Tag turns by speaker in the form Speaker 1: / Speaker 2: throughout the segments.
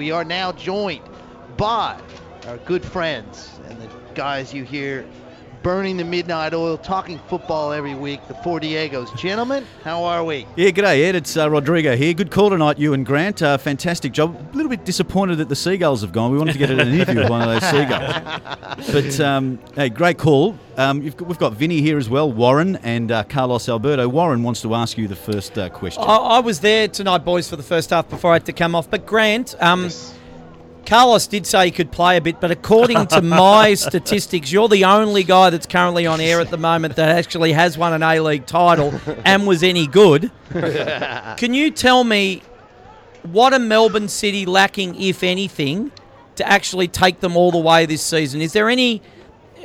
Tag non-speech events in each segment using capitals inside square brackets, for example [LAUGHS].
Speaker 1: We are now joined by our good friends and the guys you hear burning the midnight oil, talking football every week, the Four Diegos. Gentlemen, how are we?
Speaker 2: Yeah, good day, Ed. It's uh, Rodrigo here. Good call tonight, you and Grant. Uh, fantastic job. A little bit disappointed that the Seagulls have gone. We wanted to get an interview with one of those [LAUGHS] Seagulls. But, um, hey, great call. Um, got, we've got Vinny here as well, Warren, and uh, Carlos Alberto. Warren wants to ask you the first uh, question.
Speaker 3: I, I, was there tonight, boys, for the first half before I had to come off. But, Grant, um, yes Carlos did say he could play a bit, but according to [LAUGHS] my statistics, you're the only guy that's currently on air at the moment that actually has won an A League title and was any good. [LAUGHS] Can you tell me what are Melbourne City lacking, if anything, to actually take them all the way this season? Is there any?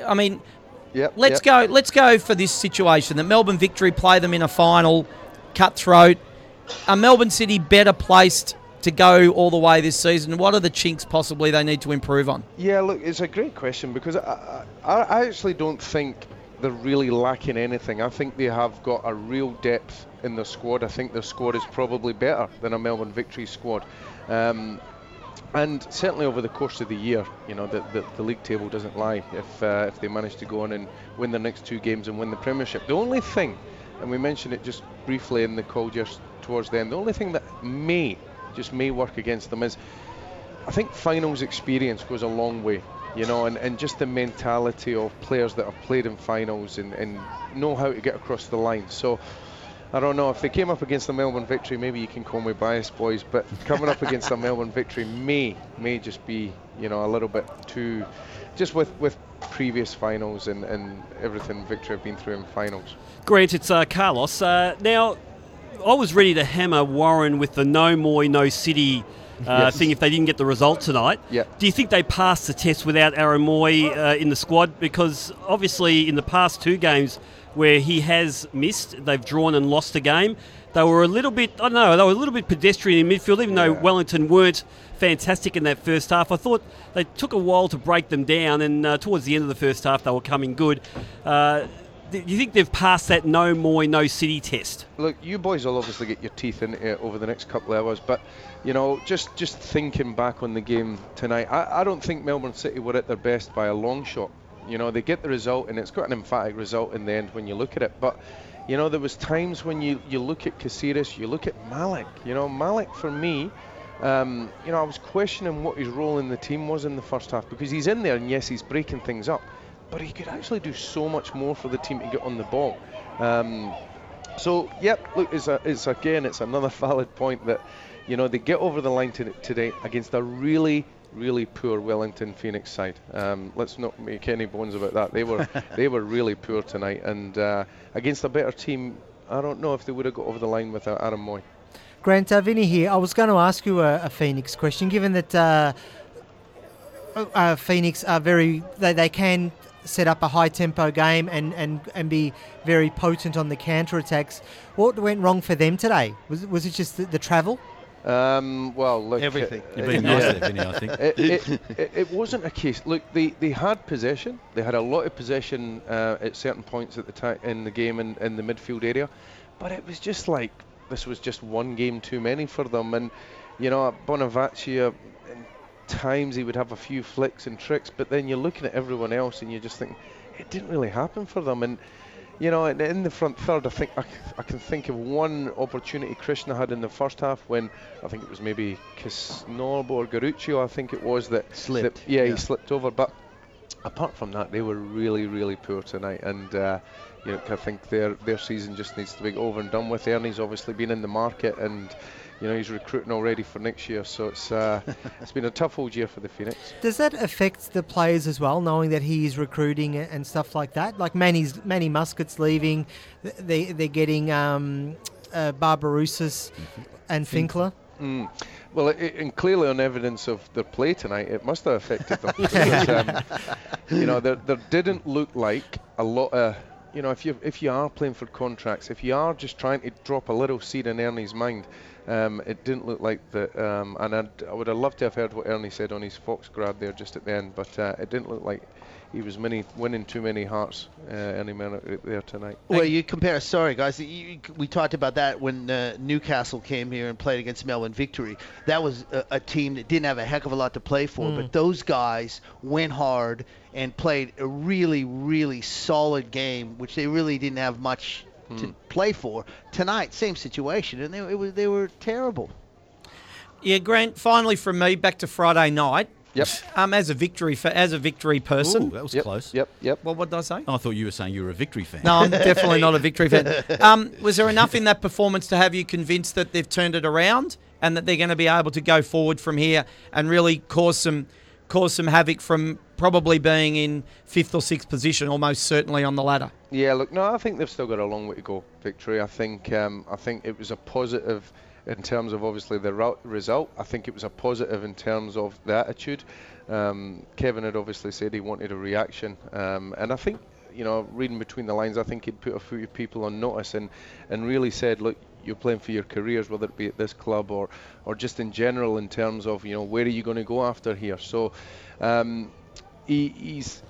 Speaker 3: I mean,
Speaker 4: yep,
Speaker 3: let's
Speaker 4: yep.
Speaker 3: go. Let's go for this situation that Melbourne Victory play them in a final, cutthroat. Are Melbourne City better placed to go all the way this season? What are the chinks possibly they need to improve on?
Speaker 4: Yeah, look, it's a great question because I, I, I actually don't think they're really lacking anything. I think they have got a real depth in their squad. I think their squad is probably better than a Melbourne Victory squad. Um, and certainly over the course of the year, you know, the, the, the league table doesn't lie if, uh, if they manage to go on and win their next two games and win the Premiership. The only thing, and we mentioned it just briefly in the call just towards the end, the only thing that may just may work against them is I think finals experience goes a long way, you know, and, and just the mentality of players that have played in finals and, and know how to get across the line. So I don't know if they came up against the Melbourne victory, maybe you can call me biased, boys, but coming up against the Melbourne victory may may just be, you know, a little bit too, just with with previous finals and, and everything Victory have been through in finals.
Speaker 5: Great, it's uh, Carlos. Uh, now, I was ready to hammer Warren with the no Mooy, no City uh, yes. thing if they didn't get the result tonight.
Speaker 4: Yep.
Speaker 5: Do you think they passed the test without Aaron Mooy uh, in the squad? Because obviously, in the past two games where he has missed, they've drawn and lost a game. They were a little bit, I don't know, they were a little bit pedestrian in midfield, even yeah. though Wellington weren't fantastic in that first half. I thought they took a while to break them down, and uh, towards the end of the first half, they were coming good. Do you think they've passed that no Mooy, no City test?
Speaker 4: Look, you boys will obviously get your teeth into it over the next couple of hours, but you know, just just thinking back on the game tonight, I, I don't think Melbourne City were at their best by a long shot. You know, they get the result, and it's quite an emphatic result in the end when you look at it. But you know, there was times when you you look at Caceres, you look at Malik. You know, Malik for me. Um, you know, I was questioning what his role in the team was in the first half because he's in there and yes, he's breaking things up but he could actually do so much more for the team to get on the ball. Um, so, yep, look, it's, a, it's again, it's another [LAUGHS] valid point that, you know, they get over the line to, today against a really, really poor Wellington Phoenix side. Um, let's not make any bones about that. They were, [LAUGHS] they were really poor tonight, and uh, against a better team, I don't know if they would have got over the line without Aaron Mooy.
Speaker 6: Grant uh, Vinny here. I was going to ask you a, a Phoenix question, given that. Uh, uh, Phoenix are very they, they can set up a high tempo game and, and, and be very potent on the counter attacks. What went wrong for them today? Was, was it just the, the travel?
Speaker 4: Um, well, look,
Speaker 1: everything.
Speaker 2: Uh, You've been nice there, Vinny, I think.
Speaker 4: It, it, it, it, wasn't a case. Look, they, they had possession. They had a lot of possession uh, at certain points at the time in the game in, in the midfield area, but it was just like this was just one game too many for them. And you know, Bonevacia times he would have a few flicks and tricks, but then you're looking at everyone else and you just think it didn't really happen for them. And you know, in the front third, I think I, I can think of one opportunity Krishna had in the first half when I think it was maybe Kisnorbo or Garuccio, I think it was that
Speaker 1: slipped.
Speaker 4: That, yeah, yeah, he slipped over. But apart from that, they were really, really poor tonight. And uh, you know, I think their their season just needs to be over and done with. Ernie's obviously been in the market and you know he's recruiting already for next year. So it's uh, [LAUGHS] it's been a tough old year for the Phoenix.
Speaker 6: Does that affect the players as well, knowing that he is recruiting and stuff like that? Like Manny's Manny Muscat's leaving, they they're getting um, uh, Barbarouses mm-hmm. and Finkler.
Speaker 4: Mm. Well, it, and clearly on evidence of their play tonight, it must have affected them. [LAUGHS] because, um, you know, there, there didn't look like a lot of you know, if you if you are playing for contracts, if you are just trying to drop a little seed in Ernie's mind, Um, it didn't look like that, um, and I'd, I would have loved to have heard what Ernie said on his Fox grab there just at the end, but uh, it didn't look like he was many, winning too many hearts uh, any minute there tonight.
Speaker 1: Well, you compare. Sorry, guys. You, we talked about that when uh, Newcastle came here and played against Melbourne Victory. That was a, a team that didn't have a heck of a lot to play for, but those guys went hard and played a really, really solid game, which they really didn't have much to play for. Tonight, same situation, and they, it was, they were terrible.
Speaker 3: Yeah, Grant. Finally, from me, back to Friday night.
Speaker 4: Yep.
Speaker 3: Um, as a victory for as a victory person.
Speaker 2: Ooh, that was
Speaker 4: Yep.
Speaker 2: close.
Speaker 4: Yep. Yep.
Speaker 3: Well, what did I say?
Speaker 2: I thought you were saying you were a victory fan.
Speaker 3: No, I'm definitely not a victory fan. [LAUGHS] Um, was there enough in that performance to have you convinced that they've turned it around and that they're going to be able to go forward from here and really cause some cause some havoc from probably being in fifth or sixth position, almost certainly on the ladder?
Speaker 4: Yeah, look, no, I think they've still got a long way to go. Victory. I think. Um, I think it was a positive in terms of obviously the result. I think it was a positive in terms of the attitude. Um, Kevin had obviously said he wanted a reaction, um, and I think. You know, reading between the lines, I think he'd put a few people on notice and, and really said, look, you're playing for your careers, whether it be at this club or, or just in general in terms of, you know, where are you going to go after here? So um, he, he's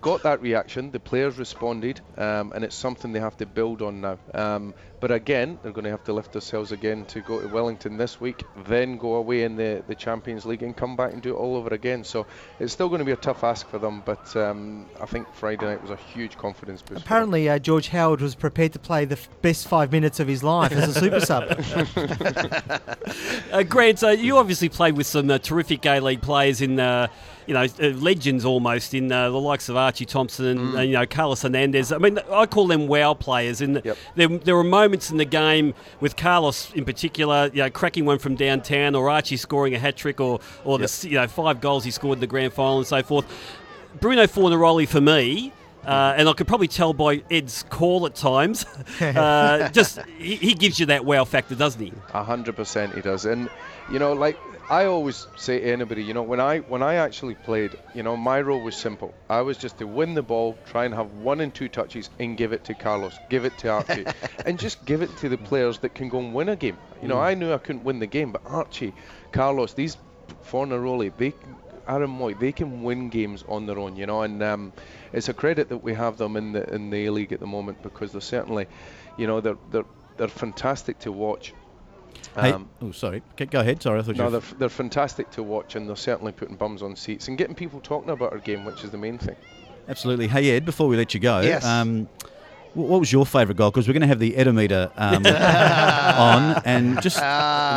Speaker 4: got that reaction. The players responded, um, and it's something they have to build on now. Um, but again, they're going to have to lift themselves again to go to Wellington this week, then go away in the, the Champions League and come back and do it all over again. So it's still going to be a tough ask for them. But um, I think Friday night was a huge confidence boost.
Speaker 6: Apparently, uh, George Howard was prepared to play the f- best five minutes of his life as a super sub. [LAUGHS] [LAUGHS]
Speaker 5: Uh, Grant, uh, you obviously played with some uh, terrific A League players in, uh, you know, uh, legends almost in uh, the likes of Archie Thompson and, and, you know Carlos Hernandez. I mean, I call them wow players. And
Speaker 4: Yep.
Speaker 5: there, there were moments in the game with Carlos in particular, you know, cracking one from downtown, or Archie scoring a hat trick, or or the
Speaker 4: Yep.
Speaker 5: s you know five goals he scored in the grand final and so forth. Bruno Fornaroli for me. Uh, and I could probably tell by Ed's call at times. [LAUGHS] Uh, just he, he gives you that wow factor, doesn't he?
Speaker 4: A hundred percent he does, and you know, like I always say to anybody, you know, when I when I actually played, you know, my role was simple. I was just to win the ball, try and have one and two touches, and give it to Carlos, give it to Archie, [LAUGHS] and just give it to the players that can go and win a game. You know, I knew I couldn't win the game, but Archie, Carlos, these Fornaroli, they. Aaron Mooy, they can win games on their own, you know, and um, it's a credit that we have them in the in the A League at the moment because they're certainly, you know, they're they're they're fantastic to watch.
Speaker 2: Hey,
Speaker 4: Um,
Speaker 2: oh, sorry. Go- Go ahead. Sorry, I thought
Speaker 4: no,
Speaker 2: you.
Speaker 4: they're, f- they're fantastic to watch, and they're certainly putting bums on seats and getting people talking about our game, which is the main thing.
Speaker 2: Absolutely. Hey Ed, before we let you go,
Speaker 1: Yes.
Speaker 2: um, wh- what was your favourite goal? Because we're going to have the Edometer um, [LAUGHS] on, and just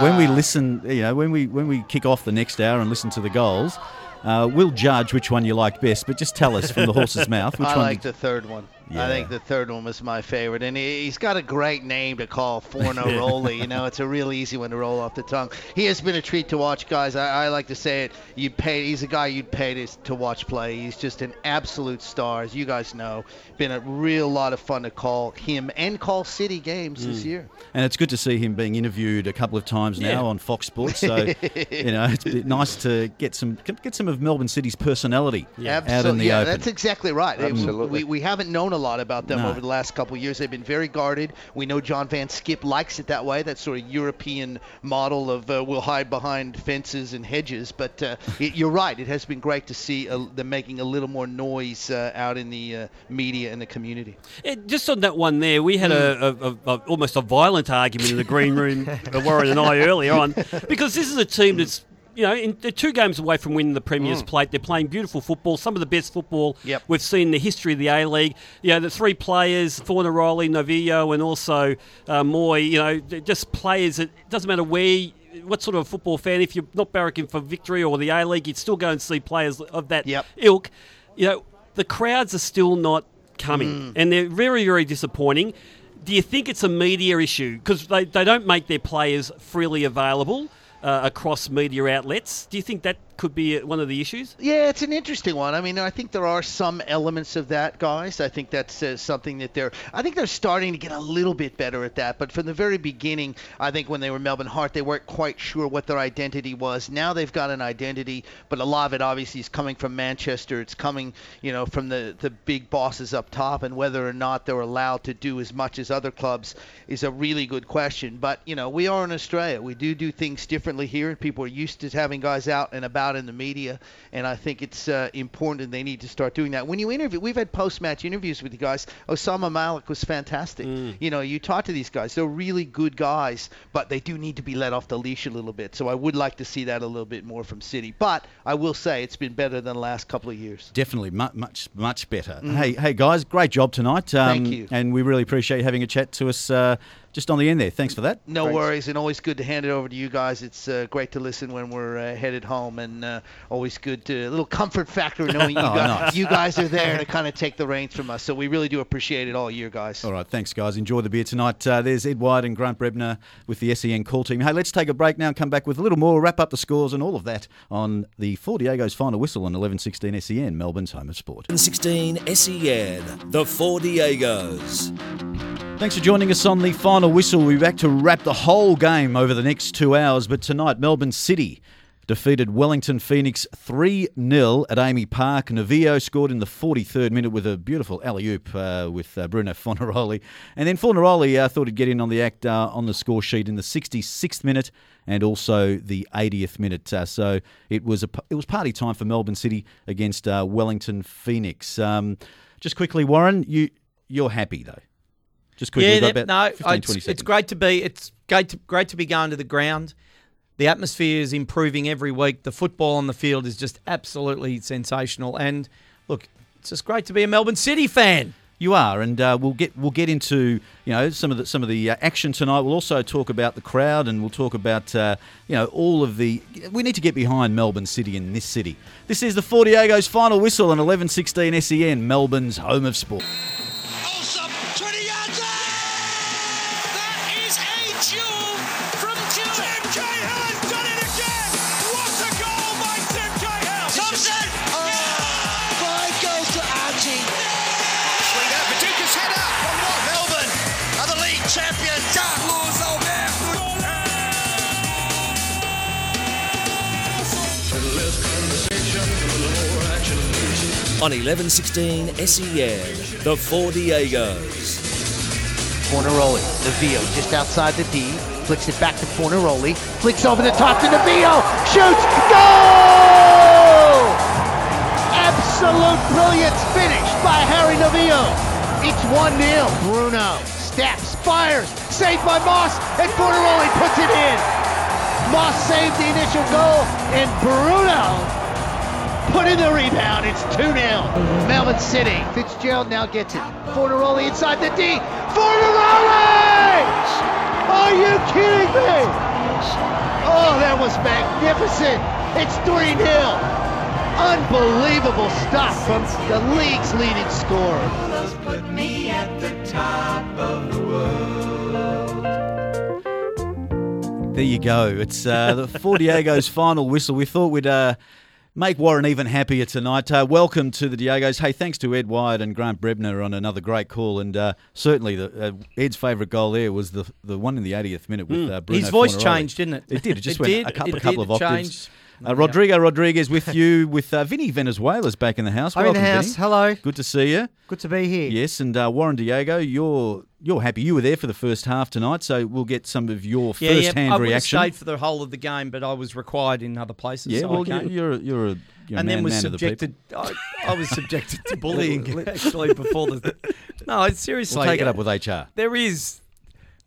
Speaker 2: when we listen, you know, when we when we kick off the next hour and listen to the goals, uh, we'll judge which one you liked best. But just tell us from the horse's [LAUGHS] mouth which
Speaker 1: I
Speaker 2: one.
Speaker 1: I like
Speaker 2: did-
Speaker 1: the third one.
Speaker 2: Yeah.
Speaker 1: I think the third one was my favorite, and he, he's got a great name to call Fornaroli. you know, it's a real easy one to roll off the tongue. He has been a treat to watch, guys. I, I like to say it. You'd pay. He's a guy you'd pay to, to watch play. He's just an absolute star, as you guys know. Been a real lot of fun to call him and call City games this mm. year.
Speaker 2: And it's good to see him being interviewed a couple of times now
Speaker 5: Yeah.
Speaker 2: on Fox Sports. So you know, it's nice to get some get some of Melbourne City's personality out in
Speaker 1: Absolutely.
Speaker 2: the
Speaker 1: yeah,
Speaker 2: open.
Speaker 1: that's exactly right.
Speaker 4: Absolutely.
Speaker 1: We, we haven't known a lot about them over the last couple of years. They've been very guarded. We know John van 't Schip likes it that way, that sort of European model of uh, we'll hide behind fences and hedges. But uh, it, you're right. It has been great to see uh, them making a little more noise uh, out in the uh, media and the community.
Speaker 5: Just on that one there, we had a, a, a, a almost a violent argument in the green room, uh, Warren and I earlier on, because this is a team that's. You know, in, they're two games away from winning the Premier's Plate. They're playing beautiful football, some of the best football
Speaker 1: Yep.
Speaker 5: we've seen in the history of the A League. You know, the three players, Fornaroli, Novillo, and also uh, Mooy. You know, they're just players that it doesn't matter where, what sort of football fan. If you're not barracking for victory or the A League, you'd still go and see players of that
Speaker 1: Yep.
Speaker 5: ilk. You know, the crowds are still not coming, and they're very, very disappointing. Do you think it's a media issue because they, they don't make their players freely available uh, across media outlets? Do you think that could be one of the issues?
Speaker 1: Yeah, it's an interesting one. I mean, I think there are some elements of that, guys. I think that's uh, something that they're. I think they're starting to get a little bit better at that. But from the very beginning, I think when they were Melbourne Heart, they weren't quite sure what their identity was. Now they've got an identity, but a lot of it obviously is coming from Manchester. It's coming, you know, from the the big bosses up top, and whether or not they're allowed to do as much as other clubs is a really good question. But you know, we are in Australia. We do do things differently here, and people are used to having guys out and about in the media. And I think it's uh, important, and they need to start doing that. When you interview, we've had post-match interviews with the guys. Osama Malik was fantastic. You know, you talk to these guys; they're really good guys, but they do need to be let off the leash a little bit. So I would like to see that a little bit more from City. But I will say it's been better than the last couple of years.
Speaker 2: Definitely, mu- much, much better. Hey, hey, guys, great job tonight. Um,
Speaker 1: Mm. Thank you.
Speaker 2: And we really appreciate you having a chat to us uh, just on the end there. Thanks for that.
Speaker 1: No worries, and always good to hand it over to you guys. It's uh, great to listen when we're uh, headed home, and uh, always good to a little comfort factor knowing [LAUGHS] you,
Speaker 2: Oh,
Speaker 1: guys,
Speaker 2: nice.
Speaker 1: you guys are there to kind of take the reins from us. So we really do appreciate it all year, guys.
Speaker 2: All right, thanks, guys. Enjoy the beer tonight. Uh, there's Ed Wyatt and Grant Brebner with the SEN call team. Hey, let's take a break now and come back with a little more, wrap up the scores and all of that on the Four Diego's final whistle on 1116 SEN, Melbourne's home of sport.
Speaker 7: 16 SEN, the Four Diegos.
Speaker 2: Thanks for joining us on the final whistle. We'll be back to wrap the whole game over the next two hours. But tonight, Melbourne City defeated Wellington Phoenix 3 0 at AAMI Park. Novillo scored in the 43rd minute with a beautiful alley oop uh, with uh, Bruno [LAUGHS] Fornaroli. And then Fornaroli uh, thought he'd get in on the act uh, on the score sheet in the 66th minute and also the 80th minute. Uh, so it was a it was party time for Melbourne City against uh, Wellington Phoenix. Um, just quickly, Warren, you you're happy though. Just quickly,
Speaker 3: yeah, that- no,
Speaker 2: 15,
Speaker 3: it's, it's great to be. It's great to, great to be going to the ground. The atmosphere is improving every week. The football on the field is just absolutely sensational. And look, it's just great to be a Melbourne City fan.
Speaker 2: You are, and uh, we'll get we'll get into you know some of the some of the uh, action tonight. We'll also talk about the crowd, and we'll talk about uh, you know all of the. We need to get behind Melbourne City in this city. This is the Four Diego's final whistle on 11:16 SEN, E Melbourne's home of sport.
Speaker 7: On 1116 SEN, the Four Diegos.
Speaker 1: Fornaroli, Novillo just outside the D, flicks it back to Fornaroli, flicks over the top to Novillo, shoots, goal! Absolute brilliance finish by Harry Novillo. It's 1-0. Bruno steps, fires, saved by Moss, and Fornaroli puts it in. Moss saved the initial goal, and Bruno put in the rebound. It's 2 0. Melbourne City. Fitzgerald now gets it. Fornaroli inside the D. Fornaroli! Are you kidding me? Oh, that was magnificent. It's 3 0. Unbelievable stuff from the league's leading scorer.
Speaker 2: There you go. It's uh, the Four Diego's [LAUGHS] final whistle. We thought we'd uh, make Warren even happier tonight. Uh, welcome to the Diegos. Hey, thanks to Ed Wyatt and Grant Brebner on another great call. And uh, certainly the, uh, Ed's favourite goal there was the the one in the 80th minute with uh, Bruno
Speaker 3: His voice
Speaker 2: Fornaroli.
Speaker 3: changed, didn't it?
Speaker 2: It did. It just
Speaker 3: It
Speaker 2: went
Speaker 3: did,
Speaker 2: a couple, a couple of octaves.
Speaker 3: changed.
Speaker 2: Uh, Rodrigo Rodriguez with [LAUGHS] you with uh, Vinny Venezuela's back in the house.
Speaker 6: I'm in the
Speaker 2: Welcome,
Speaker 6: house.
Speaker 2: Vinny.
Speaker 6: Hello.
Speaker 2: Good to see you.
Speaker 6: Good to be here.
Speaker 2: Yes, and uh, Warren Diego, you're you're happy. You were there for the first half tonight, so we'll get some of your
Speaker 3: Yeah, yeah.
Speaker 2: first-hand
Speaker 3: I would have
Speaker 2: reaction.
Speaker 3: stayed for the whole of the game, but I was required in other places.
Speaker 2: Yeah,
Speaker 3: so
Speaker 2: well,
Speaker 3: I
Speaker 2: you're, you're you're a you're
Speaker 3: and
Speaker 2: man,
Speaker 3: then was subjected. I, I was subjected to [LAUGHS] bullying actually before the. [LAUGHS] No, it's seriously.
Speaker 2: We'll take it up with HR.
Speaker 3: There is.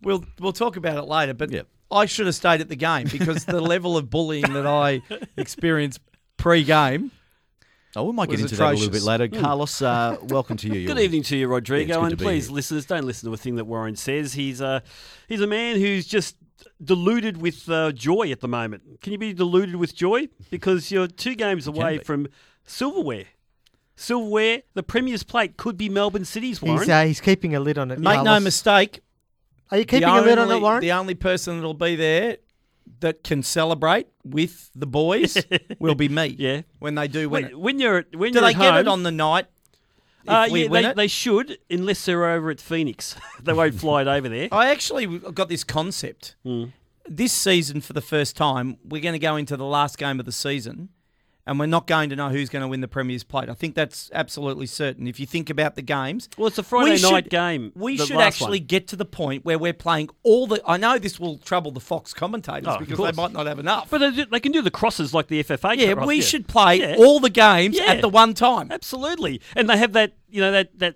Speaker 3: We'll we'll talk about it later, but
Speaker 2: Yep.
Speaker 3: I should have stayed at the game because the level of bullying that I experienced pre-game.
Speaker 2: Oh, we might get
Speaker 3: was
Speaker 2: into that a little bit
Speaker 3: atrocious.
Speaker 2: later. Carlos, uh, welcome to you.
Speaker 5: Good
Speaker 2: You're-
Speaker 5: evening to you, Rodrigo,
Speaker 2: it's good
Speaker 5: and please,
Speaker 2: here.
Speaker 5: listeners, don't listen to a thing that Warren says. He's a he's a man who's just deluded with uh, joy at the moment. Can you be deluded with joy because you're two games away from silverware? Silverware, the Premier's plate could be Melbourne City's. Warren.
Speaker 6: He's, uh, he's keeping a lid on it.
Speaker 3: Make no mistake.
Speaker 6: Are you keeping
Speaker 3: the
Speaker 6: a lid on
Speaker 3: only-
Speaker 6: it, Warren?
Speaker 3: The only person that'll be there that can celebrate with the boys [LAUGHS] will be me.
Speaker 5: Yeah.
Speaker 3: When they do win
Speaker 5: When,
Speaker 3: it.
Speaker 5: when you're when
Speaker 3: Do
Speaker 5: you're
Speaker 3: they get
Speaker 5: home,
Speaker 3: it on the night?
Speaker 5: Uh, yeah, they, they should, unless they're over at Phoenix. [LAUGHS] they won't fly it over there.
Speaker 3: I actually got this concept.
Speaker 5: Hmm.
Speaker 3: This season, for the first time, we're going to go into the last game of the season, and we're not going to know who's going to win the Premier's Plate. I think that's absolutely certain. If you think about the games,
Speaker 5: Well, it's a Friday
Speaker 3: we
Speaker 5: night
Speaker 3: should-
Speaker 5: game,
Speaker 3: We should actually
Speaker 5: one.
Speaker 3: get to the point where we're playing all the. I know this will trouble the Fox commentators
Speaker 5: Oh,
Speaker 3: because they might not have enough.
Speaker 5: But they, do- they can do the crosses like the FFA.
Speaker 3: yeah, we should play
Speaker 5: Yeah.
Speaker 3: all the games
Speaker 5: Yeah.
Speaker 3: at the one time.
Speaker 5: Absolutely. And they have that, you know, that that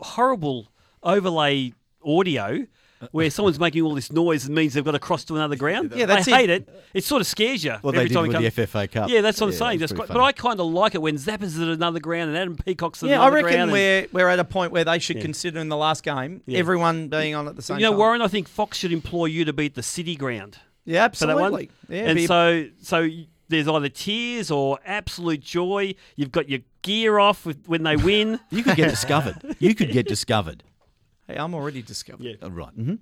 Speaker 5: horrible overlay audio [LAUGHS] where someone's making all this noise and means they've got to cross to another ground.
Speaker 3: Yeah, that's
Speaker 5: I
Speaker 3: it.
Speaker 5: hate it. It sort of scares you.
Speaker 2: What
Speaker 5: every
Speaker 2: they did
Speaker 5: time it
Speaker 2: with
Speaker 5: comes-
Speaker 2: the FFA Cup.
Speaker 5: Yeah, that's what I'm saying.
Speaker 2: that's
Speaker 5: That's quite, but I kind of like it when Zappa's at another ground and Adam Peacock's at
Speaker 3: Yeah, I
Speaker 5: another
Speaker 3: reckon
Speaker 5: ground. and-
Speaker 3: we're we're at a point where they should consider in the last game
Speaker 5: Yeah.
Speaker 3: everyone being on at the same
Speaker 5: you know,
Speaker 3: time.
Speaker 5: Warren, I think Fox should employ you to beat the City ground.
Speaker 3: yeah,
Speaker 5: for that one.
Speaker 3: absolutely. Yeah,
Speaker 5: and
Speaker 3: be-
Speaker 5: so so there's either tears or absolute joy. You've got your gear off with, when they win. [LAUGHS]
Speaker 2: You could get discovered. You could get discovered.
Speaker 3: Hey, I'm already discovered.
Speaker 5: Yeah.
Speaker 2: Oh, right. hmm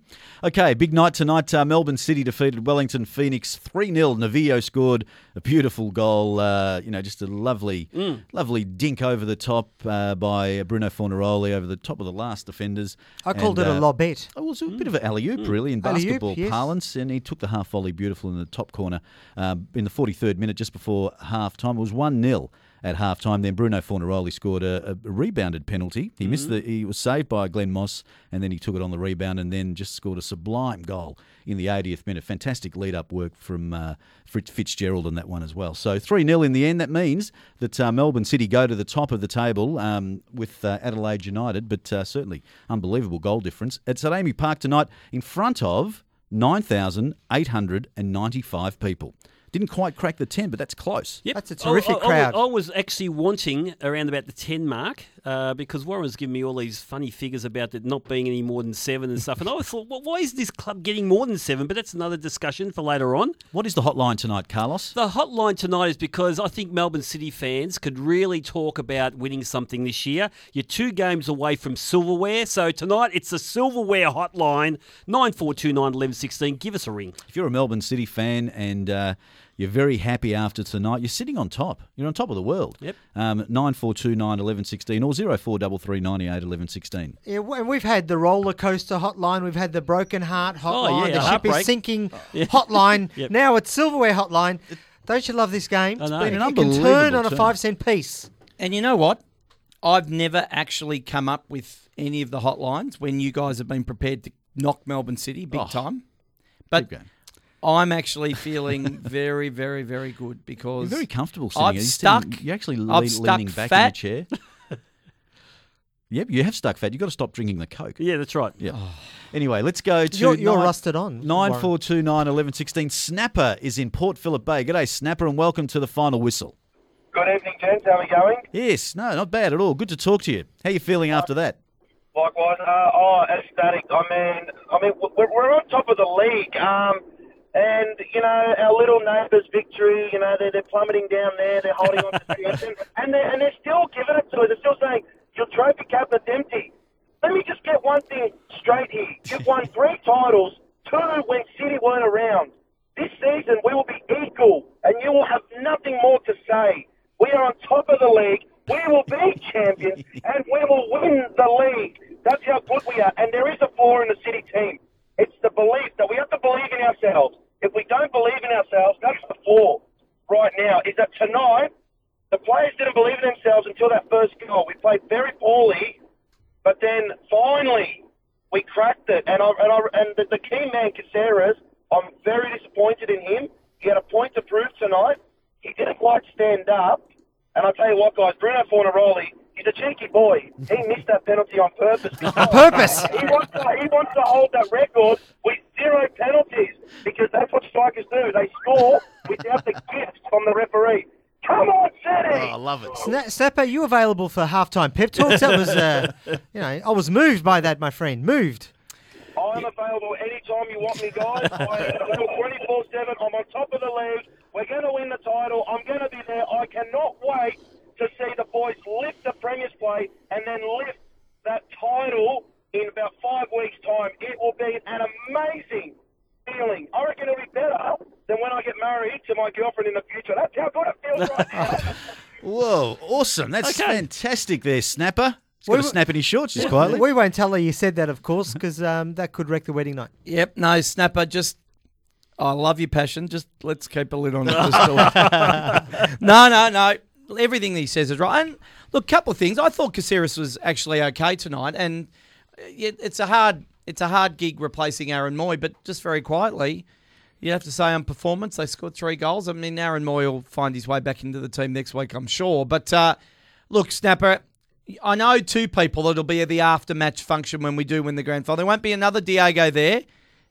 Speaker 2: Okay, big night tonight. Uh, Melbourne City defeated Wellington Phoenix 3 0. Novillo scored a beautiful goal. Uh, you know, just a lovely,
Speaker 5: Mm.
Speaker 2: lovely dink over the top uh, by Bruno Fornaroli over the top of the last defenders.
Speaker 6: I called
Speaker 2: And,
Speaker 6: it a
Speaker 2: uh,
Speaker 6: lobette.
Speaker 2: Oh, it was a bit of an alley oop, really, in basketball
Speaker 6: yes.
Speaker 2: parlance, and he took the half volley beautiful in the top corner um, in the 43rd minute, just before half time. It was 1 0 at half time. Then Bruno Fornaroli scored a, a rebounded penalty. He missed the, he was saved by Glen Moss, and then he took it on the rebound, and then just scored a sublime goal in the 80th minute. Fantastic lead up work from uh, Fitz- Fitzgerald on that one as well. So 3 0 in the end. That means that uh, Melbourne City go to the top of the table um, with uh, Adelaide United, but uh, certainly unbelievable goal difference. It's at AAMI Park tonight in front of 9,895 people. Didn't quite crack the 10, but that's close.
Speaker 5: Yep.
Speaker 6: That's a terrific
Speaker 5: I, I- I
Speaker 6: crowd.
Speaker 5: was- I was actually wanting around about the 10 mark uh, because Warren was giving me all these funny figures about it not being any more than seven and stuff. And I thought, well, why is this club getting more than seven? But that's another discussion for later on.
Speaker 2: What is the hotline tonight, Carlos?
Speaker 5: The hotline tonight is because I think Melbourne City fans could really talk about winning something this year. You're two games away from silverware. So tonight it's the silverware hotline, 9429 1116. Give us a ring.
Speaker 2: If you're a Melbourne City fan and uh, you're very happy after tonight, you're sitting on top. You're on top of the world.
Speaker 5: Yep.
Speaker 2: Um, 9429 1116 or 0433 98 1116.
Speaker 6: Yeah, w- and we've had the roller coaster hotline, we've had the broken heart hotline,
Speaker 5: Oh, yeah,
Speaker 6: the ship
Speaker 5: heartbreak.
Speaker 6: is sinking [LAUGHS] hotline. [LAUGHS]
Speaker 5: Yep.
Speaker 6: Now it's silverware hotline. Don't you love this game?
Speaker 5: I know.
Speaker 2: been an
Speaker 6: It can turn on a
Speaker 2: turn.
Speaker 6: five cent piece.
Speaker 3: And you know what? I've never actually come up with any of the hotlines when you guys have been prepared to knock Melbourne City big
Speaker 2: Oh.
Speaker 3: time. But
Speaker 2: Good game.
Speaker 3: I'm actually feeling [LAUGHS] very, very, very good
Speaker 2: You're
Speaker 3: because
Speaker 2: very comfortable sitting
Speaker 3: I've.
Speaker 2: You're
Speaker 3: stuck-
Speaker 2: sitting- You're actually
Speaker 3: I've
Speaker 2: le-
Speaker 3: stuck
Speaker 2: leaning back
Speaker 3: fat.
Speaker 2: in your chair. [LAUGHS] yep, you have stuck fat. You've got to stop drinking the Coke.
Speaker 5: Yeah, that's right.
Speaker 2: Yeah. Anyway, let's go to
Speaker 6: You're, you're
Speaker 2: nine-
Speaker 6: rusted on.
Speaker 2: Nine
Speaker 6: Warren.
Speaker 2: four two nine eleven sixteen. Snapper is in Port Phillip Bay. G'day, Snapper, and welcome to the final whistle.
Speaker 8: Good evening, gents. How are we going?
Speaker 2: Yes, no, not bad at all. Good to talk to you. How you feeling after that?
Speaker 8: Likewise. Uh, oh, ecstatic. I mean, I mean, we're, we're on top of the league. Um, and you know, our little neighbours' victory. You know, they're, they're plummeting down there. They're holding on to Stanton, [LAUGHS] and they're and they're still giving it to us. They're still saying your trophy cabinet's empty. Let me just get one thing straight here. You've won [LAUGHS] three titles, two when City weren't around. This season we will be equal, and you will have nothing more to say. We are on top of the league. We will be champions, [LAUGHS] and we will win the league. That's how good we are. And there is a flaw in the City team. It's the belief that we have to believe in ourselves. If we don't believe in ourselves, that's the flaw right now. Is that tonight the players didn't believe in themselves until that first goal. We played very poorly, but then finally we cracked it. And I, and, I, and the, the key man, Caceres, I'm very disappointed in him. He had a point to prove tonight. He didn't quite stand up. And I'll tell you what, guys, Bruno Fornaroli, he's a cheeky boy. He missed that penalty on purpose. On
Speaker 6: purpose?
Speaker 8: He wants, to, he wants to hold that record with zero penalties because that's what strikers do. They score without the gift from the referee. Come on, City!
Speaker 2: I love it.
Speaker 6: Sna- Snapper, you available for halftime pep talks? That was, uh, [LAUGHS] you know, I was moved by that, my friend. Moved.
Speaker 8: I'm available anytime you want me, guys. I am available 24 7. I'm on top of the league. We're going to win the title. I'm going to be there. I cannot wait to see the boys lift the Premier's play and then lift that title in about five weeks' time. It will be an amazing feeling. I reckon it'll be better than when I get married to my girlfriend in the future. That's how good it feels right now. [LAUGHS]
Speaker 2: Whoa, awesome. That's
Speaker 5: okay.
Speaker 2: fantastic there, Snapper. He's got
Speaker 6: we,
Speaker 2: a snap in his shorts just quietly.
Speaker 6: We won't tell her you said that, of course, because um, that could wreck the wedding night.
Speaker 3: Yep, no, Snapper, just I love your passion. Just let's keep a lid on it. [LAUGHS] [LAUGHS] no, no, no. Everything that he says is right. And look, couple of things. I thought Caceres was actually okay tonight, and it, it's a hard, it's a hard gig replacing Aaron Mooy. But just very quietly, you have to say on performance, they scored three goals. I mean, Aaron Mooy will find his way back into the team next week, I'm sure. But uh, look, Snapper, I know two people that'll be at the after match function when we do win the grand final. There won't be another Diego there.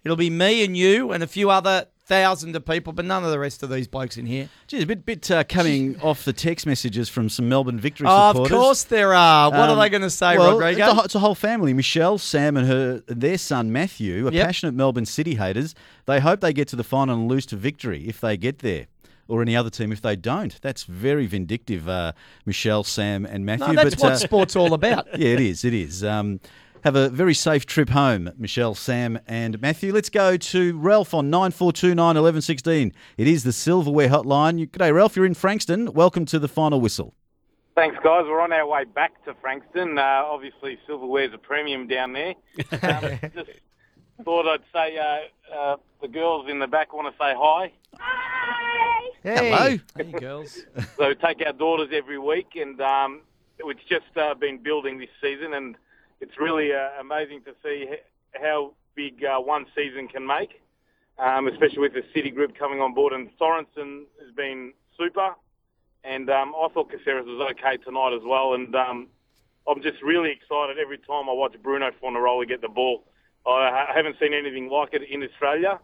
Speaker 3: It'll be me and you and a few other thousand of people, but none of the rest of these blokes in here.
Speaker 2: Geez, a bit, bit uh, coming off the text messages from some Melbourne victory
Speaker 3: Oh, of course there are. What are
Speaker 2: Um,
Speaker 3: they going to say,
Speaker 2: well,
Speaker 3: Rodrigo?
Speaker 2: It's a, whole- it's a whole family. Michelle, Sam, and her their son Matthew are
Speaker 3: Yep.
Speaker 2: passionate Melbourne City haters. They hope they get to the final and lose to victory if they get there. Or any other team if they don't. That's very vindictive, uh, Michelle, Sam, and Matthew.
Speaker 3: no, that's
Speaker 2: but,
Speaker 3: what
Speaker 2: uh,
Speaker 3: sport's all about. [LAUGHS]
Speaker 2: yeah, it is. It is. Um, have a very safe trip home, Michelle, Sam, and Matthew. Let's go to Ralph on 9429 1116. It is the Silverware hotline. You, g'day, Ralph. You're in Frankston. Welcome to the final whistle.
Speaker 9: Thanks, guys. We're on our way back to Frankston. Uh, obviously, silverware's a premium down there. [LAUGHS] Um, just thought I'd say uh, uh, the girls in the back want to say hi.
Speaker 6: Hey.
Speaker 2: Hello. [LAUGHS]
Speaker 3: Hey, girls.
Speaker 9: So take our daughters every week, and um, it's just uh, been building this season, and it's really uh, amazing to see how big uh, one season can make, um, especially with the City Group coming on board. And Sorensen has been super, and um, I thought Caceres was okay tonight as well. And um, I'm just really excited every time I watch Bruno Fornaroli get the ball. I haven't seen anything like it in Australia,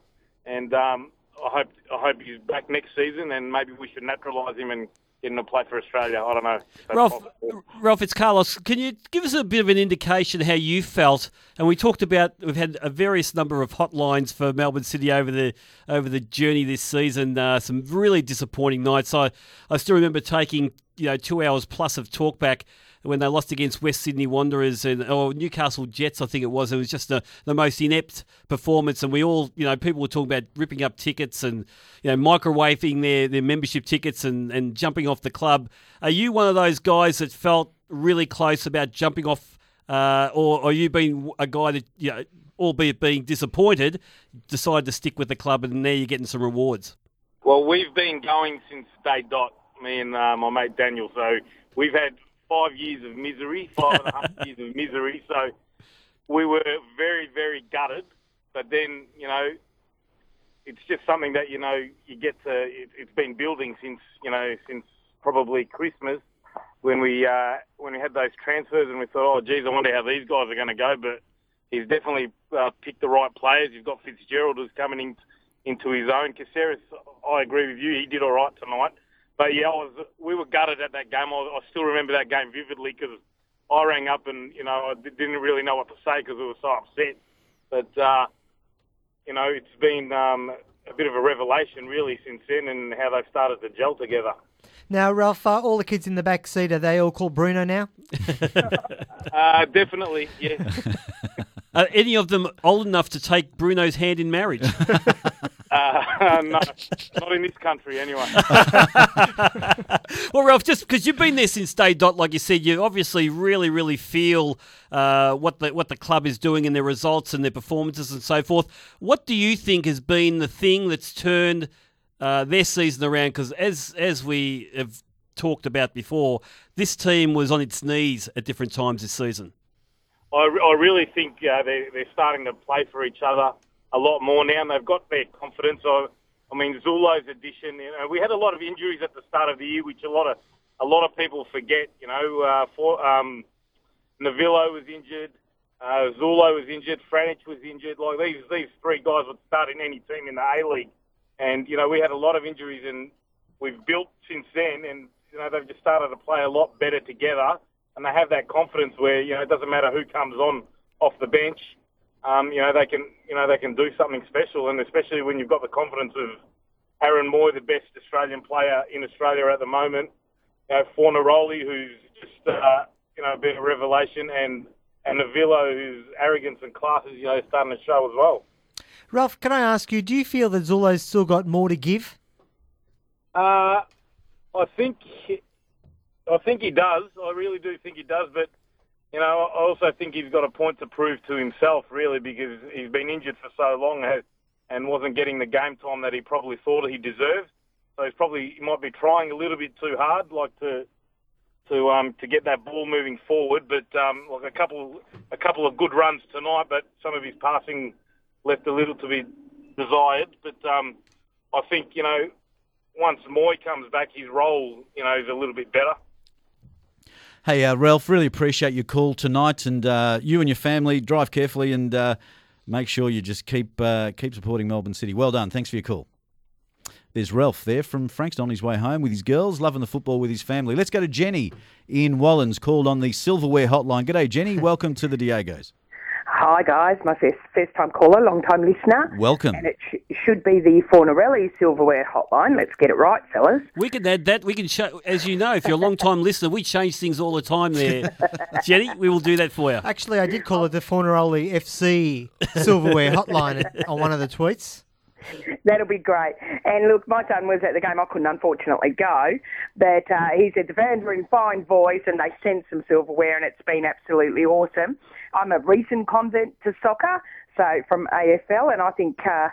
Speaker 9: and um, I hope I hope he's back next season, and maybe we should naturalise him and get him to play for Australia. I don't know.
Speaker 5: Ralph,
Speaker 9: possible.
Speaker 5: Ralph, it's Carlos. Can you give us a bit of an indication how you felt? And we talked about we've had a various number of hotlines for Melbourne City over the over the journey this season. Uh, some really disappointing nights. I I still remember taking you know two hours plus of talkback when they lost against West Sydney Wanderers and or Newcastle Jets, I think it was. It was just the, the most inept performance, and we all, you know, people were talking about ripping up tickets and you know microwaving their, their membership tickets and, and jumping off the club. Are you one of those guys that felt really close about jumping off, uh, or are you being a guy that, you know, albeit being disappointed, decided to stick with the club and now you're getting some rewards?
Speaker 9: Well, we've been going since day dot, me and uh, my mate Daniel. So we've had five years of misery, five and a half [LAUGHS] years of misery. So we were very, very gutted. But then, you know, it's just something that you know you get to. It, it's been building since you know since probably Christmas when we uh, when we had those transfers and we thought, oh, geez, I wonder how these guys are going to go. But he's definitely uh, picked the right players. You've got Fitzgerald who's coming in, into his own. Caceres, I agree with you. He did all right tonight. But yeah, I was, we were gutted at that game. I, I still remember that game vividly because I rang up and you know I didn't really know what to say because we were so upset. But uh, you know, it's been um, a bit of a revelation really since then, and how they've started to gel together.
Speaker 6: Now, Ralph, uh, all the kids in the back seat, are they all called Bruno now? [LAUGHS]
Speaker 9: Uh, definitely, yeah. [LAUGHS]
Speaker 5: Are any of them old enough to take Bruno's hand in marriage? [LAUGHS] [LAUGHS]
Speaker 9: Uh, no, not in this country anyway. [LAUGHS]
Speaker 5: well, Ralph, just because you've been there since day dot, like you said, you obviously really, really feel uh, what the what the club is doing and their results and their performances and so forth. What do you think has been the thing that's turned uh, their season around? Because as as we have talked about before, this team was on its knees at different times this season.
Speaker 9: I, I really think uh, they, they're starting to play for each other a lot more now, and they've got their confidence. I, I mean, Zullo's addition. You know, we had a lot of injuries at the start of the year, which a lot of a lot of people forget. You know, uh, for um, Novillo was injured, uh, Zullo was injured, Franjic was injured. Like these these three guys would start in any team in the A League, and you know we had a lot of injuries, and we've built since then, and you know they've just started to play a lot better together, and they have that confidence where you know it doesn't matter who comes on off the bench, um, you know they can you know they can do something special, and especially when you've got the confidence of Aaron Moore, the best Australian player in Australia at the moment, you know Fornaroli, who's just uh, you know a bit of a revelation, and and Novillo, whose arrogance and class is you know starting to show as well.
Speaker 6: Ralph, can I ask you, do you feel that Zullo's still got more to give?
Speaker 9: Uh, I, think I think he does. I really do think he does. But you know, I also think he's got a point to prove to himself, really, because he's been injured for so long and- wasn't getting the game time that he probably thought he deserved. So he's probably he might be trying a little bit too hard, like to to um to get that ball moving forward. But um, like a couple a couple of good runs tonight, but some of his passing left a little to be desired. But um, I think you know once Mooy comes back, his role you know is a little bit better.
Speaker 2: Hey, uh, Ralph, really appreciate your call tonight, and uh, you and your family drive carefully and uh, make sure you just keep uh, keep supporting Melbourne City. Well done. Thanks for your call. There's Ralph there from Frankston on his way home with his girls, loving the football with his family. Let's go to Jenny in Wallens, called on the Silverware hotline. G'day, Jenny. Welcome to the Diegos.
Speaker 10: Hi guys, my first first time caller, long time listener.
Speaker 2: Welcome.
Speaker 10: And it sh- should be the Fornarelli silverware hotline. Let's get it right, fellas.
Speaker 5: We can add that. We can show, as you know, if you're a long time listener, we change things all the time there. [LAUGHS] Jenny, we will do that for you.
Speaker 6: Actually, I did call it the Fornaroli FC silverware [LAUGHS] hotline on one of the tweets.
Speaker 10: That'll be great. And look, my son was at the game. I couldn't unfortunately go, but uh, he said the fans were in fine voice and they sent some silverware, and it's been absolutely awesome. I'm a recent convert to soccer, so from AFL, and I think. Uh,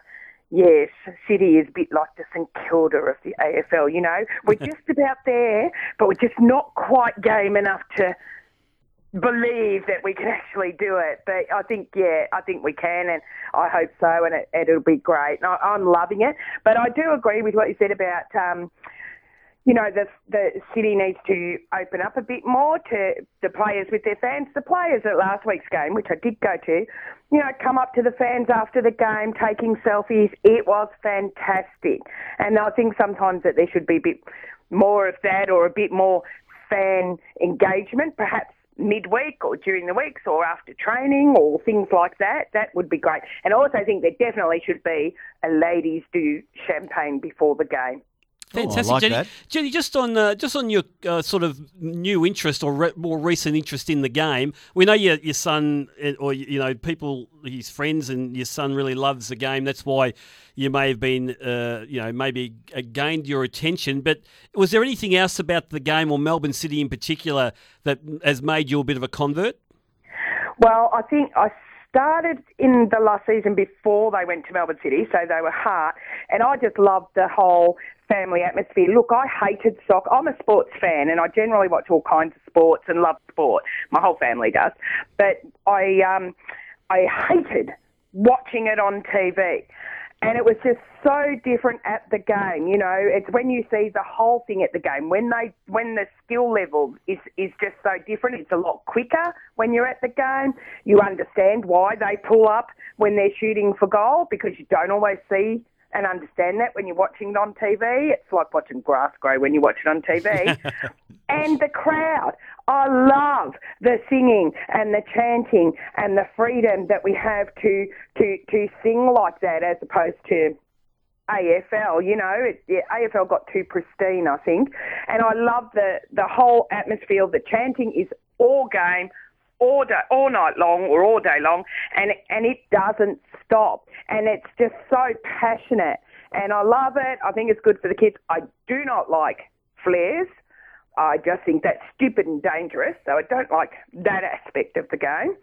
Speaker 10: Yes, City is a bit like the St Kilda of the AFL, you know. We're [LAUGHS] just about there, but we're just not quite game enough to believe that we can actually do it. But I think, yeah, I think we can, and I hope so, and it, it'll be great. And I, I'm loving it. But I do agree with what you said about, um, you know, the the city needs to open up a bit more to the players with their fans. The players at last week's game, which I did go to, you know, come up to the fans after the game, taking selfies. It was fantastic, and I think sometimes that there should be a bit more of that, or a bit more fan engagement, perhaps midweek or during the weeks or after training or things like that. That would be great. And I also think there definitely should be a ladies do champagne before the game.
Speaker 5: Fantastic,
Speaker 2: like
Speaker 5: Jenny.
Speaker 2: that.
Speaker 5: Jenny, just on uh, just on your uh, sort of new interest or re- more recent interest in the game, we know your your son uh, or you know people, his friends, and your son really loves the game. That's why you may have been, uh, you know, maybe uh, gained your attention. But was there anything else about the game or Melbourne City in particular that has made you a bit of a convert?
Speaker 10: Well, I think I started in the last season before they went to Melbourne City, so they were hard, and I just loved the whole family atmosphere. Look, I hated soccer. I'm a sports fan, and I generally watch all kinds of sports and love sport. My whole family does, but I um, I hated watching it on TV. And it was just so different at the game. You know, it's when you see the whole thing at the game, when they, when the skill level is, is just so different. It's a lot quicker when you're at the game. You understand why they pull up when they're shooting for goal because you don't always see and understand that when you're watching it on TV. It's like watching grass grow when you watch it on TV. [LAUGHS] and the crowd. I love the singing and the chanting and the freedom that we have to to to sing like that as opposed to AFL. You know, it, yeah, AFL got too pristine, I think, and I love the the whole atmosphere. The chanting is all game. All day, all night long, or all day long, and and it doesn't stop, and it's just so passionate, and I love it. I think it's good for the kids. I do not like flares. I just think that's stupid and dangerous, so I don't like that aspect of the game.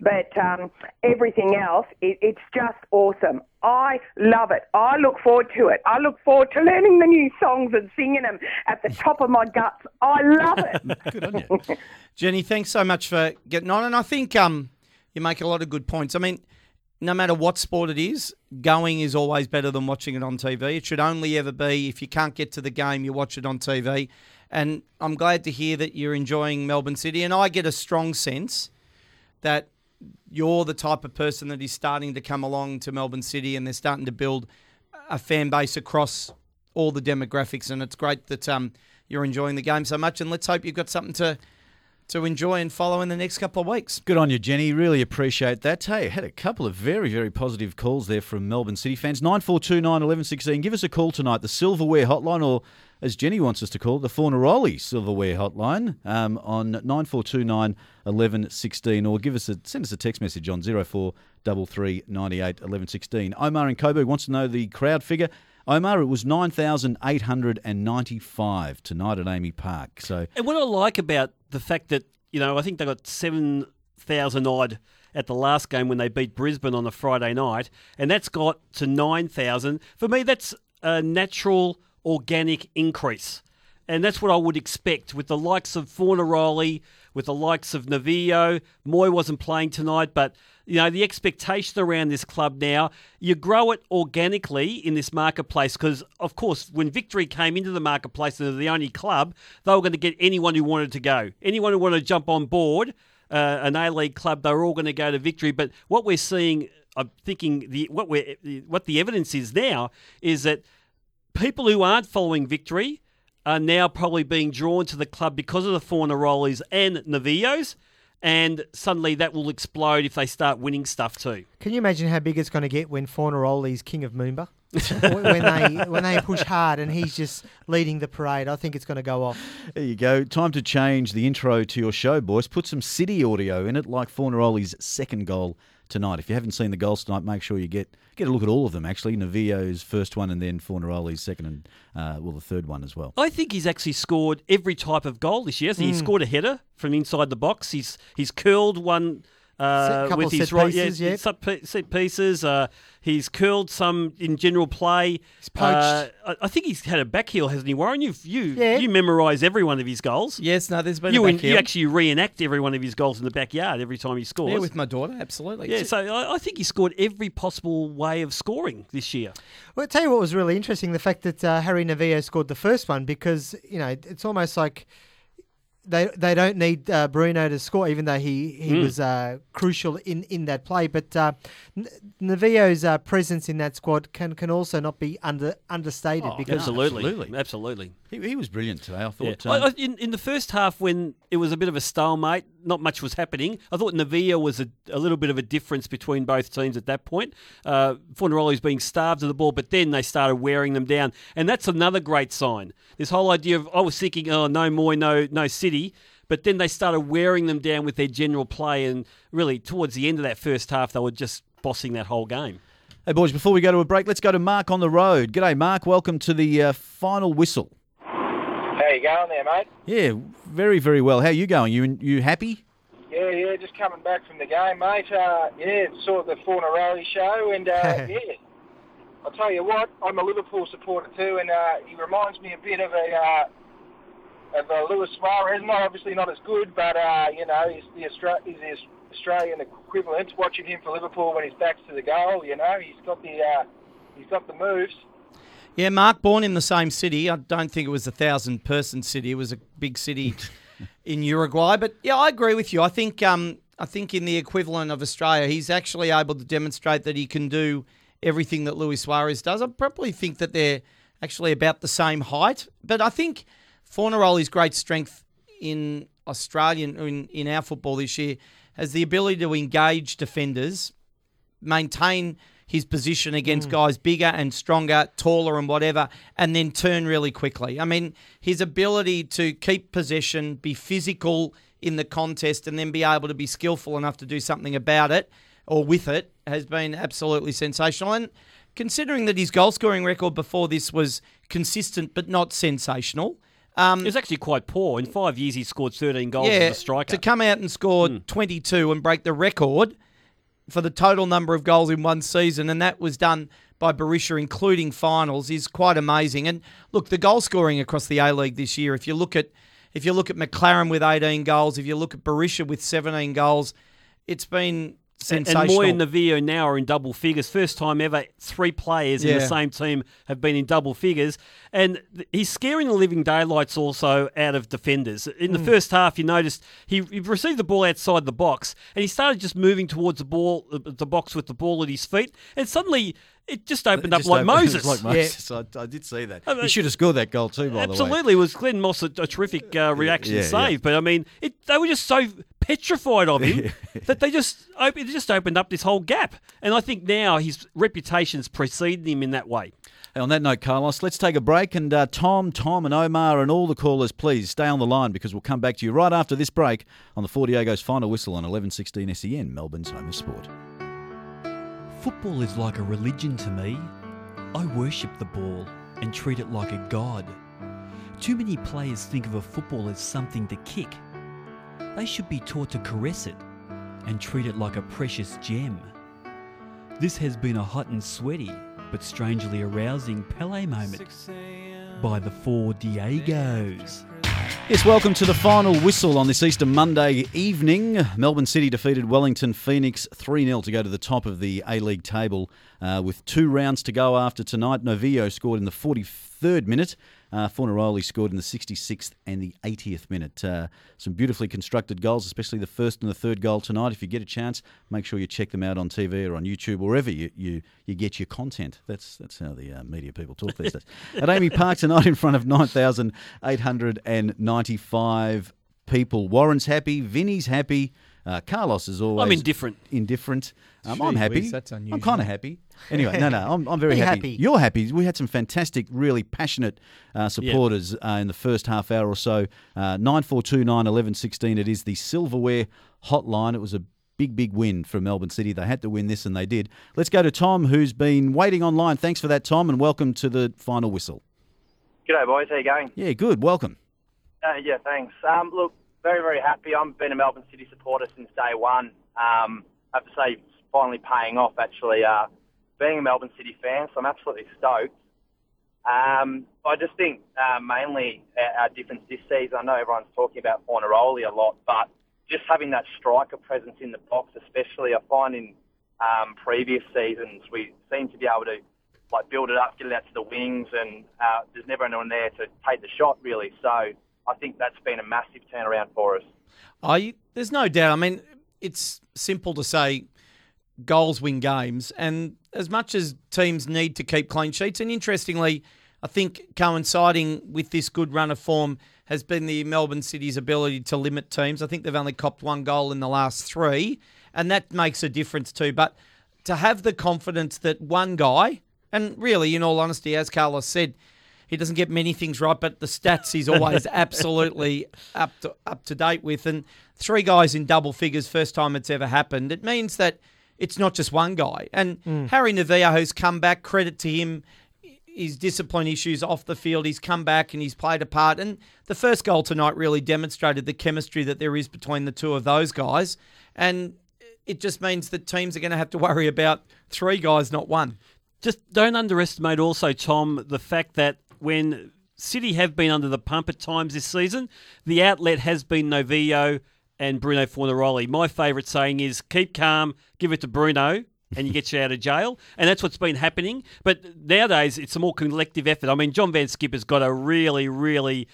Speaker 10: But um, everything else, it, it's just awesome. I love it. I look forward to it. I look forward to learning the new songs and singing them at the top of my guts. I love it. [LAUGHS]
Speaker 2: Good on you.
Speaker 3: Jenny, thanks so much for getting on. And I think um, you make a lot of good points. I mean, no matter what sport it is, going is always better than watching it on TV. It should only ever be if you can't get to the game, you watch it on TV. And I'm glad to hear that you're enjoying Melbourne City. And I get a strong sense that you're the type of person that is starting to come along to Melbourne City and they're starting to build a fan base across all the demographics. And it's great that um, you're enjoying the game so much. And let's hope you've got something to to enjoy and follow in the next couple of weeks.
Speaker 2: Good on you, Jenny. Really appreciate that. Hey, had a couple of very, very positive calls there from Melbourne City fans. 9429 1116. Give us a call tonight, the Silverware Hotline, or as Jenny wants us to call it, the Fornaroli Silverware Hotline um, on 9429 1116, or give us a send us a text message on 0433 98 1116. Omar in Coburg wants to know the crowd figure. Omar, it was 9,895 tonight at AAMI Park. So
Speaker 5: And what I like about the fact that, you know, I think they got 7,000 odd at the last game when they beat Brisbane on the Friday night, and that's got to 9,000. For me, that's a natural, organic increase. And that's what I would expect with the likes of Fornaroli, with the likes of Novillo. Mooy wasn't playing tonight, but you know the expectation around this club now. You grow it organically in this marketplace because, of course, when Victory came into the marketplace and they're the only club, they were going to get anyone who wanted to go, anyone who wanted to jump on board. Uh, an A League club, they were all going to go to Victory. But what we're seeing, I'm thinking the what we what the evidence is now is that people who aren't following Victory are now probably being drawn to the club because of the Fornarolis and Novillos, and suddenly that will explode if they start winning stuff too.
Speaker 6: Can you imagine how big it's going to get when Fornaroli's king of Moomba? [LAUGHS] when they when they push hard and he's just leading the parade, I think it's going to go off.
Speaker 2: there you go. Time to change the intro to your show, boys. Put some City audio in it, like Fornaroli's second goal tonight. If you haven't seen the goals tonight, make sure you get get a look at all of them. Actually, Novillo's first one, and then Fornaroli's second, and uh, well, the third one as well.
Speaker 5: I think he's actually scored every type of goal this year. hasn't he? He
Speaker 6: Mm.
Speaker 5: scored a header from inside the box. He's he's curled one uh,
Speaker 6: couple
Speaker 5: with
Speaker 6: of
Speaker 5: his
Speaker 6: set
Speaker 5: right,
Speaker 6: pieces,
Speaker 5: yeah,
Speaker 6: yeah.
Speaker 5: set pieces. Uh, he's curled some in general play. He's
Speaker 6: poached.
Speaker 5: I, I think he's had a back heel, hasn't he, Warren? You've, you
Speaker 6: Yeah.
Speaker 5: you memorise every one of his goals.
Speaker 3: Yes, no, there's been
Speaker 5: You,
Speaker 3: a
Speaker 5: in-
Speaker 3: back
Speaker 5: you actually reenact every one of his goals in the backyard every time he scores.
Speaker 3: Yeah, with my daughter, absolutely.
Speaker 5: Yeah, so I, I think he scored every possible way of scoring this year.
Speaker 6: Well, I'll tell you what was really interesting the fact that uh, Harry Novillo scored the first one because, you know, it's almost like they they don't need uh, Bruno to score, even though he, he
Speaker 5: Mm.
Speaker 6: was uh, crucial in, in that play. But uh, Novillo's uh, presence in that squad can, can also not be under understated
Speaker 5: Oh,
Speaker 6: because
Speaker 5: absolutely,
Speaker 2: absolutely.
Speaker 5: absolutely.
Speaker 2: He, he was brilliant today. I thought.
Speaker 5: I-
Speaker 2: um,
Speaker 5: I- in, in the first half, when it was a bit of a stalemate, not much was happening. I thought Novillo was a, a little bit of a difference between both teams at that point. Uh, Fornaroli's being starved of the ball, but then they started wearing them down, and that's another great sign. This whole idea of I was thinking, oh, no more, no no City. But then they started wearing them down with their general play, and really towards the end of that first half, they were just bossing that whole game.
Speaker 2: Hey, boys, before we go to a break, let's go to Mark on the road. G'day, Mark. Welcome to the uh, final whistle.
Speaker 11: You going there, mate?
Speaker 2: Yeah, very, very well. How are you going? You you happy?
Speaker 11: Yeah, yeah, just coming back from the game, mate. Uh, yeah, saw the Fornaroli show, and uh, [LAUGHS] yeah, I'll tell you what, I'm a Liverpool supporter too, and uh, he reminds me a bit of a uh, of a Luis Suarez. Not obviously not as good, but uh, you know, he's the Austra- he's the Australian equivalent. Watching him for Liverpool when he's back's to the goal, you know, he's got the uh, he's got the moves.
Speaker 3: Yeah, Mark, born in the same city. I don't think it was a thousand person city. It was a big city [LAUGHS] in Uruguay. But yeah, I agree with you. I think um, I think in the equivalent of Australia, he's actually able to demonstrate that he can do everything that Luis Suarez does. I probably think that they're actually about the same height. But I think Fornaroli's great strength in Australian in, in our football this year has the ability to engage defenders maintain his position against guys bigger and stronger, taller and whatever, and then turn really quickly. I mean, his ability to keep possession, be physical in the contest, and then be able to be skillful enough to do something about it or with it has been absolutely sensational. And considering that his goal scoring record before this was consistent but not sensational. Um,
Speaker 5: It was actually quite poor. In five years, he scored 13 goals as a striker.
Speaker 3: to come out and score 22 and break the record for the total number of goals in one season, and that was done by Berisha, including finals, is quite amazing. And look, the goal scoring across the A League this year, if you look at if you look at Maclaren with 18 goals, if you look at Berisha with 17 goals, it's been sensational.
Speaker 5: And Mooy and Novillo now are in double figures. First time ever, three players in the same team have been in double figures. And he's scaring the living daylights also out of defenders. In the.
Speaker 6: Mm.
Speaker 5: first half, you noticed he, he received the ball outside the box and he started just moving towards the ball, the box with the ball at his feet. And suddenly it just opened up
Speaker 2: Just
Speaker 5: like
Speaker 2: opened-
Speaker 5: Moses.
Speaker 2: like [LAUGHS] Moses. I, I did see that.
Speaker 5: I mean-
Speaker 2: he should have scored that goal too, by the way.
Speaker 5: Absolutely, it was Glen Moss a, a terrific uh, reaction
Speaker 2: yeah,
Speaker 5: save,
Speaker 2: yeah.
Speaker 5: but I mean, it, they were just so petrified of him [LAUGHS] that they just op- it just opened up this whole gap, and I think now his reputation's preceded him in that way.
Speaker 2: Hey, on that note, Carlos, let's take a break. And uh, Tom, Tom, and Omar, and all the callers, please stay on the line because we'll come back to you right after this break on the Four Diego's final whistle on 1116 SEN, Melbourne's home of sport.
Speaker 12: Football is like a religion to me. I worship the ball and treat it like a god. Too many players think of a football as something to kick. They should be taught to caress it and treat it like a precious gem. This has been a hot and sweaty, but strangely arousing Pele moment by the four Diegos.
Speaker 2: Yes, welcome to the final whistle on this Easter Monday evening. Melbourne City defeated Wellington Phoenix 3 0 to go to the top of the A League table uh, with two rounds to go after tonight. Novillo scored in the 43rd minute. Uh, Fornaroli scored in the 66th and the 80th minute. Uh, some beautifully constructed goals, especially the first and the third goal tonight. If you get a chance, make sure you check them out on TV or on YouTube, wherever you, you, you get your content. That's that's how the uh, media people talk these days. At AAMI [LAUGHS] Park tonight, in front of 9,895 people. Warren's happy, Vinny's happy. Uh, Carlos is always.
Speaker 5: I'm indifferent.
Speaker 2: Indifferent. Um,
Speaker 3: Gee
Speaker 2: I'm happy.
Speaker 3: whiz, that's
Speaker 2: I'm kind of happy. Anyway, no, no, [LAUGHS] I'm, I'm very happy.
Speaker 6: happy.
Speaker 2: You're happy. We had some fantastic, really passionate uh, supporters uh, in the first half hour or so. Uh, 9429 11 16. It is the silverware hotline. It was a big, big win for Melbourne City. They had to win this, and they did. Let's go to Tom, who's been waiting online. Thanks for that, Tom, and welcome to the final whistle.
Speaker 13: G'day, boys. How you going?
Speaker 2: Yeah, good. Welcome.
Speaker 13: Uh, yeah, thanks. Um, look, very, very happy. I've been a Melbourne City supporter since day one. Um, I have to say, it's finally paying off, actually, uh, being a Melbourne City fan, so I'm absolutely stoked. Um, I just think uh, mainly our, our difference this season, I know everyone's talking about Fornaroli a lot, but just having that striker presence in the box, especially, I find in um, previous seasons, we seem to be able to like build it up, get it out to the wings, and uh, there's never anyone there to take the shot, really. So I think that's been a massive turnaround for us.
Speaker 3: I there's no doubt. I mean, it's simple to say goals win games, and as much as teams need to keep clean sheets, and interestingly, I think coinciding with this good run of form has been the Melbourne City's ability to limit teams. I think they've only copped one goal in the last three, and that makes a difference too. But to have the confidence that one guy, and really, in all honesty, as Carlos said, he doesn't get many things right, but the stats he's always [LAUGHS] absolutely up to, up to date with. And three guys in double figures, first time it's ever happened. It means that it's not just one guy. And hmm. Harry Novillo, who's come back, credit to him, his discipline issues off the field, he's come back and he's played a part. And the first goal tonight really demonstrated the chemistry that there is between the two of those guys. And it just means that teams are going to have to worry about three guys, not one.
Speaker 5: Just don't underestimate also, Tom, the fact that when City have been under the pump at times this season, the outlet has been Novillo and Bruno Fornaroli. My favourite saying is keep calm, give it to Bruno, and you get you out of jail. And that's what's been happening. But nowadays, it's a more collective effort. I mean, John Van Skipper's got a really, really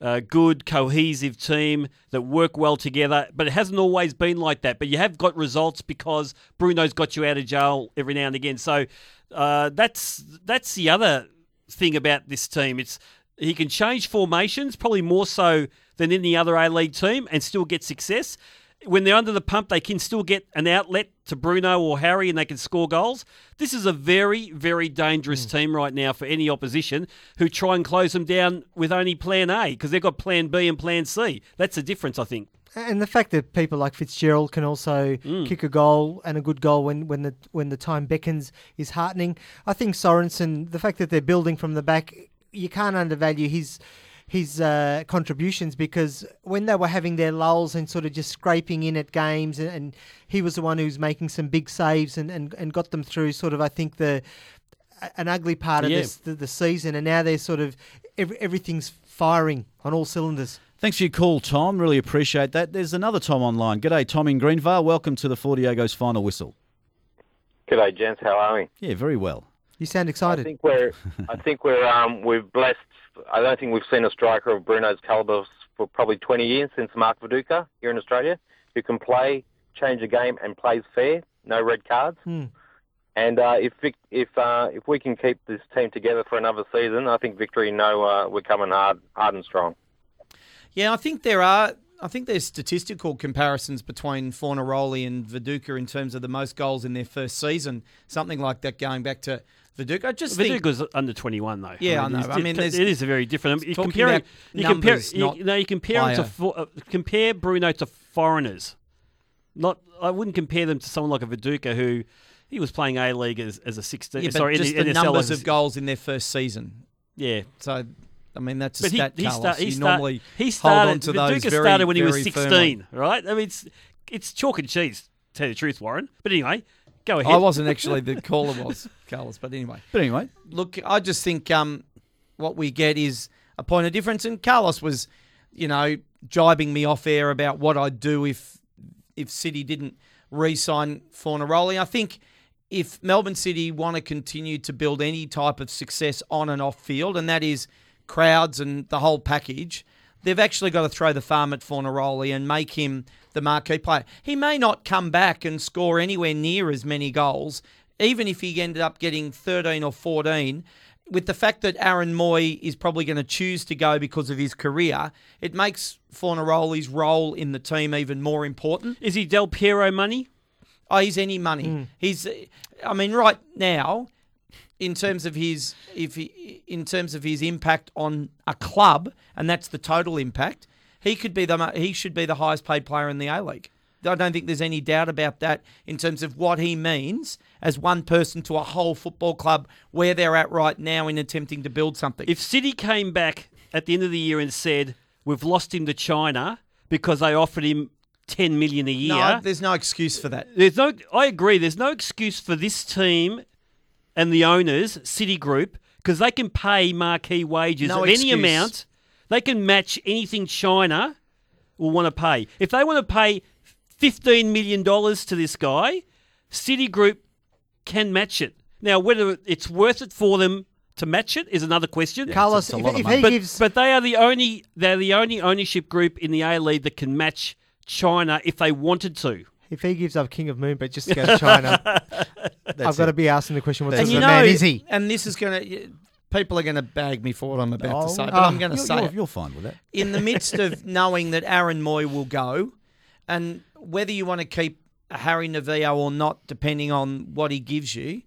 Speaker 5: uh, good, cohesive team that work well together, but it hasn't always been like that. But you have got results because Bruno's got you out of jail every now and again. So uh, that's that's the other thing about this team. It's he can change formations, probably more so than any other A League team, and still get success. When they're under the pump, they can still get an outlet to Bruno or Harry and they can score goals. This is a very, very dangerous hmm. team right now for any opposition who try and close them down with only plan A because they've got plan B and plan C. That's the difference, I think.
Speaker 6: And the fact that people like Fitzgerald can also kick a goal and a good goal when, when the when the time beckons is heartening. I think Sorensen, the fact that they're building from the back, you can't undervalue his his uh, contributions because when they were having their lulls and sort of just scraping in at games, and, and he was the one who's making some big saves and, and, and got them through sort of I think the an ugly part of
Speaker 2: Yeah.
Speaker 6: this the, the season, and now they're sort of every, everything's firing on all cylinders.
Speaker 2: Thanks for your call, Tom. Really appreciate that. There's another Tom online. G'day, Tom in Greenvale. Welcome to the Four Diego's final whistle.
Speaker 14: G'day, gents. How are we?
Speaker 2: Yeah, very well.
Speaker 6: You sound excited.
Speaker 14: I think we're. I think we're. Um, we've blessed. I don't think we've seen a striker of Bruno's calibre for probably 20 years since Mark Viduka here in Australia, who can play, change a game, and plays fair. No red cards.
Speaker 6: Hmm.
Speaker 14: And uh, if Vic, if uh, if we can keep this team together for another season, I think victory. No, uh, we're coming hard, hard and strong.
Speaker 3: Yeah, I think there are. I think there's statistical comparisons between Fornaroli and Viduka in terms of the most goals in their first season, something like that going back to Viduka. I just think
Speaker 5: Viduka's under 21 though.
Speaker 3: Yeah, I know. I mean, there's-
Speaker 5: it is a very different. Compare,
Speaker 3: about
Speaker 5: you compare,
Speaker 3: numbers,
Speaker 5: you,
Speaker 3: not
Speaker 5: no, you compare to uh, compare Bruno to foreigners. Not, I wouldn't compare them to someone like a Viduka who He was playing A League as, as a 16.
Speaker 3: Yeah, but
Speaker 5: sorry, in
Speaker 3: just
Speaker 5: the
Speaker 3: the numbers of goals in their first season.
Speaker 5: Yeah.
Speaker 3: So, I mean, that's a
Speaker 5: But he,
Speaker 3: stat,
Speaker 5: he, he, start-
Speaker 3: normally
Speaker 5: he
Speaker 3: hold on to those
Speaker 5: Viduka
Speaker 3: very,
Speaker 5: started when he was 16,
Speaker 3: firmly.
Speaker 5: right? I mean, it's it's chalk and cheese. To tell you the truth, Warren. But anyway, go ahead.
Speaker 3: I wasn't actually the caller was [LAUGHS] Carlos, but anyway.
Speaker 2: But anyway,
Speaker 3: look, I just think um, what we get is a point of difference. And Carlos was, you know, jibing me off air about what I'd do if if City didn't re-sign Fornaroli. I think if Melbourne City want to continue to build any type of success on and off field, and that is crowds and the whole package, they've actually got to throw the farm at Fornaroli and make him the marquee player. He may not come back and score anywhere near as many goals, even if he ended up getting 13 or 14. With the fact that Aaron Mooy is probably going to choose to go because of his career, it makes Fornaroli's role in the team even more important.
Speaker 5: Is he Del Piero money?
Speaker 3: Oh, he's any money. Hmm. He's, I mean, right now, in terms of his, if he, in terms of his impact on a club, and that's the total impact, he could be the he should be the highest paid player in the A League. I don't think there's any doubt about that in terms of what he means as one person to a whole football club where they're at right now in attempting to build something.
Speaker 5: If City came back at the end of the year and said we've lost him to China because they offered him 10 million a year,
Speaker 3: no, there's no excuse for that.
Speaker 5: There's no. I agree. There's no excuse for this team and the owners, City Group, because they can pay marquee wages
Speaker 3: No
Speaker 5: of any
Speaker 3: excuse.
Speaker 5: amount. They can match anything China will want to pay. If they want to pay fifteen million dollars to this guy, City Group can match it. Now, whether it's worth it for them to match it is another question.
Speaker 6: Yeah, Carlos, it's a- it's a lot if- if he
Speaker 5: but,
Speaker 6: gives-
Speaker 5: but they are the only they're the only ownership group in the A League that can match China if they wanted to.
Speaker 6: If he gives up King of Moon, but just [LAUGHS] to go to China, I've got to be asking the question: What sort
Speaker 3: and
Speaker 6: of
Speaker 3: you know,
Speaker 6: man is he?
Speaker 3: And this is going to. People are going to bag me for what I'm about
Speaker 2: Oh,
Speaker 3: to say, but
Speaker 2: oh,
Speaker 3: I'm ah. going to say
Speaker 2: you're-
Speaker 3: it.
Speaker 2: you're fine with that.
Speaker 3: In the midst of [LAUGHS] knowing that Aaron Mooy will go, and whether you want to keep Harry Novillo or not, depending on what he gives you,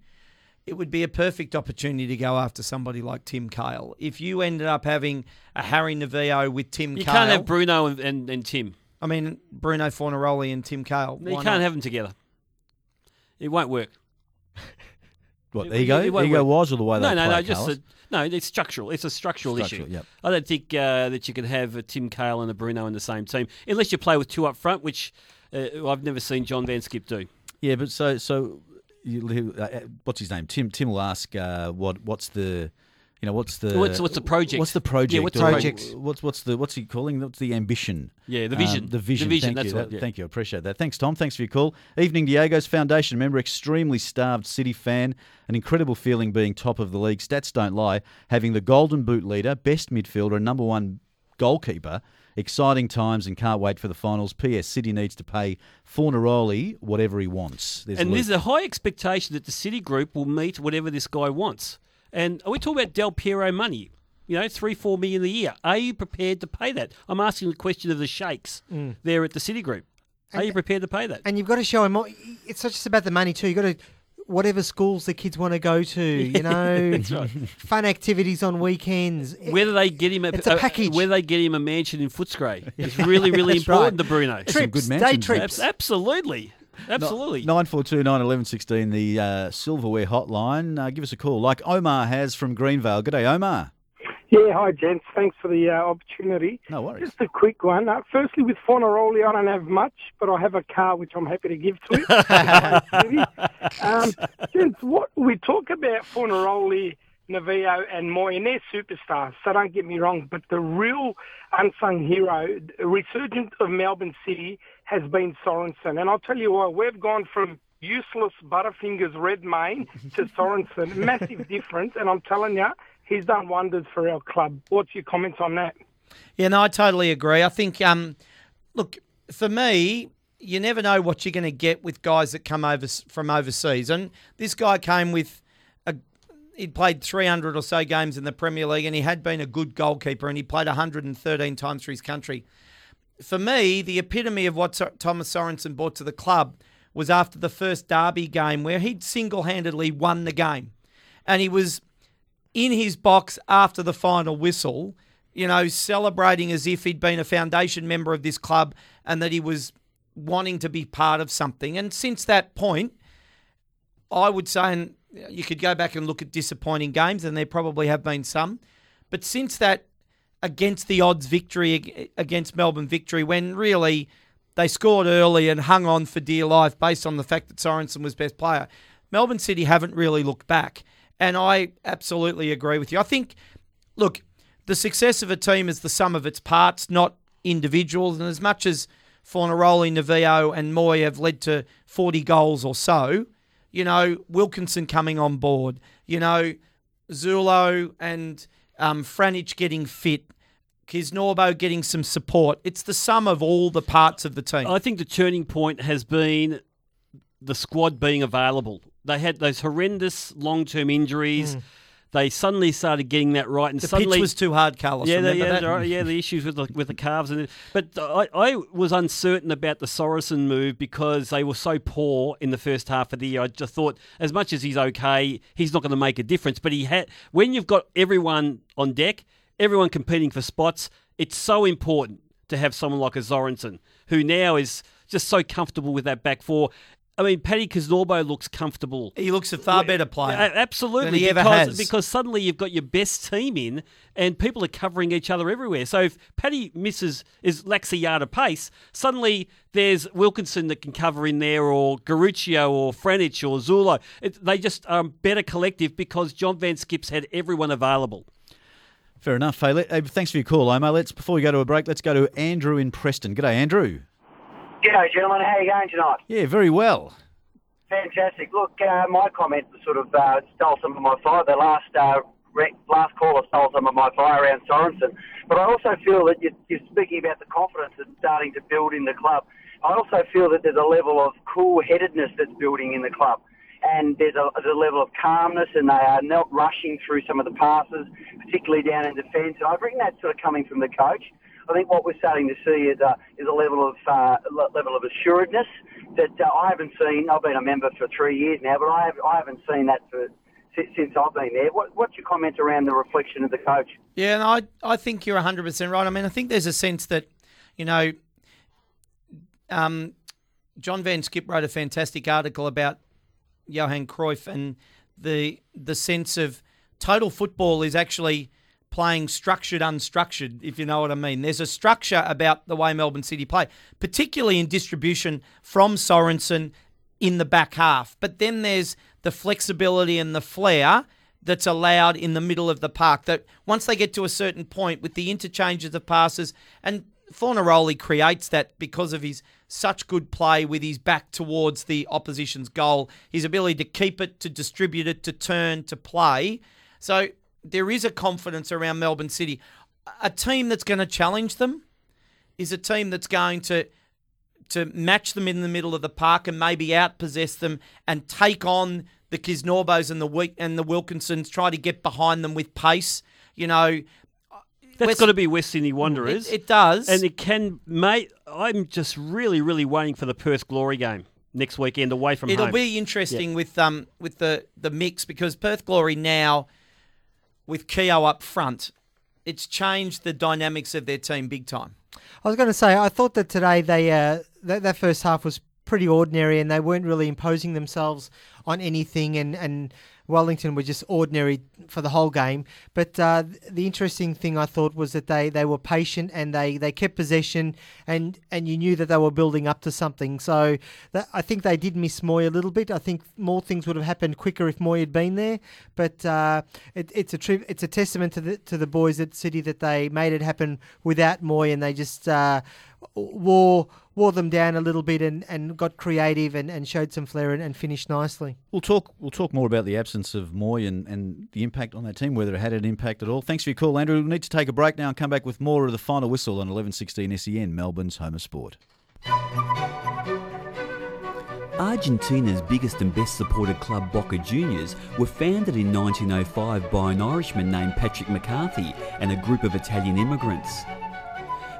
Speaker 3: it would be a perfect opportunity to go after somebody like Tim Cahill. If you ended up having a Harry Novillo with Tim
Speaker 5: You
Speaker 3: Cahill,
Speaker 5: can't have Bruno and, and, and Tim.
Speaker 3: I mean Bruno Fornaroli and Tim Cahill.
Speaker 5: You can't
Speaker 3: not?
Speaker 5: have them together. It won't work.
Speaker 2: What,
Speaker 5: It-
Speaker 2: ego?
Speaker 5: it won't
Speaker 2: Ego wise or the way
Speaker 5: no,
Speaker 2: they
Speaker 5: no,
Speaker 2: play,
Speaker 5: no, just a, no. It's structural. It's a structural,
Speaker 2: Structural,
Speaker 5: issue.
Speaker 2: yep.
Speaker 5: I don't think uh, that you can have a Tim Cahill and a Bruno in the same team unless you play with two up front, which uh, I've never seen John van 't Schip do.
Speaker 2: Yeah, but so so, you, uh, what's his name? Tim. Tim will ask uh, what what's the, you know, what's the
Speaker 5: What's- what's the project?
Speaker 2: What's the project?
Speaker 5: Yeah, what's the project?
Speaker 2: What's what's the what's he calling? What's the ambition?
Speaker 5: Yeah, the
Speaker 2: Um,
Speaker 5: vision.
Speaker 2: the vision.
Speaker 5: The vision,
Speaker 2: Thank
Speaker 5: that's
Speaker 2: you.
Speaker 5: what- yeah.
Speaker 2: Thank you. I appreciate that. Thanks, Tom. Thanks for your call. Evening Diego's Foundation member, extremely starved City fan. An incredible feeling being top of the league. Stats don't lie. Having the Golden Boot leader, best midfielder, and number one goalkeeper. Exciting times and can't wait for the finals. P.S. City needs to pay Fornaroli whatever he wants. There's
Speaker 5: and
Speaker 2: Luke.
Speaker 5: there's a high expectation that the City Group will meet whatever this guy wants. And are we talking about Del Piero money? You know, three, four million a year. Are you prepared to pay that? I'm asking the question of the sheikhs
Speaker 6: Mm.
Speaker 5: there at the City Group. Are you prepared to pay that?
Speaker 6: And you've got to show him. It's not just about the money too. You've got to whatever schools the kids want to go to. [LAUGHS] You know,
Speaker 5: That's right. [LAUGHS]
Speaker 6: fun activities on weekends.
Speaker 5: Whether they get him a,
Speaker 6: It's a package.
Speaker 5: whether they get him a mansion in Footscray [LAUGHS] is really, really important
Speaker 6: right.
Speaker 5: to Bruno.
Speaker 6: Trips, good day mansions there. trips.
Speaker 5: Abs- Absolutely, absolutely.
Speaker 2: Nine four two nine eleven sixteen. The uh, silverware hotline. Uh, give us a call, like Omar has from Greenvale. Good day, Omar.
Speaker 15: Yeah, hi, gents. Thanks for the uh, opportunity.
Speaker 2: No worries.
Speaker 15: Just a quick one. Uh, firstly, with Fornaroli, I don't have much, but I have a car which I'm happy to give to him. [LAUGHS] um, gents, what we talk about Fornaroli, Novillo, and Mooy, and they're superstars, so don't get me wrong, but the real unsung hero, the resurgent of Melbourne City, has been Sorensen. And I'll tell you what, we've gone from useless Butterfingers Redmayne to [LAUGHS] Sorensen. Massive difference, and I'm telling you, he's done wonders for our club. What's your comments on that?
Speaker 3: Yeah, no, I totally agree. I think, um, look, for me, you never know what you're going to get with guys that come over from overseas. And this guy came with. He'd played 300 or so games in the Premier League, and he had been a good goalkeeper, and he played 113 times for his country. For me, the epitome of what Thomas Sorensen brought to the club was after the first derby game, where he'd single-handedly won the game, and he was in his box after the final whistle, you know, celebrating as if he'd been a foundation member of this club and that he was wanting to be part of something. And since that point, I would say, and you could go back and look at disappointing games, and there probably have been some. But since that against the odds victory against Melbourne victory, when really they scored early and hung on for dear life based on the fact that Sorensen was best player, Melbourne City haven't really looked back. And I absolutely agree with you. I think, look, the success of a team is the sum of its parts, not individuals. And as much as Fornaroli, Novillo, and Mooy have led to 40 goals or so, you know, Wilkinson coming on board, you know, Zullo and um, Franjic getting fit, Kisnorbo getting some support. It's the sum of all the parts of the team.
Speaker 5: I think the turning point has been the squad being available. They had those horrendous long-term injuries.
Speaker 3: Mm.
Speaker 5: They suddenly started getting that right, and
Speaker 3: The pitch was too hard, Carlos,
Speaker 5: Yeah, the, yeah, yeah, the issues with the with the calves, and but I, I was uncertain about the Sorensen move because they were so poor in the first half of the year. I just thought, as much as he's okay, he's not going to make a difference. But he had when you've got everyone on deck, everyone competing for spots. It's so important to have someone like a Sorensen who now is just so comfortable with that back four. I mean, Paddy Kisnorbo looks comfortable.
Speaker 3: He looks a far better player
Speaker 5: Absolutely,
Speaker 3: than he ever
Speaker 5: because,
Speaker 3: has.
Speaker 5: because suddenly you've got your best team in, and people are covering each other everywhere. So if Paddy misses is lacks a yard of pace, suddenly there's Wilkinson that can cover in there, or Garuccio, or Franjic, or Zullo. It, they just are better collective because John van 't Schip's had everyone available.
Speaker 2: Fair enough. Hey, thanks for your call, Omar. Let's before we go to a break, let's go to Andrew in Preston. G'day, Andrew.
Speaker 16: G'day, gentlemen. How are you going tonight?
Speaker 2: Yeah, very well.
Speaker 16: Fantastic. Look, uh, my comment sort of uh, stole some of my fire. The last uh, re- last caller stole some of my fire around Sorensen. But I also feel that you're, you're speaking about the confidence that's starting to build in the club. I also feel that there's a level of cool-headedness that's building in the club. And there's a, there's a level of calmness, and they are not rushing through some of the passes, particularly down in defence. And I bring that sort of coming from the coach. I think what we're starting to see is a, is a level of uh, level of assuredness that uh, I haven't seen. I've been a member for three years now, but I, have, I haven't seen that for, since, I've been there. What, what's your comment around the reflection of the coach?
Speaker 3: Yeah, and I I think you're 100% right. I mean, I think there's a sense that, you know, um, John van 't Schip wrote a fantastic article about Johan Cruyff and the the sense of total football is actually playing structured unstructured if you know what I mean there's a structure about the way Melbourne City play particularly in distribution from Sorensen in the back half but then there's the flexibility and the flair that's allowed in the middle of the park that once they get to a certain point with the interchanges of passes and Fornaroli creates that because of his such good play with his back towards the opposition's goal, his ability to keep it, to distribute it, to turn, to play. So there is a confidence around Melbourne City. A team that's going to challenge them is a team that's going to to match them in the middle of the park and maybe outpossess them and take on the Kisnorbos and the and the Wilkinsons, try to get behind them with pace. You know,
Speaker 5: That's
Speaker 3: West-
Speaker 5: got to be West Sydney Wanderers.
Speaker 3: It- it does.
Speaker 5: and it can. Mate, I'm just really, really waiting for the Perth Glory game next weekend away from
Speaker 3: It'll
Speaker 5: home.
Speaker 3: be interesting
Speaker 5: Yeah.
Speaker 3: with um with the the mix because Perth Glory now with Keogh up front, it's changed the dynamics of their team big time.
Speaker 6: I was going to say, I thought that today they uh, that, that first half was pretty ordinary and they weren't really imposing themselves on anything and, and Wellington were just ordinary for the whole game. But uh, the interesting thing I thought was that they, they were patient and they, they kept possession and, and you knew that they were building up to something. So that, I think they did miss Mooy a little bit. I think more things would have happened quicker if Mooy had been there. But uh, it, it's a tri- it's a testament to the to the boys at City that they made it happen without Mooy and they just uh, wore wore them down a little bit and, and got creative and, and showed some flair and, and finished nicely.
Speaker 2: We'll talk. We'll talk more about the absence of Mooy and, and the impact on that team, whether it had an impact at all. Thanks for your call, Andrew. We'll need to take a break now and come back with more of the final whistle on 11:16 SEN, E Melbourne's home of sport.
Speaker 12: Argentina's biggest and best supported club, Boca Juniors, were founded in 1905 by an Irishman named Patrick McCarthy and a group of Italian immigrants.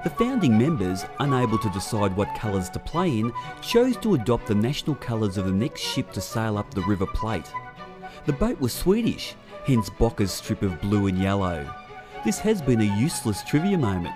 Speaker 12: The founding members, unable to decide what colours to play in, chose to adopt the national colours of the next ship to sail up the River Plate. The boat was Swedish, hence Boca's strip of blue and yellow. This has been a useless trivia moment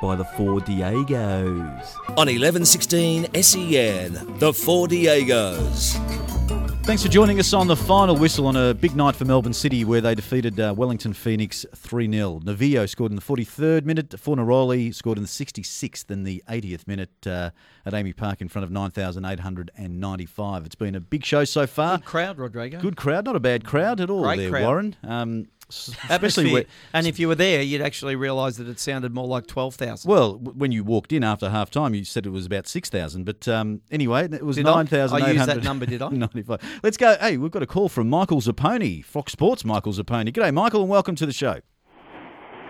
Speaker 12: by the Four Diegos.
Speaker 7: On 1116 SEN, the Four Diegos.
Speaker 2: Thanks for joining us on the final whistle on a big night for Melbourne City where they defeated uh, Wellington Phoenix 3 0. Novillo scored in the 43rd minute, Fornaroli scored in the 66th and the 80th minute uh, at AAMI Park in front of 9,895. It's been a big show so far.
Speaker 3: Good crowd, Rodrigo.
Speaker 2: Good crowd, not a bad crowd at all
Speaker 3: Great
Speaker 2: there,
Speaker 3: crowd.
Speaker 2: Warren. Um, especially
Speaker 3: Atmosphere.
Speaker 2: where,
Speaker 3: and if you were there, you'd actually realise that it sounded more like 12,000.
Speaker 2: well, when you walked in after half time, you said it was about 6,000. But um, anyway, it was
Speaker 3: Did I?
Speaker 2: 9,895.
Speaker 3: I used that number, did I? [LAUGHS]
Speaker 2: 95. Let's go. Hey, we've got a call from Michael Zappone, Fox Sports Michael Zappone. G'day, Michael, and welcome to the show.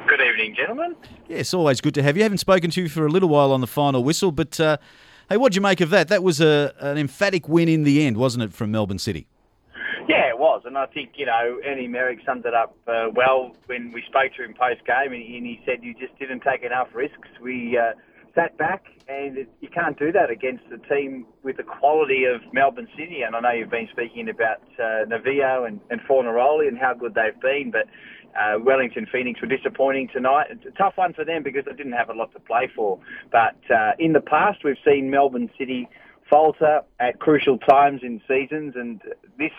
Speaker 17: Good evening, gentlemen.
Speaker 2: Yes, always good to have you. Haven't spoken to you for a little while on the final whistle, but uh, hey, what'd you make of that? That was a, an emphatic win in the end, wasn't it, from Melbourne City?
Speaker 17: It was, and I think you know Ernie Merrick summed it up uh, well when we spoke to him post game, and, he- and he said you just didn't take enough risks. We uh, sat back, and it, you can't do that against a team with the quality of Melbourne City. And I know you've been speaking about uh, Novillo and, and Fornaroli and how good they've been, but uh, Wellington Phoenix were disappointing tonight. It's a tough one for them because they didn't have a lot to play for. But uh, in the past, we've seen Melbourne City falter at crucial times in seasons, and this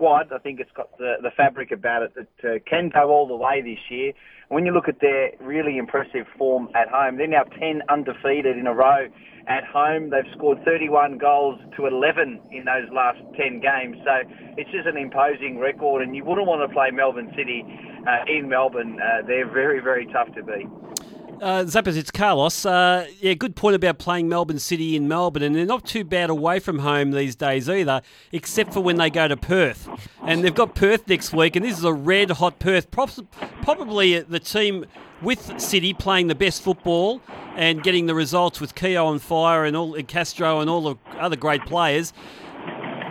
Speaker 17: squad, I think it's got the, the fabric about it that uh, can go all the way this year. When you look at their really impressive form at home, they're now 10 undefeated in a row at home. They've scored 31 goals to 11 in those last 10 games. So it's just an imposing record, and you wouldn't want to play Melbourne City uh, in Melbourne. Uh, they're very, very tough to beat.
Speaker 5: Uh, Zappers, it's Carlos. Uh, yeah, good point about playing Melbourne City in Melbourne, and they're not too bad away from home these days either, except for when they go to Perth. And they've got Perth next week, and this is a red hot Perth. Probably the team with City playing the best football and getting the results with Keogh on fire and all and Castro and all the other great players.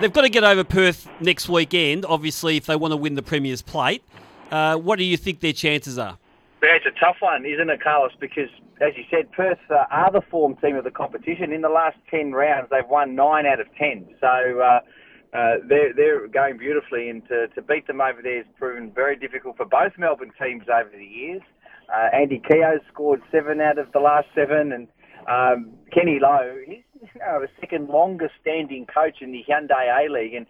Speaker 5: They've got to get over Perth next weekend, obviously, if they want to win the Premier's Plate. Uh, what do you think their chances are?
Speaker 17: Yeah, it's a tough one, isn't it, Carlos? Because, as you said, Perth uh, are the form team of the competition. In the last 10 rounds, they've won 9 out of 10. So uh, uh, they're, they're going beautifully, and to, to beat them over there has proven very difficult for both Melbourne teams over the years. Uh, Andy Keogh scored 7 out of the last 7, and um, Kenny Lowe, he's [LAUGHS] you know, the second longest standing coach in the Hyundai A-League, and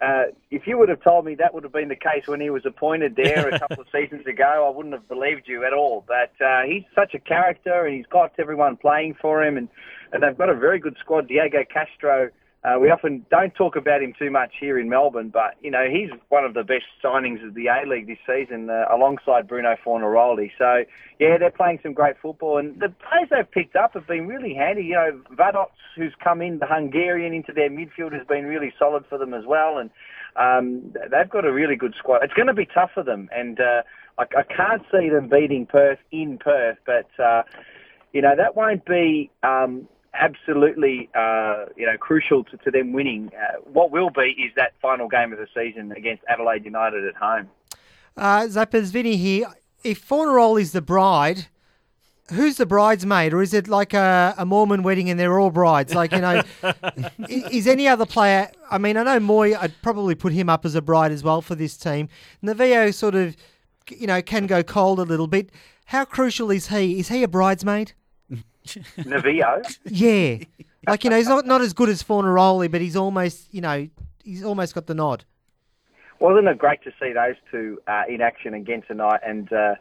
Speaker 17: uh, if you would have told me that would have been the case when he was appointed there a [LAUGHS] couple of seasons ago, I wouldn't have believed you at all. But uh, he's such a character, and he's got everyone playing for him, and, and they've got a very good squad. Diego Castro, uh, we often don't talk about him too much here in Melbourne, but you know he's one of the best signings of the A League this season, uh, alongside Bruno Fornaroli. So yeah, they're playing some great football, and the players they've picked up have been really handy. You know, Vadocz, who's come in, the Hungarian into their midfield, has been really solid for them as well, and um, they've got a really good squad. It's going to be tough for them, and uh, I, I can't see them beating Perth in Perth, but uh, you know that won't be um, absolutely uh, you know crucial to, to them winning. Uh, what will be is that final game of the season against Adelaide United at home.
Speaker 6: Uh, Zappers, Vinny here. If Fornaroli is the bride, who's the bridesmaid, or is it like a, a Mormon wedding and they're all brides? Like you know, [LAUGHS] i- is any other player? I mean, I know Mooy. I'd probably put him up as a bride as well for this team. Novillo sort of, you know, can go cold a little bit. How crucial is he? Is he a bridesmaid? [LAUGHS]
Speaker 17: Novillo.
Speaker 6: Yeah, like you know, he's not not as good as Fornaroli, but he's almost, you know, he's almost got the nod.
Speaker 17: Wasn't it great to see those two uh, in action again tonight? And uh,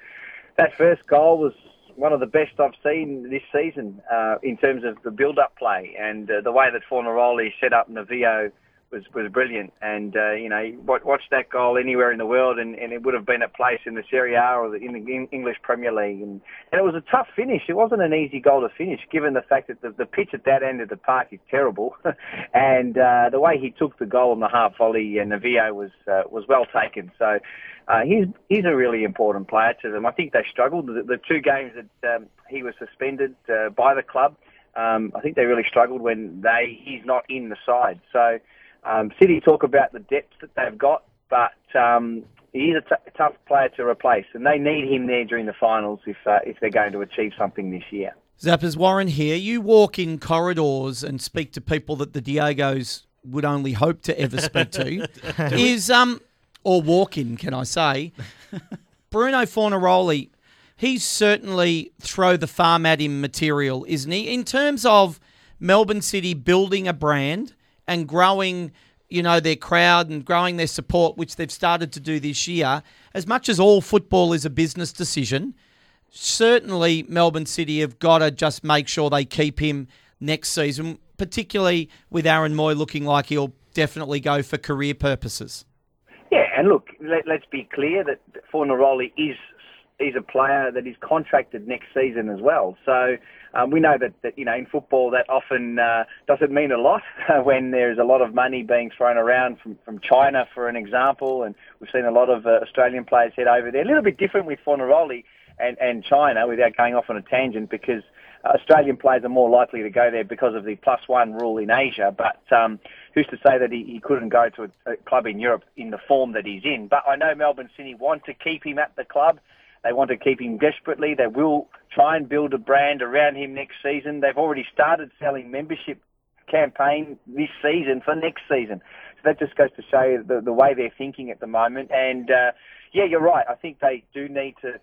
Speaker 17: that first goal was one of the best I've seen this season uh, in terms of the build-up play and uh, the way that Fornaroli set up Novillo was, was brilliant. And uh, you know, watch that goal anywhere in the world, and, and it would have been a place in the Serie A or the, in the English Premier League. And, and it was a tough finish. It wasn't an easy goal to finish, given the fact that the, the pitch at that end of the park is terrible, [LAUGHS] and uh, the way he took the goal on the half volley, and Novillo was uh, was well taken. So. Uh, he's he's a really important player to them. I think they struggled. The, the two games that um, he was suspended uh, by the club, um, I think they really struggled when they he's not in the side. So um, City talk about the depth that they've got, but um, he's a t- tough player to replace, and they need him there during the finals if uh, if they're going to achieve something this year.
Speaker 3: Zappers Warren here. You walk in corridors and speak to people that the Diegos would only hope to ever speak to. [LAUGHS] Is um or walk in, can I say? [LAUGHS] Bruno Fornaroli, he's certainly throw the farm at him material, isn't he? In terms of Melbourne City building a brand and growing, you know, their crowd and growing their support, which they've started to do this year, as much as all football is a business decision, certainly Melbourne City have got to just make sure they keep him next season, particularly with Aaron Mooy looking like he'll definitely go for career purposes.
Speaker 17: Yeah, and look, let, let's be clear that Fornaroli is is a player that is contracted next season as well. So um, we know that, that you know in football that often uh, doesn't mean a lot [LAUGHS] when there's a lot of money being thrown around from, from China, for an example, and we've seen a lot of uh, Australian players head over there. A little bit different with Fornaroli and, and China, without going off on a tangent, because uh, Australian players are more likely to go there because of the plus one rule in Asia. But um, who's to say that he, he couldn't go to a, a club in Europe in the form that he's in? But I know Melbourne City want to keep him at the club. They want to keep him desperately. They will try and build a brand around him next season. They've already started selling membership campaign this season for next season. So that just goes to show you the, the way they're thinking at the moment. And uh, yeah, you're right. I think they do need to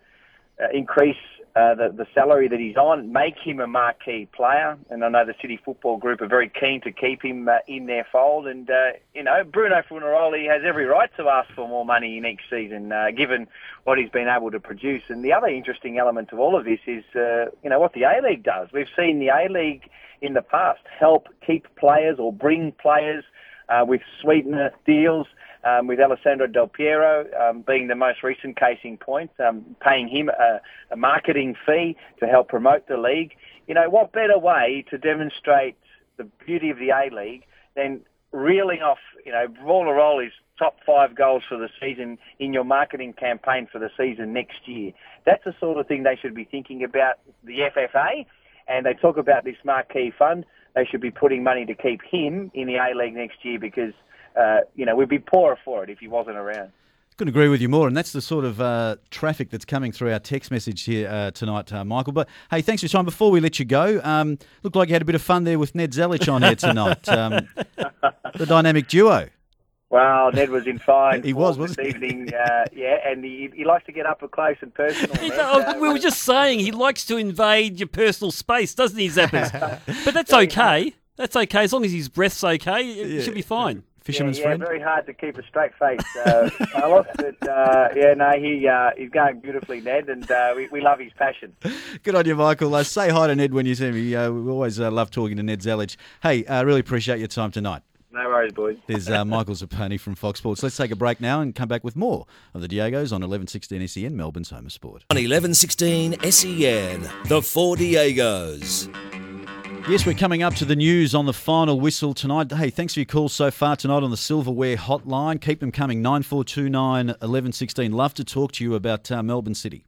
Speaker 17: uh, increase uh, the, the salary that he's on, make him a marquee player. And I know the City Football Group are very keen to keep him uh, in their fold. And, uh, you know, Bruno Fornaroli has every right to ask for more money next season, uh, given what he's been able to produce. And the other interesting element of all of this is, uh, you know, what the A-League does. We've seen the A-League in the past help keep players or bring players uh, with sweetener deals um, with Alessandro Del Piero um, being the most recent case in point, um, paying him a, a marketing fee to help promote the league. You know, what better way to demonstrate the beauty of the A-League than reeling off, you know, roller roll his top five goals for the season in your marketing campaign for the season next year. That's the sort of thing they should be thinking about the FFA, and they talk about this marquee fund. They should be putting money to keep him in the A-League next year because uh, you know, we'd be poorer for it if he wasn't around.
Speaker 2: Couldn't agree with you more, and that's the sort of uh, traffic that's coming through our text message here uh, tonight, uh, Michael. But hey, thanks for your time. Before we let you go, um, looked like you had a bit of fun there with Ned Zelich on here tonight. Um, [LAUGHS] the dynamic duo.
Speaker 17: Well, Ned was in fine. [LAUGHS]
Speaker 2: He was, wasn't
Speaker 17: this evening. Uh, yeah, and he, he likes to get up close and personal. [LAUGHS] Ned.
Speaker 5: Oh,
Speaker 17: Uh,
Speaker 5: we were just saying he likes to invade your personal space, doesn't he, Zappers? but that's okay. That's okay as long as his breath's okay. It should be fine.
Speaker 2: Fisherman's
Speaker 17: yeah, yeah,
Speaker 2: friend.
Speaker 17: very hard to keep a straight face, uh, [LAUGHS] Carlos. But uh, yeah, no, he uh, he's going beautifully, Ned, and uh, we, we love his passion.
Speaker 2: Good on you, Michael. Uh, say hi to Ned when you see me. Uh, we always uh, love talking to Ned Zelich. Hey, uh, really appreciate your time tonight.
Speaker 17: No worries, boys. [LAUGHS]
Speaker 2: There's uh, Michael Zappone from Fox Sports. Let's take a break now and come back with more of the Diegos on 1116 SEN, Melbourne's home of sport.
Speaker 7: On 1116 SEN, the Four Diegos.
Speaker 2: Yes, we're coming up to the news on the final whistle tonight. Hey, thanks for your calls so far tonight on the silverware hotline. Keep them coming 9429 1116. Love to talk to you about uh, Melbourne City.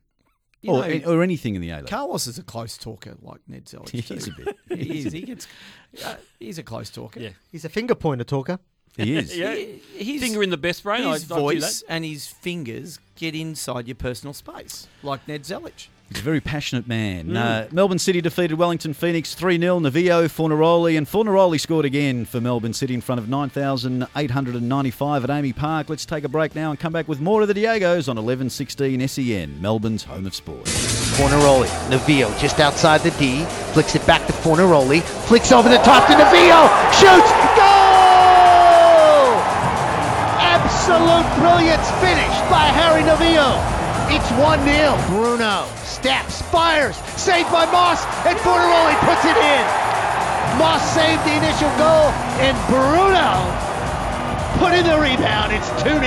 Speaker 3: You
Speaker 2: Or,
Speaker 3: know,
Speaker 2: or anything in the A League.
Speaker 3: Carlos is a close talker, like Ned Zelich. [LAUGHS]
Speaker 2: He
Speaker 3: too.
Speaker 2: is a bit. [LAUGHS]
Speaker 3: he is. He gets. [LAUGHS] Uh, he's a close talker.
Speaker 5: Yeah.
Speaker 6: He's a finger pointer talker.
Speaker 2: He is.
Speaker 5: Yeah.
Speaker 3: His,
Speaker 5: Finger in the best brain.
Speaker 3: His
Speaker 5: I'd- I'd do
Speaker 3: voice and his fingers get inside your personal space, like Ned Zelich.
Speaker 2: He's a very passionate man.
Speaker 3: Mm.
Speaker 2: Uh, Melbourne City defeated Wellington Phoenix 3 0. Novillo, Fornaroli, and Fornaroli scored again for Melbourne City in front of 9,895 at AAMI Park. Let's take a break now and come back with more of the Diegos on 1116 SEN, Melbourne's home of sport.
Speaker 1: Fornaroli, Novillo just outside the D, flicks it back to Fornaroli, flicks over the top to Novillo, shoots, goal! Absolute brilliance finish by Harry Novillo. It's 1-0. Bruno steps, fires, saved by Moss, and Fornaroli puts it in. Moss saved the initial goal, and Bruno put in the rebound. It's 2-0.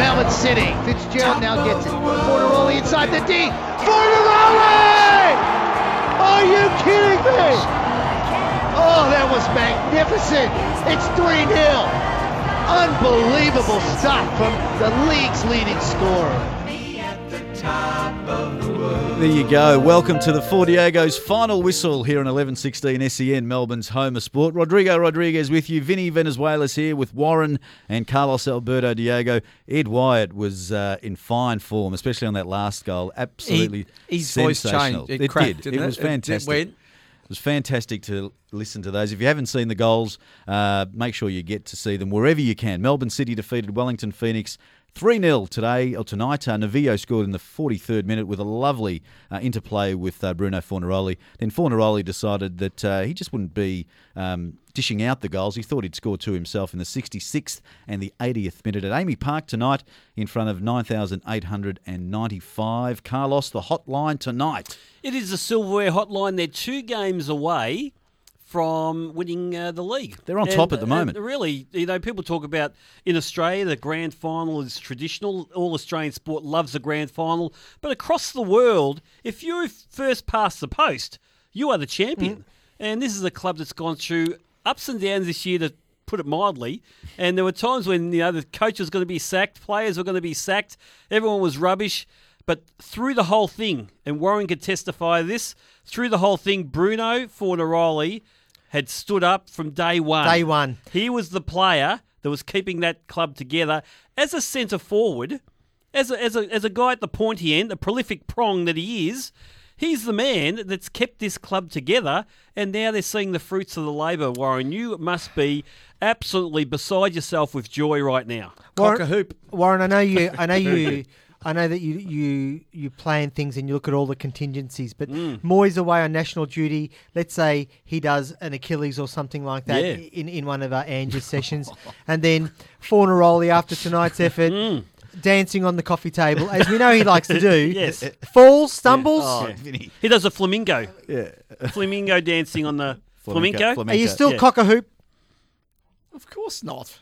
Speaker 1: Melbourne City. Fitzgerald now gets it. Fornaroli inside the D. Fornaroli! Are you kidding me? Oh, that was magnificent. It's 3-0. Unbelievable stuff from the league's leading scorer.
Speaker 2: There you go. Welcome to the Four Diegos final whistle here on 1116 SEN, Melbourne's home of sport. Rodrigo Rodriguez with you. Vinny Venezuela's here with Warren and Carlos Alberto Diego. Ed Wyatt was uh, in fine form, especially on that last goal. Absolutely
Speaker 3: He- his voice
Speaker 2: sensational.
Speaker 3: changed. It cracked,
Speaker 2: did. It was
Speaker 3: it? It- it
Speaker 2: fantastic.
Speaker 3: went-
Speaker 2: It was fantastic to listen to those. If you haven't seen the goals, uh, make sure you get to see them wherever you can. Melbourne City defeated Wellington Phoenix 3 0 today or tonight. Uh, Novillo scored in the 43rd minute with a lovely uh, interplay with uh, Bruno Fornaroli. Then Fornaroli decided that uh, he just wouldn't be um, dishing out the goals. He thought he'd score two himself in the 66th and the 80th minute at AAMI Park tonight in front of 9,895. Carlos, the hotline tonight.
Speaker 5: It is the silverware hotline. They're two games away from winning uh, the league.
Speaker 2: They're on top at the moment.
Speaker 5: really, you know, people talk about in Australia the grand final is traditional. All Australian sport loves the grand final, but across the world, if you first pass the post, you are the champion.
Speaker 2: Mm.
Speaker 5: And this is a club that's gone through ups and downs this year to put it mildly. And there were times when you know the coach was going to be sacked, players were going to be sacked, everyone was rubbish. But through the whole thing, and Warren could testify to this, through the whole thing, Bruno Fornaroli had stood up from day one.
Speaker 6: Day one.
Speaker 5: He was the player that was keeping that club together as a centre forward, as a, as a, as a guy at the pointy end, the prolific prong that he is. He's the man that's kept this club together, and now they're seeing the fruits of the labour. Warren, you must be absolutely beside yourself with joy right now.
Speaker 6: Warren, Warren, I know you. I know [LAUGHS] you. I know that you you you plan things and you look at all the contingencies. But
Speaker 5: Mm.
Speaker 6: Mooy's away on national duty. Let's say he does an Achilles or something like that
Speaker 5: Yeah.
Speaker 6: in, in one of our Angers sessions, [LAUGHS] and then Fornaroli after tonight's effort.
Speaker 5: Mm.
Speaker 6: Dancing on the coffee table, as we know he likes to do. [LAUGHS]
Speaker 5: Yes.
Speaker 6: Falls, stumbles.
Speaker 5: Oh, He does a flamingo.
Speaker 2: Yeah.
Speaker 5: Flamingo dancing on the
Speaker 2: flamingo.
Speaker 5: flamenco.
Speaker 6: Are you still
Speaker 5: Yeah.
Speaker 6: cock a hoop?
Speaker 3: Of course not.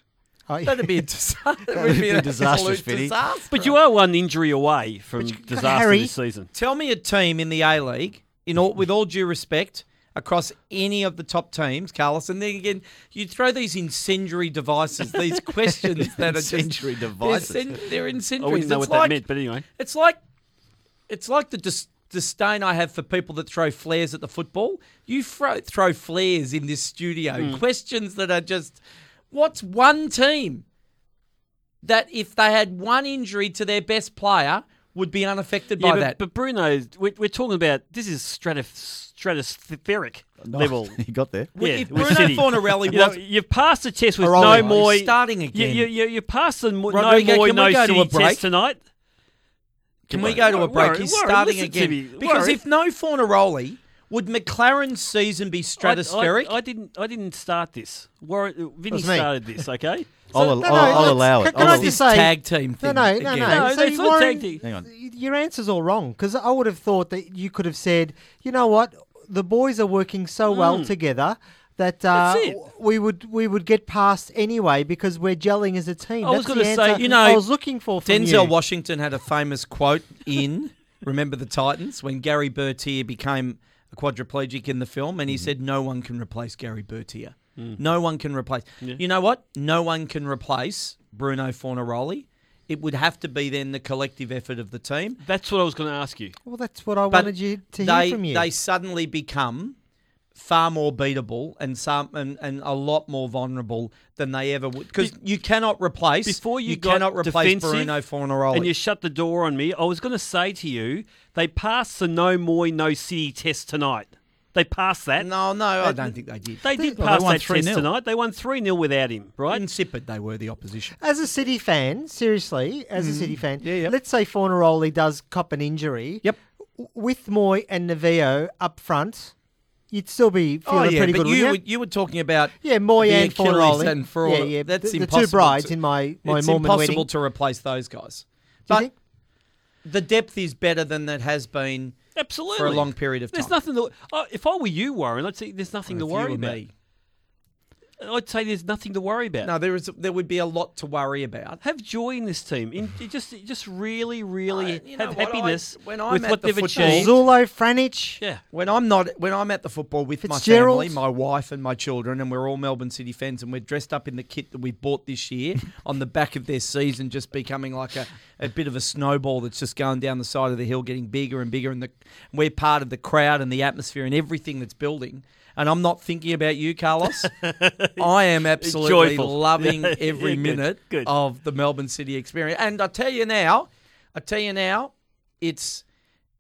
Speaker 6: Oh,
Speaker 3: That'd be a [LAUGHS] disaster.
Speaker 2: That'd be
Speaker 3: an
Speaker 2: disastrous,
Speaker 3: absolute
Speaker 2: Vinny.
Speaker 3: disaster.
Speaker 5: But you are one injury away from disaster
Speaker 3: Harry,
Speaker 5: this season.
Speaker 3: Tell me a team in the A League, in all, with all due respect, across any of the top teams, Carlos, and then again, you throw these incendiary devices, these [LAUGHS] questions that are just
Speaker 2: Incendiary
Speaker 3: they're
Speaker 2: devices.
Speaker 3: They're,
Speaker 5: I
Speaker 3: incendiary.
Speaker 5: wouldn't know
Speaker 3: It's
Speaker 5: what that
Speaker 3: like-
Speaker 5: meant, but anyway.
Speaker 3: It's like it's like the dis- disdain I have for people that throw flares at the football. You throw, throw flares in this studio.
Speaker 5: Hmm.
Speaker 3: Questions that are just what's one team that if they had one injury to their best player would be unaffected
Speaker 5: Yeah,
Speaker 3: by
Speaker 5: but,
Speaker 3: that?
Speaker 5: but Bruno, we're, we're talking about this is stratos, stratospheric [LAUGHS] level. [LAUGHS]
Speaker 2: he got there.
Speaker 3: Well,
Speaker 5: Yeah,
Speaker 3: if
Speaker 5: with
Speaker 3: Bruno
Speaker 5: City.
Speaker 3: Fornaroli [LAUGHS]
Speaker 5: you
Speaker 3: was.
Speaker 5: You've passed the test with
Speaker 3: Aroli.
Speaker 5: no more.
Speaker 3: He's starting
Speaker 5: You,
Speaker 3: again.
Speaker 5: you, you, you passed the mo-
Speaker 3: Rodrigo,
Speaker 5: no more,
Speaker 3: can
Speaker 5: no
Speaker 3: we go to
Speaker 5: city
Speaker 3: a break?
Speaker 5: test tonight.
Speaker 3: Can we go to a break?
Speaker 5: Warren,
Speaker 3: He's
Speaker 5: Warren,
Speaker 3: starting again. Because
Speaker 5: Warren.
Speaker 3: if no Fornaroli, would Maclaren's season be stratospheric?
Speaker 5: I, I, didn't. I didn't start this. Warren, Vinny
Speaker 6: was me.
Speaker 5: started this. Okay. [LAUGHS]
Speaker 2: I'll,
Speaker 6: no,
Speaker 2: I'll,
Speaker 6: no,
Speaker 2: I'll allow it.
Speaker 6: can- can
Speaker 2: I'll
Speaker 6: I just say-
Speaker 3: tag team
Speaker 6: No,
Speaker 3: thing.
Speaker 6: no, no,
Speaker 3: again.
Speaker 6: no.
Speaker 5: No,
Speaker 6: So
Speaker 5: that's not
Speaker 6: Warren,
Speaker 5: tag team.
Speaker 2: Hang on.
Speaker 6: Your answer's all wrong because I would have thought that you could have said, you know what, the boys are working so well together that uh, we would we would get past anyway because we're gelling as a team.
Speaker 5: I was
Speaker 6: That's the
Speaker 5: gonna say,
Speaker 3: you know,
Speaker 6: I was looking for
Speaker 3: Denzel
Speaker 6: you.
Speaker 3: Washington had a famous quote in [LAUGHS] Remember the Titans when Gerry Bertier became a quadriplegic in the film, and he mm-hmm. said, "No one can replace Gerry Bertier. Mm. No one can replace." You know what? No one can replace Bruno Fornaroli. It would have to be then the collective effort of the team.
Speaker 5: That's what I was going to ask you.
Speaker 6: Well, that's what I
Speaker 3: But
Speaker 6: wanted you to
Speaker 3: they,
Speaker 6: hear from you.
Speaker 3: They suddenly become far more beatable and some and, and a lot more vulnerable than they ever would because you cannot replace
Speaker 5: Before you, got
Speaker 3: cannot replace Bruno Fornaroli.
Speaker 5: and you shut the door on me, I was going to say to you, they passed the no Mooy, no city test tonight. They passed that.
Speaker 3: no, no, I don't think they did.
Speaker 5: They did
Speaker 2: Well,
Speaker 5: pass
Speaker 2: won
Speaker 5: that test
Speaker 2: 3-0.
Speaker 5: tonight. They won 3 0 without him, right?
Speaker 3: Insipid, they were the opposition.
Speaker 6: As a City fan, seriously, as a City fan,
Speaker 3: Mm-hmm. Yeah, yeah.
Speaker 6: let's say Fornaroli does cop an injury.
Speaker 3: Yep.
Speaker 6: With Mooy and Novillo up front, you'd still be feeling
Speaker 3: oh yeah,
Speaker 6: pretty
Speaker 3: but
Speaker 6: good,
Speaker 3: you
Speaker 6: wouldn't
Speaker 3: were,
Speaker 6: you?
Speaker 3: you were talking about
Speaker 6: Yeah,
Speaker 3: Mooy
Speaker 6: and
Speaker 3: Achilles
Speaker 6: Fornaroli.
Speaker 3: and for
Speaker 6: yeah, yeah.
Speaker 3: That's
Speaker 6: the, the
Speaker 3: impossible
Speaker 6: two brides
Speaker 3: to-
Speaker 6: in my, my
Speaker 3: it's
Speaker 6: Mormon
Speaker 3: impossible
Speaker 6: wedding.
Speaker 3: to replace those guys.
Speaker 6: Do you
Speaker 3: But
Speaker 6: think?
Speaker 3: The depth is better than that has been
Speaker 5: Absolutely.
Speaker 3: for a long period of time.
Speaker 5: There's nothing to. Oh, uh, if I were you, Warren, I'd say there's nothing to worry about.
Speaker 3: me.
Speaker 5: I'd say there's nothing to worry about.
Speaker 3: No, there is. There would be a lot to worry about.
Speaker 5: Have joy in this team. In, just, just really, really
Speaker 3: I- you know
Speaker 5: have
Speaker 3: what, I-
Speaker 5: happiness
Speaker 3: when I'm
Speaker 5: with
Speaker 3: at
Speaker 5: what
Speaker 3: the
Speaker 5: they've
Speaker 3: football-
Speaker 5: achieved.
Speaker 6: Zullo, Franjic.
Speaker 5: Yeah.
Speaker 3: When I'm not, when I'm at the football with my
Speaker 6: Fitzgerald.
Speaker 3: family, my wife and my children, and we're all Melbourne City fans, and we're dressed up in the kit that we bought this year [LAUGHS] on the back of their season, just becoming like a, a bit of a snowball that's just going down the side of the hill, getting bigger and bigger, and the we're part of the crowd and the atmosphere and everything that's building. And I'm not thinking about you, Carlos. [LAUGHS] I am absolutely
Speaker 5: Joyful. [LAUGHS]
Speaker 3: loving
Speaker 5: Yeah,
Speaker 3: every
Speaker 5: yeah, good,
Speaker 3: minute
Speaker 5: good.
Speaker 3: of the Melbourne City experience. And I tell you now, I tell you now, it's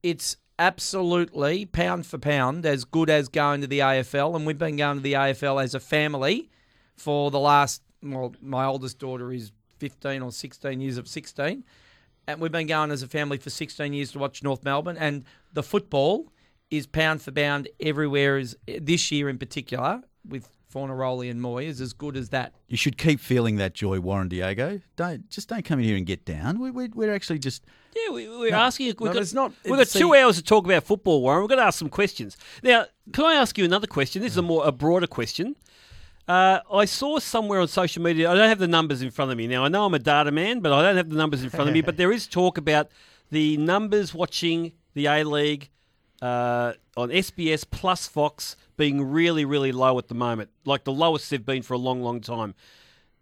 Speaker 3: it's absolutely pound for pound as good as going to the AFL, and we've been going to the AFL as a family for the last. Well, my oldest daughter is 15 or 16 years of 16. And we've been going as a family for 16 years to watch North Melbourne. And the football is pound for pound everywhere, is this year in particular, with Fornaroli and Mooy, is as good as that.
Speaker 2: You should keep feeling that joy, Warren Diego. Don't just don't come in here and get down. We, we, we're actually just
Speaker 5: Yeah, we, we're
Speaker 2: No,
Speaker 5: asking. We've
Speaker 2: no,
Speaker 5: got,
Speaker 2: it's not-
Speaker 5: We've got
Speaker 2: it's
Speaker 5: two
Speaker 2: the-
Speaker 5: hours to talk about football, Warren. We've got to ask some questions. Now, can I ask you another question? This is a more a broader question. Uh, I saw somewhere on social media. I don't have the numbers in front of me now. I know I'm a data man, but I don't have the numbers in front of me. [LAUGHS] But there is talk about the numbers watching the A League uh, on SBS plus Fox being really, really low at the moment, like the lowest they've been for a long, long time.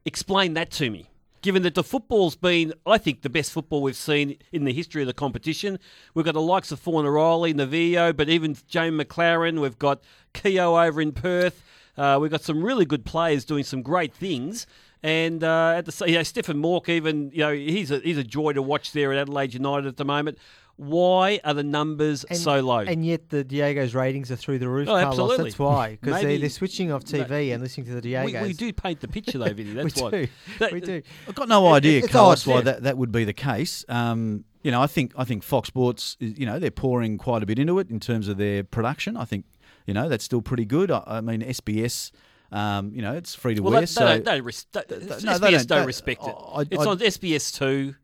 Speaker 5: Explain that to me. Given that the football's been, I think, the best football we've seen in the history of the competition. We've got the likes of Fornaroli, Novillo, but even Jamie Maclaren. We've got Keogh over in Perth. Uh, we've got some really good players doing some great things. And uh, at the you know, Stefan Mauk, even you know, he's a he's a joy to watch there at Adelaide United at the moment. Why are the numbers
Speaker 6: And-
Speaker 5: so low?
Speaker 6: And yet the Diego's ratings are through the roof,
Speaker 5: Oh,
Speaker 6: Carlos.
Speaker 5: absolutely.
Speaker 6: That's why. Because they're, they're switching off TV and listening to the Diegos.
Speaker 5: we, we do paint the picture though, Vinny. [LAUGHS] That's
Speaker 6: we
Speaker 5: why.
Speaker 6: do.
Speaker 5: That-
Speaker 6: we do.
Speaker 2: I've got no
Speaker 6: It-
Speaker 2: idea,
Speaker 6: it's
Speaker 2: Carlos,
Speaker 6: odd,
Speaker 2: why
Speaker 6: yeah.
Speaker 2: that, that would be the case. Um, you know, I think I think Fox Sports, you know, they're pouring quite a bit into it in terms of their production. I think, you know, that's still pretty good. I, I mean, SBS, um, you know, it's free to
Speaker 5: Well,
Speaker 2: wear.
Speaker 5: they,
Speaker 2: so
Speaker 5: they don't, they don't, res- they,
Speaker 2: no, they
Speaker 5: SBS
Speaker 2: don't-
Speaker 5: don't,
Speaker 2: they-
Speaker 5: respect it.
Speaker 2: I- I-
Speaker 5: it's
Speaker 2: I-
Speaker 5: on SBS two.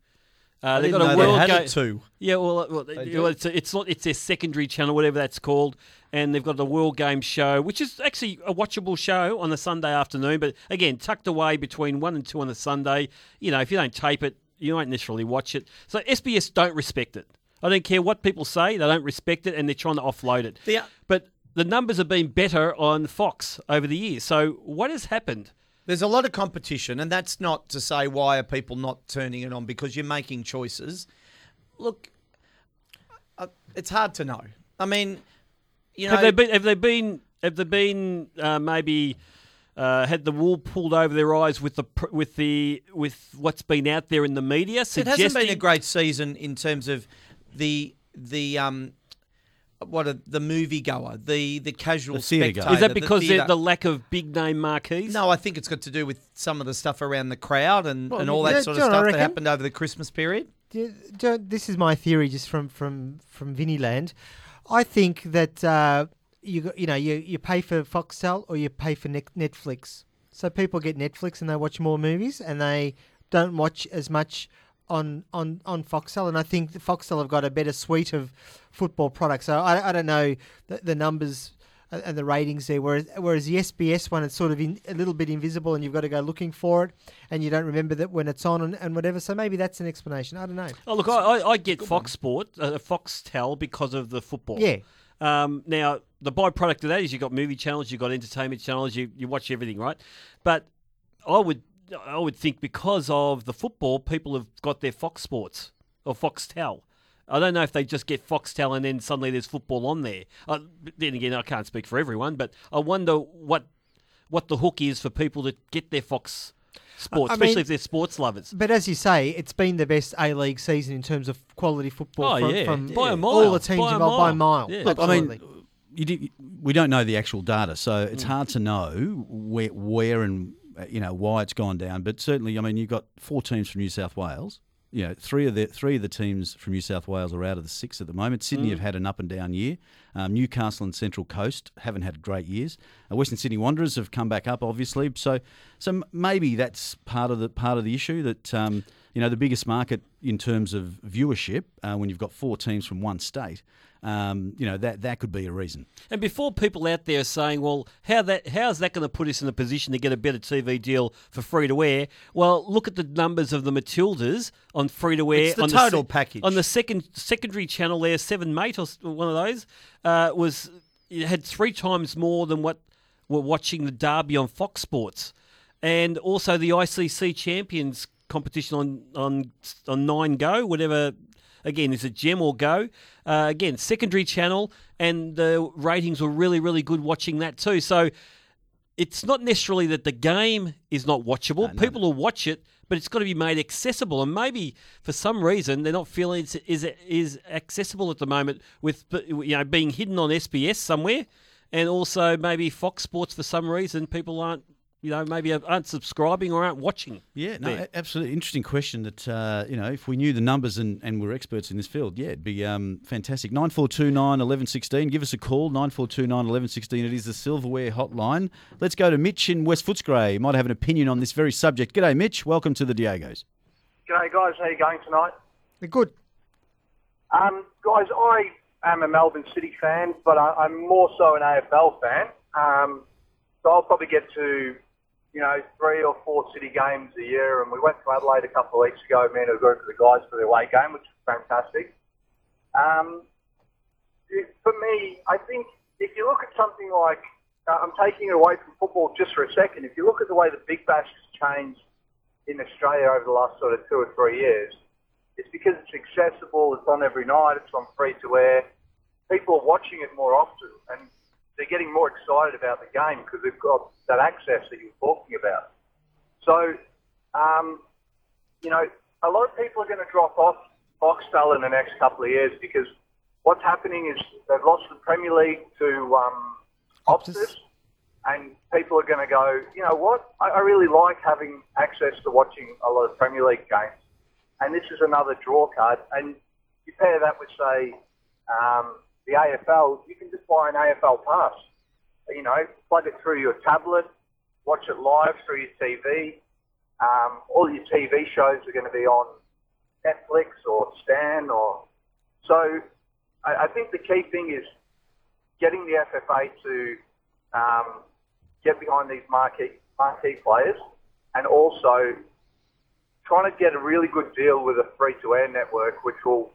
Speaker 5: Uh, they've
Speaker 2: didn't
Speaker 5: got a
Speaker 2: know they
Speaker 5: world
Speaker 2: had
Speaker 5: Ga-
Speaker 2: it too.
Speaker 5: Yeah, well, well,
Speaker 2: They
Speaker 5: well,
Speaker 2: do?
Speaker 5: it's, it's not. It's their secondary channel, whatever that's called, and they've got the World Game show, which is actually a watchable show on a Sunday afternoon. But again, tucked away between one and two on a Sunday. You know, if you don't tape it, you won't necessarily watch it. So SBS don't respect it. I don't care what people say; they don't respect it, and they're trying to offload it.
Speaker 3: Yeah.
Speaker 5: But the numbers have been better on Fox over the years. So what has happened?
Speaker 3: There's a lot of competition, and that's not to say why are people not turning it on because you're making choices. Look, uh, it's hard to know. I mean, you know,
Speaker 5: have they been? Have they been? Have they been? Uh, maybe uh, had the wool pulled over their eyes with the with the with what's been out there in the media?
Speaker 3: it
Speaker 5: Suggesting,
Speaker 3: hasn't been a great season in terms of the the um. What a, the movie goer, the the casual
Speaker 2: The theatre goer.
Speaker 3: spectator.
Speaker 5: Is that because
Speaker 3: theatre-
Speaker 5: of the lack of big name marquees?
Speaker 3: No, I think it's got to do with some of the stuff around the crowd and,
Speaker 6: Well,
Speaker 3: and all
Speaker 6: yeah,
Speaker 3: that sort of stuff that happened over the Christmas period.
Speaker 6: Yeah, Jo- this is my theory, just from from from Vinny Land. I think that uh, you got- you know you you pay for Foxtel or you pay for Net- Netflix. So people get Netflix and they watch more movies and they don't watch as much on on on Foxtel. And I think the Foxtel have got a better suite of football products. So I, I don't know the, the numbers. And the ratings there, whereas whereas the SBS one, it's sort of in, a little bit invisible, and you've got to go looking for it, and you don't remember that when it's on and, and whatever. So maybe that's an explanation. I don't know.
Speaker 5: Oh look, I, I, get Fox Sport, uh, Foxtel because of the football.
Speaker 6: Yeah.
Speaker 5: Um, now the byproduct of that is you've got movie channels, you've got entertainment channels, you, you watch everything, right? But I would I would think because of the football, people have got their Fox Sports or Foxtel. I don't know if they just get Foxtel and then suddenly there's football on there. Uh, then again, I can't speak for everyone, but I wonder what what the hook is for people to get their Fox Sports,
Speaker 6: I
Speaker 5: especially
Speaker 6: mean-
Speaker 5: if they're sports lovers.
Speaker 6: But as you say, it's been the best A League season in terms of quality football.
Speaker 5: Oh,
Speaker 6: from,
Speaker 5: yeah.
Speaker 6: from
Speaker 5: By a
Speaker 6: all the teams
Speaker 5: By a
Speaker 6: involved by a
Speaker 5: mile.
Speaker 6: mile.
Speaker 5: Yeah.
Speaker 2: Look, I
Speaker 6: Absolutely.
Speaker 2: mean, you did, we don't know the actual data, so it's hard to know where, where and you know why it's gone down. But certainly, I mean, you've got four teams from New South Wales. You know, three of the three of the teams from New South Wales are out of the six at the moment. Sydney
Speaker 5: Mm.
Speaker 2: have had an up and down year. Um, Newcastle and Central Coast haven't had great years. Uh, Western Sydney Wanderers have come back up, obviously. So, so maybe that's part of the part of the issue that um, you know the biggest market in terms of viewership uh, when you've got four teams from one state. Um, you know that that could be a reason.
Speaker 5: And before people out there are saying, "Well, how that how's that going to put us in a position to get a better TV deal for free to air?" Well, look at the numbers of the Matildas on free to air.
Speaker 3: It's the
Speaker 5: on
Speaker 3: total
Speaker 5: sec-
Speaker 3: package.
Speaker 5: on the second secondary channel. There, Seven Mate or one of those uh, was it had three times more than what were watching the Derby on Fox Sports, and also the ICC Champions competition on on on Nine Go, whatever. Again, is it Gem or Go? Uh, again, secondary channel, and the ratings were really, really good watching that too. So it's not necessarily that the game is not watchable. People will watch it, but it's got to be made accessible. And maybe for some reason they're not feeling it's is is accessible at the moment with you know being hidden on SBS somewhere, and also maybe Fox Sports for some reason people aren't you know, maybe aren't subscribing or aren't watching.
Speaker 2: Yeah, no,
Speaker 5: there.
Speaker 2: absolutely interesting question. That uh, you know, if we knew the numbers and, and were experts in this field, yeah, it'd be um, fantastic. Nine four two nine eleven sixteen. Give us a call. Nine four two nine eleven sixteen. It is the silverware hotline. Let's go to Mitch in West Footscray. He might have an opinion on this very subject. G'day, Mitch. Welcome to the Diegos.
Speaker 18: G'day guys, how you going tonight?
Speaker 6: Good.
Speaker 18: Um, guys, I am a Melbourne City fan, but I, I'm more so an AFL fan. Um, so I'll probably get to, you know, three or four City games a year. And we went to Adelaide a couple of weeks ago, me and a group of the guys for the away game, which was fantastic. Um, it- for me, I think if you look at something like, uh, I'm taking it away from football just for a second. If you look at the way the Big Bash has changed in Australia over the last sort of two or three years, it's because it's accessible, it's on every night, it's on free to air. People are watching it more often and they're getting more excited about the game because they've got that access that you're talking about. So, um, you know, a lot of people are going to drop off Foxtel in the next couple of years because what's happening is they've lost the Premier League to um, Optus, and people are going to go, you know what, I, I really like having access to watching a lot of Premier League games and this is another draw card. And you pair that with, say, um, the AFL, you can just buy an AFL pass. You know, plug it through your tablet, watch it live through your TV. Um, all your TV shows are going to be on Netflix or Stan or so. I, I think the key thing is getting the FFA to um, get behind these marquee marquee players, and also trying to get a really good deal with a free-to-air network, which will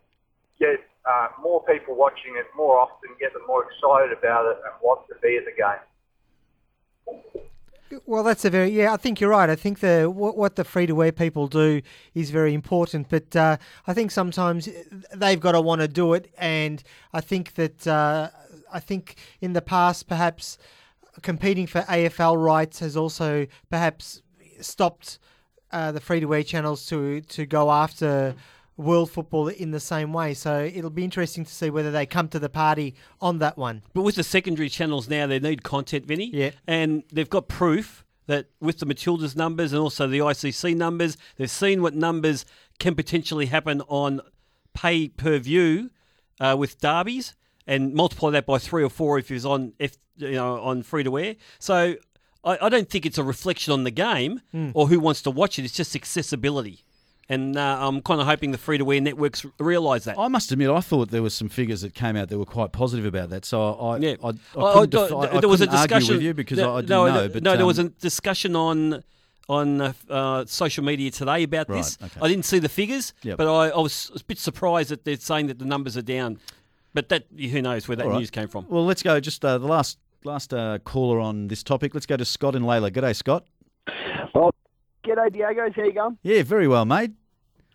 Speaker 18: get uh, more people watching it more often, get them more excited about it, and want to be at the game.
Speaker 6: Well, that's a very yeah. I think you're right. I think the what, what the free to wear people do is very important, but uh, I think sometimes they've got to want to do it, and I think that uh, I think in the past perhaps competing for AFL rights has also perhaps stopped uh, the free to wear channels to to go after world football in the same way. So it'll be interesting to see whether they come to the party on that one.
Speaker 5: But with the secondary channels now, they need content, Vinny.
Speaker 6: Yeah.
Speaker 5: And they've got proof that with the Matildas numbers and also the ICC numbers, they've seen what numbers can potentially happen on pay per view uh, with derbies, and multiply that by three or four if it's on if you know on free to air. So. I, I don't think it's a reflection on the game.
Speaker 6: Mm.
Speaker 5: or who wants to watch it. It's just accessibility, and uh, I'm kind of hoping the free to air networks realise that.
Speaker 2: I must admit, I thought there were some figures that came out that were quite positive about that. So I,
Speaker 5: Yeah,
Speaker 2: I, I, I
Speaker 5: there was a discussion
Speaker 2: with you because
Speaker 5: no,
Speaker 2: I didn't
Speaker 5: no,
Speaker 2: know.
Speaker 5: no,
Speaker 2: But
Speaker 5: no, there was
Speaker 2: um,
Speaker 5: a discussion on on uh, uh, social media today about
Speaker 2: Right,
Speaker 5: this.
Speaker 2: okay.
Speaker 5: I didn't see the figures,
Speaker 2: Yep.
Speaker 5: but I, I was a bit surprised that they're saying that the numbers are down. But that who knows where that
Speaker 2: right.
Speaker 5: news came from?
Speaker 2: Well, let's go. Just uh, the last last uh, caller on this topic. Let's go to Scott and Layla. G'day, Scott.
Speaker 19: Well, g'day, Diego. How you going?
Speaker 2: Yeah, very well, mate.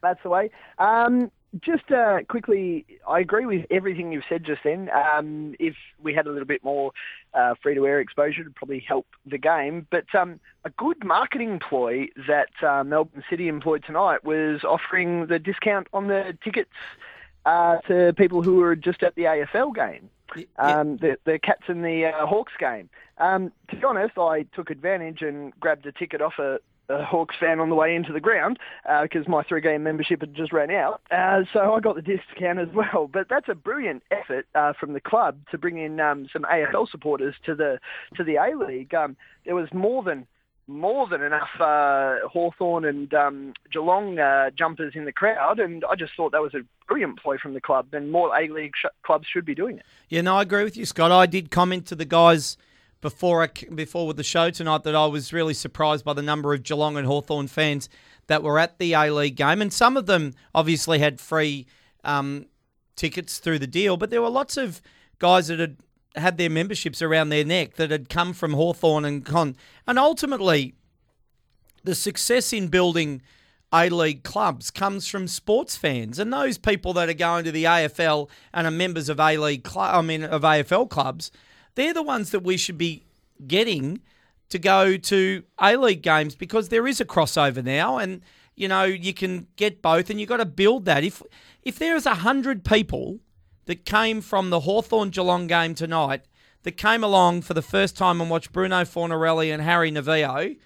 Speaker 19: That's the way. Um, just uh, quickly, I agree with everything you've said just then. Um, if we had a little bit more uh, free-to-air exposure, it'd probably help the game. But um, a good marketing ploy that uh, Melbourne City employed tonight was offering the discount on the tickets uh, to people who were just at the AFL game. Um, the, the Cats and the uh, Hawks game. Um, to be honest, I took advantage and grabbed a ticket off a, a Hawks fan on the way into the ground because my three game membership had just ran out. Uh, so I got the discount as well. But that's a brilliant effort uh, from the club to bring in um, some AFL supporters to the to the A League. Um, there was more than more than enough uh, Hawthorn and um, Geelong uh, jumpers in the crowd, and I just thought that was a brilliant ploy from the club, and more A League sh- clubs should be doing it.
Speaker 3: Yeah, no, I agree with you, Scott. I did comment to the guys before I, before with the show tonight that I was really surprised by the number of Geelong and Hawthorn fans that were at the A League game, and some of them obviously had free um, tickets through the deal, but there were lots of guys that had had their memberships around their neck that had come from Hawthorn and gone, and ultimately the success in building A League clubs comes from sports fans and those people that are going to the AFL and are members of A League I mean of AFL clubs. They're the ones that we should be getting to go to A League games because there is a crossover now, and you know you can get both, and you've got to build that. If if there is a hundred people that came from the Hawthorn Geelong game tonight that came along for the first time and watched Bruno Fornaroli and Harry Novillo,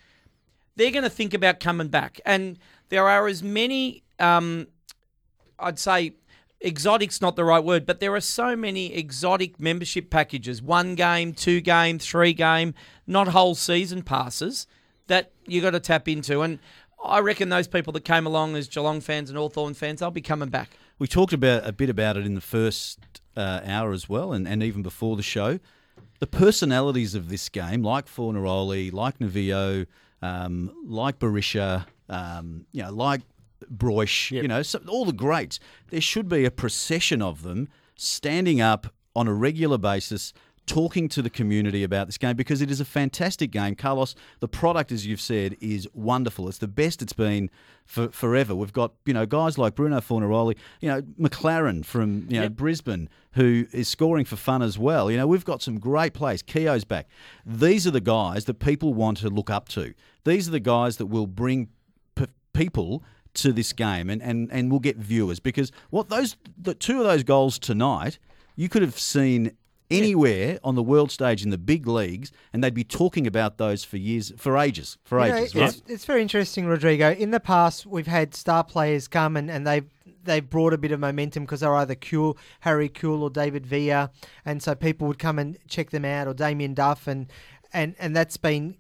Speaker 3: they're going to think about coming back. And there are as many, um, I'd say, exotic's not the right word, but there are so many exotic membership packages one game, two game, three game, not whole season passes that you got to tap into. And I reckon those people that came along as Geelong fans and Hawthorn fans, they'll be coming back.
Speaker 2: We talked about a bit about it in the first uh, hour as well, and, and even before the show. The personalities of this game, like Fornaroli, like Novillo, um, like Berisha, um, you know, like Broich, you know, so all the greats. There should be a procession of them standing up on a regular basis, talking to the community about this game because it is a fantastic game. Carlos, the product, as you've said, is wonderful. It's the best it's been for forever. We've got you know guys like Bruno Fornaroli, you know Maclaren from you know Brisbane who is scoring for fun as well. You know we've got some great players. Keogh's back. These are the guys that people want to look up to. These are the guys that will bring p- people to this game and, and, and we'll get viewers because what those the two of those goals tonight you could have seen anywhere on the world stage in the big leagues and they'd be talking about those for years for ages for
Speaker 6: You know,
Speaker 2: ages right
Speaker 6: it's, it's very interesting, Rodrigo. In the past, we've had star players come and, and they've they've brought a bit of momentum because they're either Kewell, Harry Kewell or David Villa, and so people would come and check them out, or Damien Duff, and and and that's been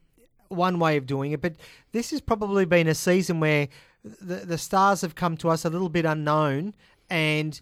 Speaker 6: one way of doing it. But this has probably been a season where the the stars have come to us a little bit unknown, and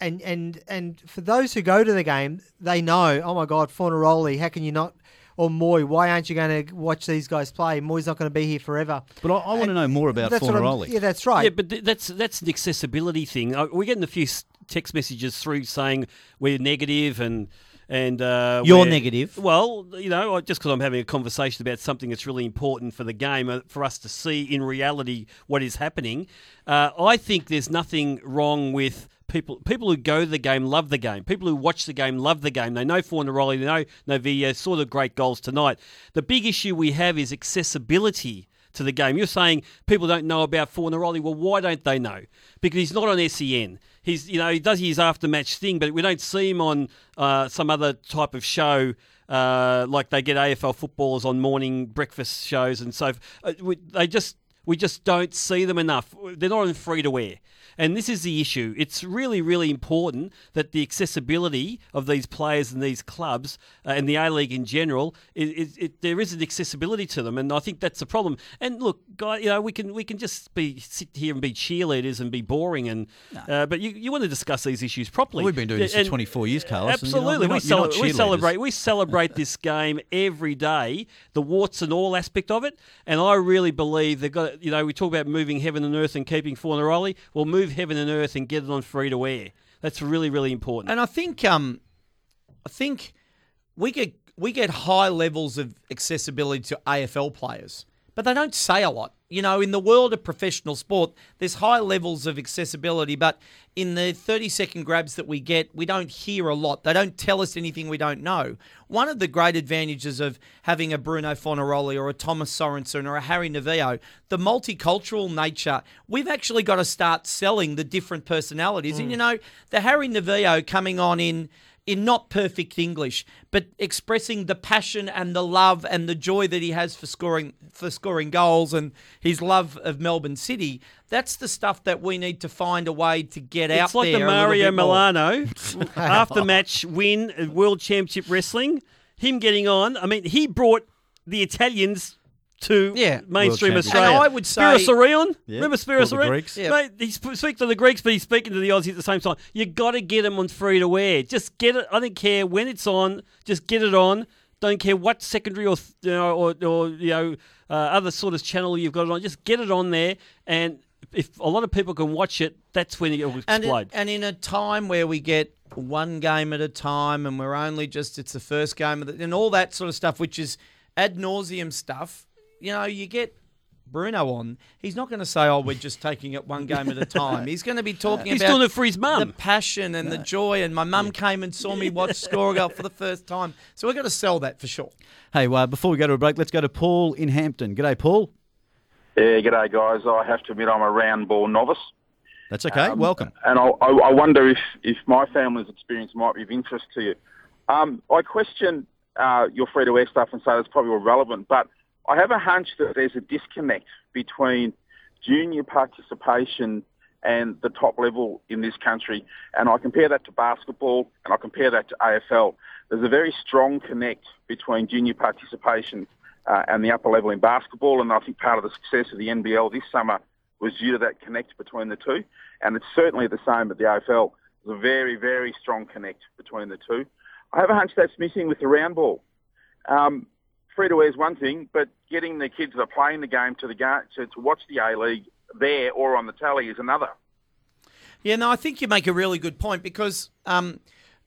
Speaker 6: and and and for those who go to the game, they know, oh my God, Fornaroli, how can you not? Or Mooy, why aren't you going to watch these guys play? Mooy's not going to be here forever.
Speaker 2: But I, I want to know more about
Speaker 6: That's what
Speaker 2: Fornaroli.
Speaker 6: Yeah, that's right.
Speaker 5: Yeah, but th- that's that's an accessibility thing. Uh, We're getting a few text messages through saying we're negative and and uh,
Speaker 3: You're negative.
Speaker 5: Well, you know, I- just because I'm having a conversation about something that's really important for the game, uh, for us to see in reality what is happening. Uh, I think there's nothing wrong with. People, people who go to the game love the game. People who watch the game love the game. They know Fornaroli, they know Novillo, saw the great goals tonight. The big issue we have is accessibility to the game. You're saying people don't know about Fornaroli. Well, why don't they know? Because he's not on SEN. He's, you know, he does his after-match thing, but we don't see him on uh, some other type of show uh, like they get AFL footballers on morning breakfast shows and so. Uh, we, they just we just don't see them enough. They're not on free to wear. And this is the issue. It's really, really important that the accessibility of these players and these clubs uh, and the A League in general, it, it, it, there is an accessibility to them, and I think that's the problem. And look, guy, you know, we can we can just be sit here and be cheerleaders and be boring, and uh, but you, you want to discuss these issues properly.
Speaker 2: Well, we've been doing this for 24 years, Carlos, and not-
Speaker 5: Absolutely, we,
Speaker 2: not- you're not
Speaker 5: cele- we celebrate we celebrate this [LAUGHS] game every day, the warts and all aspect of it. And I really believe they've got, you know, we talk about moving heaven and earth and keeping Fornaroli. Well, move heaven and earth and get it on free to air. That's really, really important.
Speaker 3: And I think um, I think we get we get high levels of accessibility to AFL players, but they don't say a lot. You know, in the world of professional sport, there's high levels of accessibility, but in the 30 second grabs that we get, we don't hear a lot. They don't tell us anything we don't know. One of the great advantages of having a Bruno Fornaroli or a Thomas Sorensen or a Harry Novillo, the multicultural nature, we've actually got to start selling the different personalities. And mm. you know, the Harry Novillo coming on in in not perfect English, but expressing the passion and the love and the joy that he has for scoring for scoring goals and his love of Melbourne City. That's the stuff that we need to find a way to get out there.
Speaker 5: It's like
Speaker 3: there.
Speaker 5: the Mario. Milano [LAUGHS] after match win World Championship Wrestling. Him getting on. I mean, he brought the Italians to
Speaker 3: Yeah.
Speaker 5: mainstream Australia.
Speaker 3: champion. And I would say-
Speaker 5: Spiros Arion.
Speaker 3: Yeah.
Speaker 5: Remember Spiros
Speaker 3: All the Arion? Yeah.
Speaker 5: Mate, he's sp- speaking to the Greeks, but he's speaking to the Aussies at the same time. You got to get him on free to wear. Just get it. I don't care when it's on. Just get it on. Don't care what secondary or you know, or, or you know uh, other sort of channel you've got it on. Just get it on there, and if a lot of people can watch it, that's when it will
Speaker 3: and in, and in a time where we get one game at a time and we're only just it's the first game of the, and all that sort of stuff which is ad nauseum stuff you know you get Bruno on he's not going to say oh we're just taking it one game at a [LAUGHS] time he's going to be talking
Speaker 5: He's
Speaker 3: about
Speaker 5: doing it for his mum.
Speaker 3: the passion and the joy and my mum came and saw me watch score a goal for the first time so we've got to sell that for sure
Speaker 2: Hey, uh, before we go to a break, let's go to Paul in Hampton. G'day, Paul.
Speaker 20: Yeah, g'day guys. I have to admit I'm a round ball novice.
Speaker 2: That's okay.
Speaker 20: Um,
Speaker 2: Welcome.
Speaker 20: And I, I, I wonder if, if my family's experience might be of interest to you. Um, I question uh, your free to air stuff and say that's probably irrelevant, but I have a hunch that there's a disconnect between junior participation and the top level in this country. And I compare that to basketball and I compare that to AFL. There's a very strong connect between junior participation uh, and the upper level in basketball. And I think part of the success of the NBL this summer was due to that connect between the two. And it's certainly the same at the AFL. There's a very, very strong connect between the two. I have a hunch that's missing with the round ball. Um, free to air is one thing, but getting the kids that are playing the game to the game to, to watch the A League there or on the tally is another.
Speaker 3: Yeah, no, I think you make a really good point because um,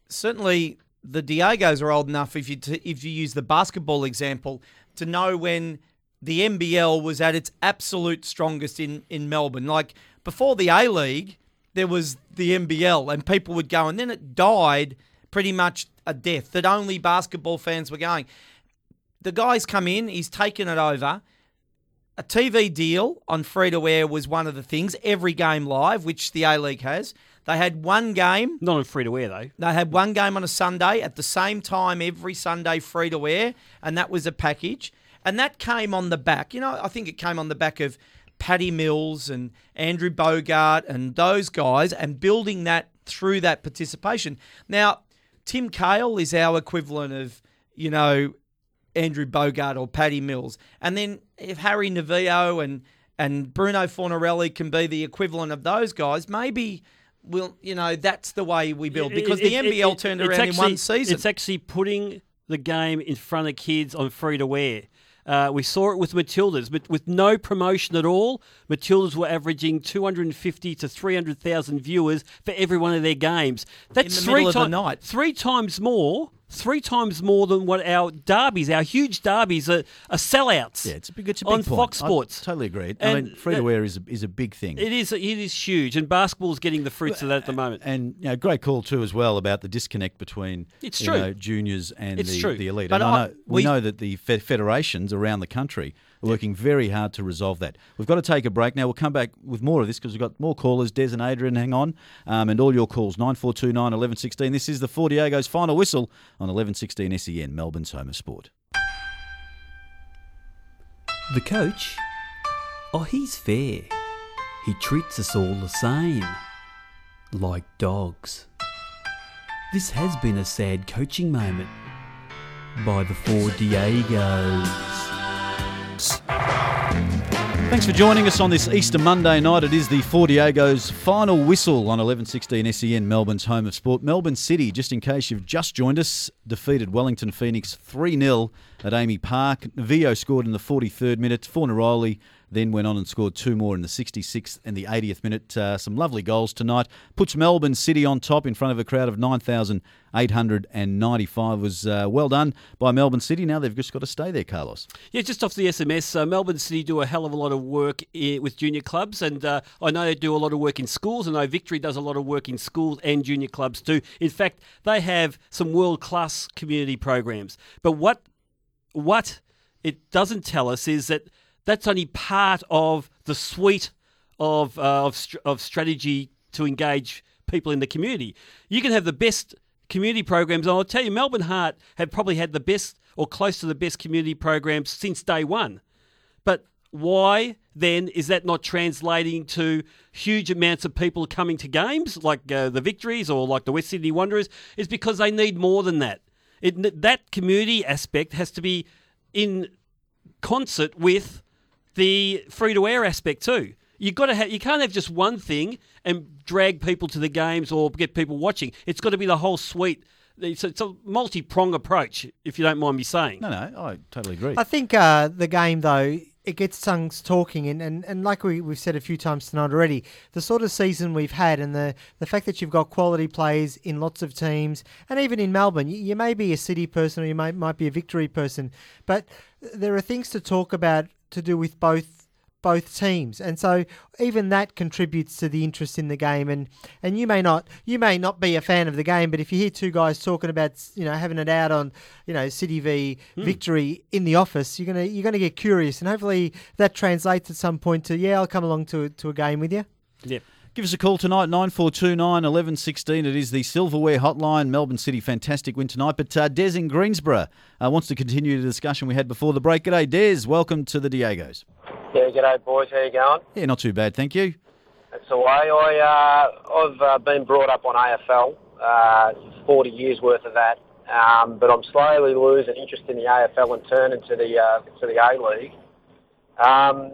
Speaker 3: certainly the Diegos are old enough. If you t- if you use the basketball example, to know when the NBL was at its absolute strongest in in Melbourne. Like before the A League, there was the NBL, and people would go, and then it died pretty much a death that only basketball fans were going. The guy's come in, he's taken it over. A TV deal on free to air was one of the things. Every game live, which the A League has. They had one game.
Speaker 5: Not on free to air though.
Speaker 3: They had one game on a Sunday at the same time every Sunday, free to air, and that was a package. And that came on the back. You know, I think it came on the back of Paddy Mills and Andrew Bogut and those guys, and building that through that participation. Now, Tim Cahill is our equivalent of, you know, Andrew Bogut or Paddy Mills. And then if Harry Novillo and and Bruno Fornaroli can be the equivalent of those guys, maybe we'll you know that's the way we build because the
Speaker 5: It- it-
Speaker 3: NBL
Speaker 5: it-
Speaker 3: turned around in one season.
Speaker 5: It's actually putting the game in front of kids on free to wear. Uh, we saw it with Matildas, but with no promotion at all. Matildas were averaging 250 to 300,000 viewers for every one of their games. That's
Speaker 3: the
Speaker 5: three
Speaker 3: the night.
Speaker 5: Three times more. Three times more than what our derbies, our huge derbies, are, are sellouts.
Speaker 2: Yeah, it's a big, it's a big
Speaker 5: on
Speaker 2: point.
Speaker 5: Fox
Speaker 2: I
Speaker 5: Sports.
Speaker 2: totally agree. I mean, free to air is a, is a big thing.
Speaker 5: It is. It is huge, and basketball's getting the fruits of that at the moment.
Speaker 2: And you know, great call too as well about the disconnect between
Speaker 5: It's
Speaker 2: you
Speaker 5: true.
Speaker 2: know, juniors and
Speaker 5: It's
Speaker 2: the,
Speaker 5: true.
Speaker 2: the elite.
Speaker 5: But
Speaker 2: and I
Speaker 5: I-
Speaker 2: know, we,
Speaker 5: we-
Speaker 2: know that the federations around the country working very hard to resolve that. We've got to take a break now. We'll come back with more of this because we've got more callers. Des and Adrian, hang on, um, and all your calls nine four two nine eleven sixteen. This is the Four Diego's final whistle on eleven sixteen SEN, Melbourne's home of sport.
Speaker 12: The coach? Oh, he's fair. He treats us all the same. Like dogs. This has been a sad coaching moment by the four Diegos.
Speaker 2: Thanks for joining us on this Easter Monday night. It is the Four Diego's final whistle on 1116 SEN, Melbourne's home of sport. Melbourne City, just in case you've just joined us, defeated Wellington Phoenix 3 0 at AAMI Park. Vio scored in the 43rd minute. Fornaroli then went on and scored two more in the 66th and the 80th minute. Uh, some lovely goals tonight. Puts Melbourne City on top in front of a crowd of 9,895. Was uh, well done by Melbourne City. Now they've just got to stay there, Carlos.
Speaker 5: Yeah, just off the SMS, uh, Melbourne City do a hell of a lot of work with junior clubs, and uh, I know they do a lot of work in schools. I know Victory does a lot of work in schools and junior clubs too. In fact, they have some world class community programs. But what what it doesn't tell us is that that's only part of the suite of uh, of, of strategy to engage people in the community. You can have the best community programs. and I'll tell you, Melbourne Heart have probably had the best or close to the best community programs since day one. But why then is that not translating to huge amounts of people coming to games like uh, the Victories or like the West Sydney Wanderers? Is because they need more than that. It, that community aspect has to be in concert with the free to air aspect too. You got to have you can't have just one thing and drag people to the games or get people watching. It's got to be the whole suite. It's a, it's a multi prong approach, if you don't mind me saying.
Speaker 2: No, no, I totally agree.
Speaker 6: I think uh, the game, though, it gets tongues talking, and, and, and like we, we've said a few times tonight already, the sort of season we've had and the, the fact that you've got quality players in lots of teams, and even in Melbourne, you, you may be a City person or you might, might be a Victory person, but there are things to talk about to do with both both teams. And so even that contributes to the interest in the game. And and you may not you may not be a fan of the game but if you hear two guys talking about you know having it out on you know city v hmm. victory in the office you're gonna you're gonna get curious. And hopefully that translates at some point to yeah i'll come along to to a game with you.
Speaker 5: Yep.
Speaker 2: Give us a call tonight, 9429 1116. It is the Silverware Hotline. Melbourne City, fantastic win tonight. But uh, Des in Greensborough uh, wants to continue the discussion we had before the break. G'day, Des. Welcome to the Diegos.
Speaker 21: Yeah, g'day boys. How you going?
Speaker 2: Yeah, not too bad, thank you.
Speaker 21: That's the way. I uh, I've uh, been brought up on AFL, uh, 40 years worth of that, um, but I'm slowly losing interest in the AFL and turning to the uh, to the A League. Um,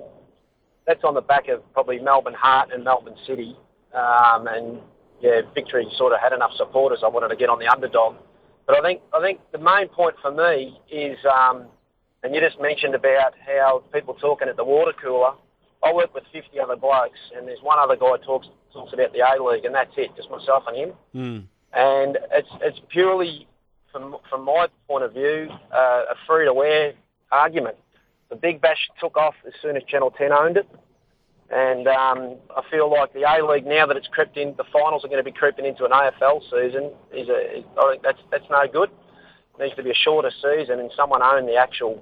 Speaker 21: that's on the back of probably Melbourne Heart and Melbourne City, um, and yeah, Victory sort of had enough supporters. I wanted to get on the underdog, but I think I think the main point for me is, um, and you just mentioned about how people talking at the water cooler. I work with 50 other blokes, and there's one other guy talks talks about the A League, and that's it, just myself and him.
Speaker 5: Mm.
Speaker 21: And it's it's purely, from from my point of view, uh, a free to wear argument. The Big Bash took off as soon as Channel 10 owned it, and um, I feel like the A League now that it's crept in, the finals are going to be creeping into an AFL season. Is a is, I think that's that's no good. It needs to be a shorter season, and someone own the actual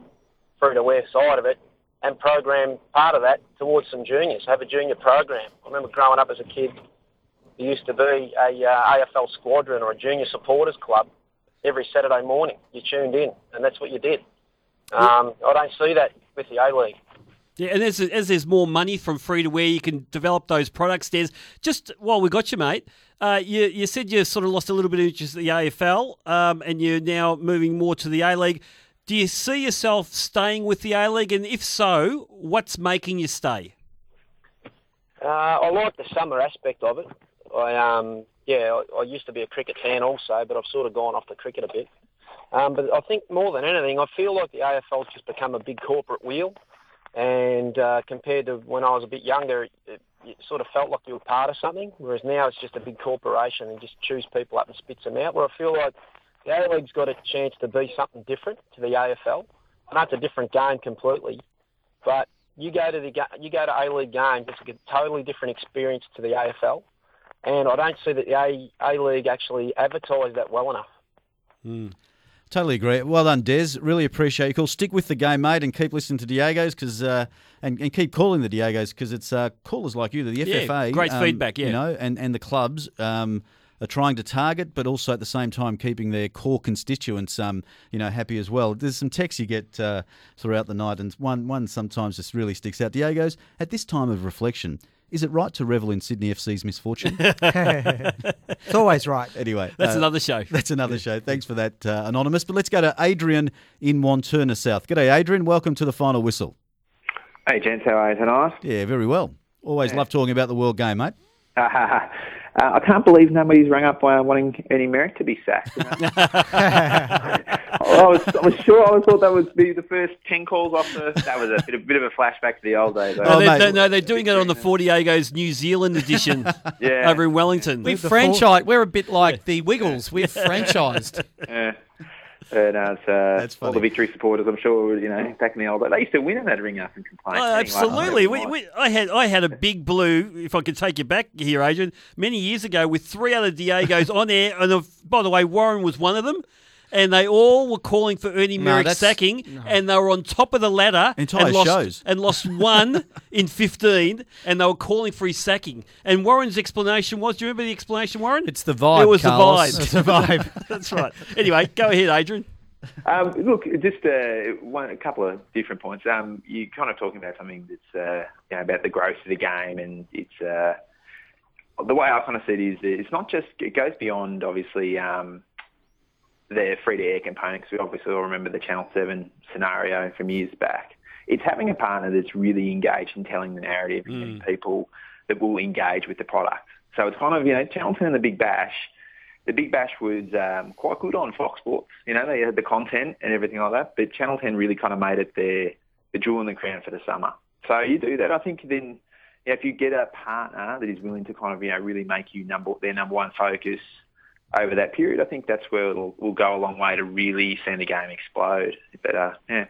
Speaker 21: free to wear side of it and program part of that towards some juniors. Have a junior program. I remember growing up as a kid, there used to be a uh, AFL squadron or a junior supporters club every Saturday morning. You tuned in, and that's what you did. Um, I don't see that with the A League.
Speaker 5: Yeah, and as, as there's more money from free to wear, you can develop those products. There's just while we got you, mate. Uh, you, you said you sort of lost a little bit of interest in the AFL, um, and you're now moving more to the A League. Do you see yourself staying with the A League, and if so, what's making you stay?
Speaker 21: Uh, I like the summer aspect of it. I um, yeah, I, I used to be a cricket fan also, but I've sort of gone off the cricket a bit. Um, but I think more than anything, I feel like the AFL's just become a big corporate wheel. And uh, compared to when I was a bit younger, it, it sort of felt like you were part of something. Whereas now it's just a big corporation and just chews people up and spits them out. Where I feel like the A League's got a chance to be something different to the AFL. I know it's a different game completely, but you go to the you go to A League games, it's a totally different experience to the AFL. And I don't see that the A A League actually advertised that well enough.
Speaker 2: Mm. Totally agree. Well done, Des. Really appreciate your call. Stick with the game, mate, and keep listening to Diego's because uh, and, and keep calling the Diego's because it's uh, callers like you, that the
Speaker 5: Yeah,
Speaker 2: FFA,
Speaker 5: great
Speaker 2: um,
Speaker 5: feedback, yeah.
Speaker 2: you know, and and the clubs. Um, are trying to target, but also at the same time keeping their core constituents, um, you know, happy as well. There's some texts you get uh, throughout the night, and one one sometimes just really sticks out. Diego's at this time of reflection. Is it right to revel in Sydney FC's misfortune? [LAUGHS] [LAUGHS]
Speaker 6: It's always right.
Speaker 2: Anyway,
Speaker 5: That's another show. [LAUGHS]
Speaker 2: That's another show. Thanks for that, uh, Anonymous. But let's go to Adrian in Wantirna South. G'day, Adrian. Welcome to the final whistle.
Speaker 22: Hey, gents, how are you tonight?
Speaker 2: Yeah, very well. Always love talking about the World Game, mate.
Speaker 22: Uh, I can't believe nobody's rung up uh, wanting Ernie Merrick to be sacked. You know? I, was, I was sure I thought that would be the first 10 calls off the. That was a bit, a bit of a flashback to the old days.
Speaker 5: No, they, they- no, they're doing it on the 40 Diego's New Zealand edition [LAUGHS]
Speaker 22: Yeah.
Speaker 5: over in Wellington.
Speaker 3: We've franchised. We're a bit like the Wiggles. We're [LAUGHS] franchised.
Speaker 22: Yeah. And uh, it's, uh, all the victory supporters, I'm sure, you know, back in the old days, they used to win in that ring up and complain.
Speaker 5: Oh,
Speaker 22: Anyway,
Speaker 5: absolutely. We, we, I had I had a big blue. If I could take you back here, Adrian, many years ago with three other Diegos on air, and uh, by the way, Warren was one of them. And they all were calling for Ernie
Speaker 2: No,
Speaker 5: Merrick's
Speaker 2: that's-
Speaker 5: sacking, and they were on top of the ladder
Speaker 2: Entire
Speaker 5: and lost,
Speaker 2: shows.
Speaker 5: and lost [LAUGHS] one in fifteen, and they were calling for his sacking. And Warren's explanation was, do you remember the explanation, Warren?
Speaker 3: It's the vibe,
Speaker 5: It was
Speaker 3: Carlos.
Speaker 5: the vibe.
Speaker 3: It's the vibe. [LAUGHS]
Speaker 5: That's right. Anyway, go ahead, Adrian.
Speaker 22: Um, look, just uh, one, a couple of different points. Um, you're kind of talking about something that's uh, you know, about the growth of the game, and it's uh, the way I kind of see it is it's not just it goes beyond obviously um, the free to air component because we obviously all remember the Channel Seven scenario from years back. It's having a partner that's really engaged in telling the narrative and people that will engage with the product. So it's kind of you know Channel Ten and the Big Bash the Big Bash was um, quite good on Fox Sports. You know, they had the content and everything like that. But Channel 10 really kind of made it their the jewel in the crown for the summer. So you do that. I think then you know, if you get a partner that is willing to kind of you know really make you number their number one focus over that period, I think that's where it'll will go a long way to really seeing the game explode. But uh, yeah.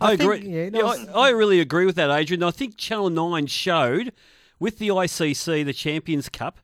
Speaker 5: I,
Speaker 6: I think-
Speaker 5: agree.
Speaker 6: yeah,
Speaker 5: Yeah,
Speaker 6: was-
Speaker 5: I, I really agree with that, Adrian. I think Channel 9 showed with the ICC, the Champions Cup,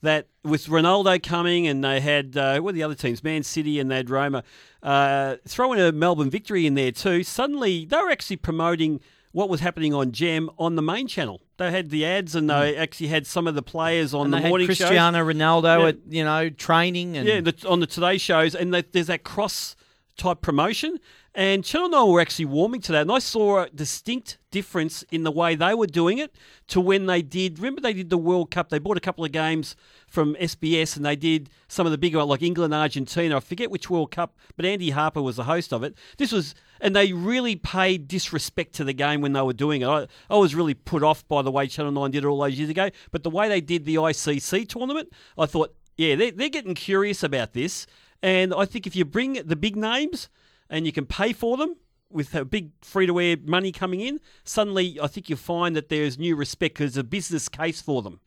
Speaker 5: that with Ronaldo coming and they had, uh, what are the other teams? Man City and they had Roma, uh, throw in a Melbourne victory in there too. Suddenly they were actually promoting what was happening on Gem on the main channel. They had the ads and they hmm. actually had some of the players on
Speaker 3: and
Speaker 5: the morning shows.
Speaker 3: Cristiano Ronaldo
Speaker 5: Yeah.
Speaker 3: at you know training and
Speaker 5: Yeah, the, on the Today shows, and there's that cross type promotion. And Channel 9 were actually warming to that. And I saw a distinct difference in the way they were doing it to when they did. Remember, they did the World Cup. They bought a couple of games from SBS and they did some of the bigger, like England, Argentina. I forget which World Cup, but Andy Harper was the host of it. This was, and they really paid disrespect to the game when they were doing it. I, I was really put off by the way Channel 9 did it all those years ago. But the way they did the ICC tournament, I thought, yeah, they're, they're getting curious about this. And I think if you bring the big names and you can pay for them with a big free to air money coming in, suddenly I think you'll find that there's new respect because there's a business case for them.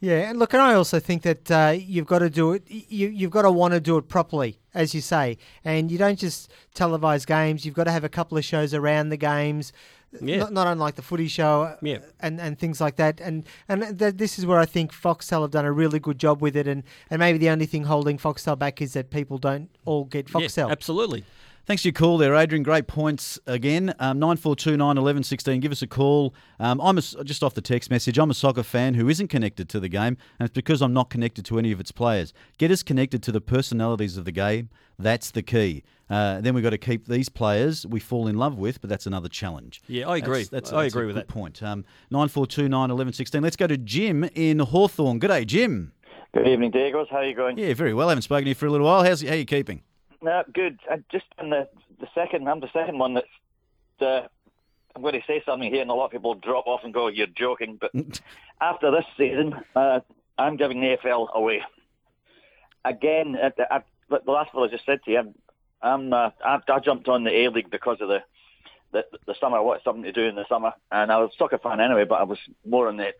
Speaker 6: Yeah, and look, and I also think that uh, you've got to do it. You you've got to want to do it properly, as you say, and you don't just televise games. You've got to have a couple of shows around the games.
Speaker 5: Yeah.
Speaker 6: Not, not unlike the footy show,
Speaker 5: Yeah.
Speaker 6: and, and things like that, and and th- this is where I think Foxtel have done a really good job with it, and, and maybe the only thing holding Foxtel back is that people don't all get Foxtel.
Speaker 5: absolutely.
Speaker 2: Thanks for your call there, Adrian. Great points again. Um, 9429 11 16. Give us a call. Um, I'm a, just off the text message. I'm a soccer fan who isn't connected to the game, and it's because I'm not connected to any of its players. Get us connected to the personalities of the game. That's the key. Uh, then we've got to keep these players we fall in love with, but that's another challenge.
Speaker 5: Yeah, I agree.
Speaker 2: That's, that's,
Speaker 5: I
Speaker 2: that's a
Speaker 5: agree with
Speaker 2: good
Speaker 5: that.
Speaker 2: point. Um, 9429 11 16. Let's go to Jim in Hawthorn. Good day, Jim.
Speaker 23: Good evening, Diegos. How are you going?
Speaker 2: Yeah, very well. I haven't spoken to you for a little while. How's how are you keeping?
Speaker 23: No, good. I just on the the second, I'm the second one that's. Uh, I'm going to say something here, and a lot of people drop off and go, "You're joking." But [LAUGHS] after this season, uh, I'm giving the AFL away again. uh, I, I, the last one I just said to you, I'm, I'm uh, I, I jumped on the A League because of the, the the summer. I wanted something to do in the summer, and I was a soccer fan anyway, but I was more in the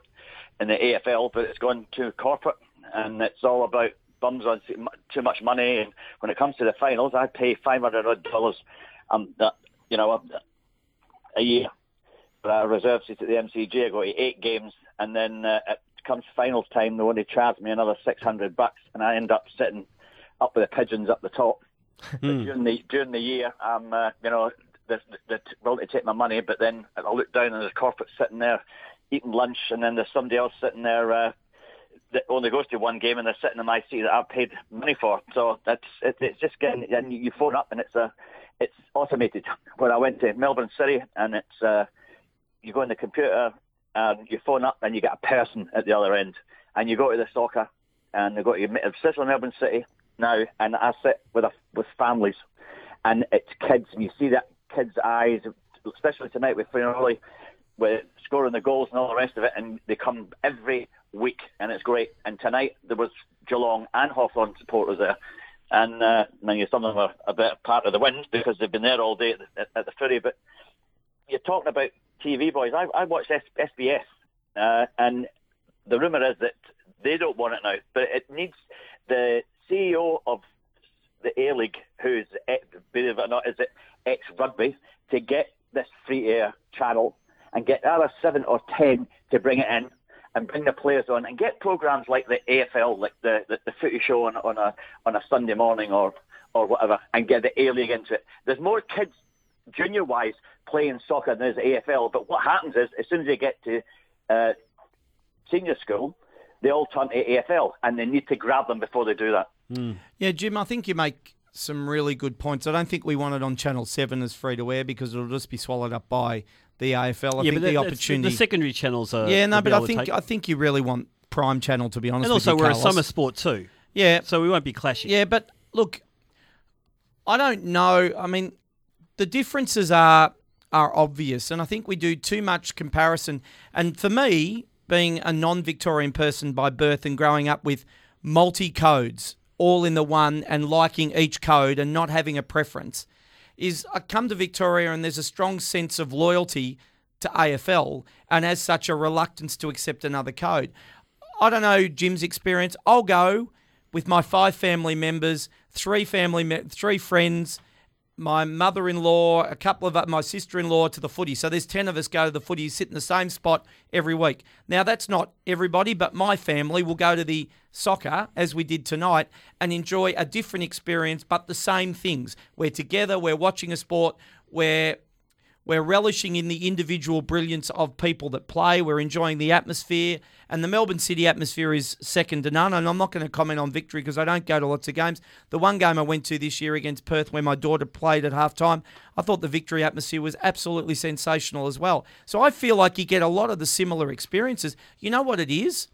Speaker 23: in the AFL. But it's gone to corporate, and it's all about bums on too much money. And when it comes to the finals, I pay five hundred dollars, um, that you know, a, a year for a reserve seat at the MCG. I go to eight games, and then uh, it comes finals time, they want to charge me another six hundred bucks, and I end up sitting up with the pigeons up the top. [LAUGHS] During the during the year, I'm uh, you know they're, they're willing to take my money, but then I look down and there's corporate sitting there eating lunch, and then there's somebody else sitting there. Uh, that only goes to one game and they're sitting in my seat that I've paid money for. So that's it, it's just getting and you phone up and it's a it's automated. When I went to Melbourne City and it's uh, you go in the computer and you phone up and you get a person at the other end and you go to the soccer and they go to especially Melbourne City now and I sit with a, with families and it's kids and you see that kids' eyes, especially tonight with Fornaroli, with scoring the goals and all the rest of it, and they come every week, and it's great. And tonight there was Geelong and Hawthorn supporters there, and uh, some of them are a bit part of the win because they've been there all day at the, at, at the footy. But you're talking about TV boys. I, I watch S- SBS, uh, and the rumor is that they don't want it now, but it needs the CEO of the A League, who's believe it or not, is it ex rugby, to get this free air channel and get the other seven or ten to bring it in and bring the players on and get programs like the AFL, like the the, the footy show on, on a on a Sunday morning or or whatever, and get the A League into it. There's more kids junior wise playing soccer than there's AFL, but what happens is as soon as they get to uh, senior school, they all turn to AFL, and they need to grab them before they do that.
Speaker 3: Yeah, Jim, I think you make some really good points. I don't think we want it on Channel 7 as free to air because it'll just be swallowed up by the AFL. I
Speaker 5: yeah,
Speaker 3: think the opportunity.
Speaker 5: the secondary channels are.
Speaker 3: yeah, no, but I think I think you really want Prime Channel to be honest.
Speaker 5: and also we're a summer sport too.
Speaker 3: Yeah,
Speaker 5: so we won't be clashing.
Speaker 3: Yeah, but look, I don't know. I mean, the differences are are obvious, and I think we do too much comparison. And for me, being a non-Victorian person by birth and growing up with multi codes all in the one and liking each code and not having a preference, is I come to Victoria and there's a strong sense of loyalty to AFL, and as such, a reluctance to accept another code. I don't know Jim's experience. I'll go with my five family members, three family, three friends, my mother-in-law, a couple of uh, my sister-in-law to the footy. So there's ten of us go to the footy, sit in the same spot every week. Now that's not everybody, but my family will go to the soccer as we did tonight and enjoy a different experience, but the same things. We're together, we're watching a sport, we're We're relishing in the individual brilliance of people that play. We're enjoying the atmosphere. And the Melbourne City atmosphere is second to none. And I'm not going to comment on victory because I don't go to lots of games. The one game I went to this year against Perth where my daughter played at halftime, I thought the victory atmosphere was absolutely sensational as well. So I feel like you get a lot of the similar experiences. You know what it is?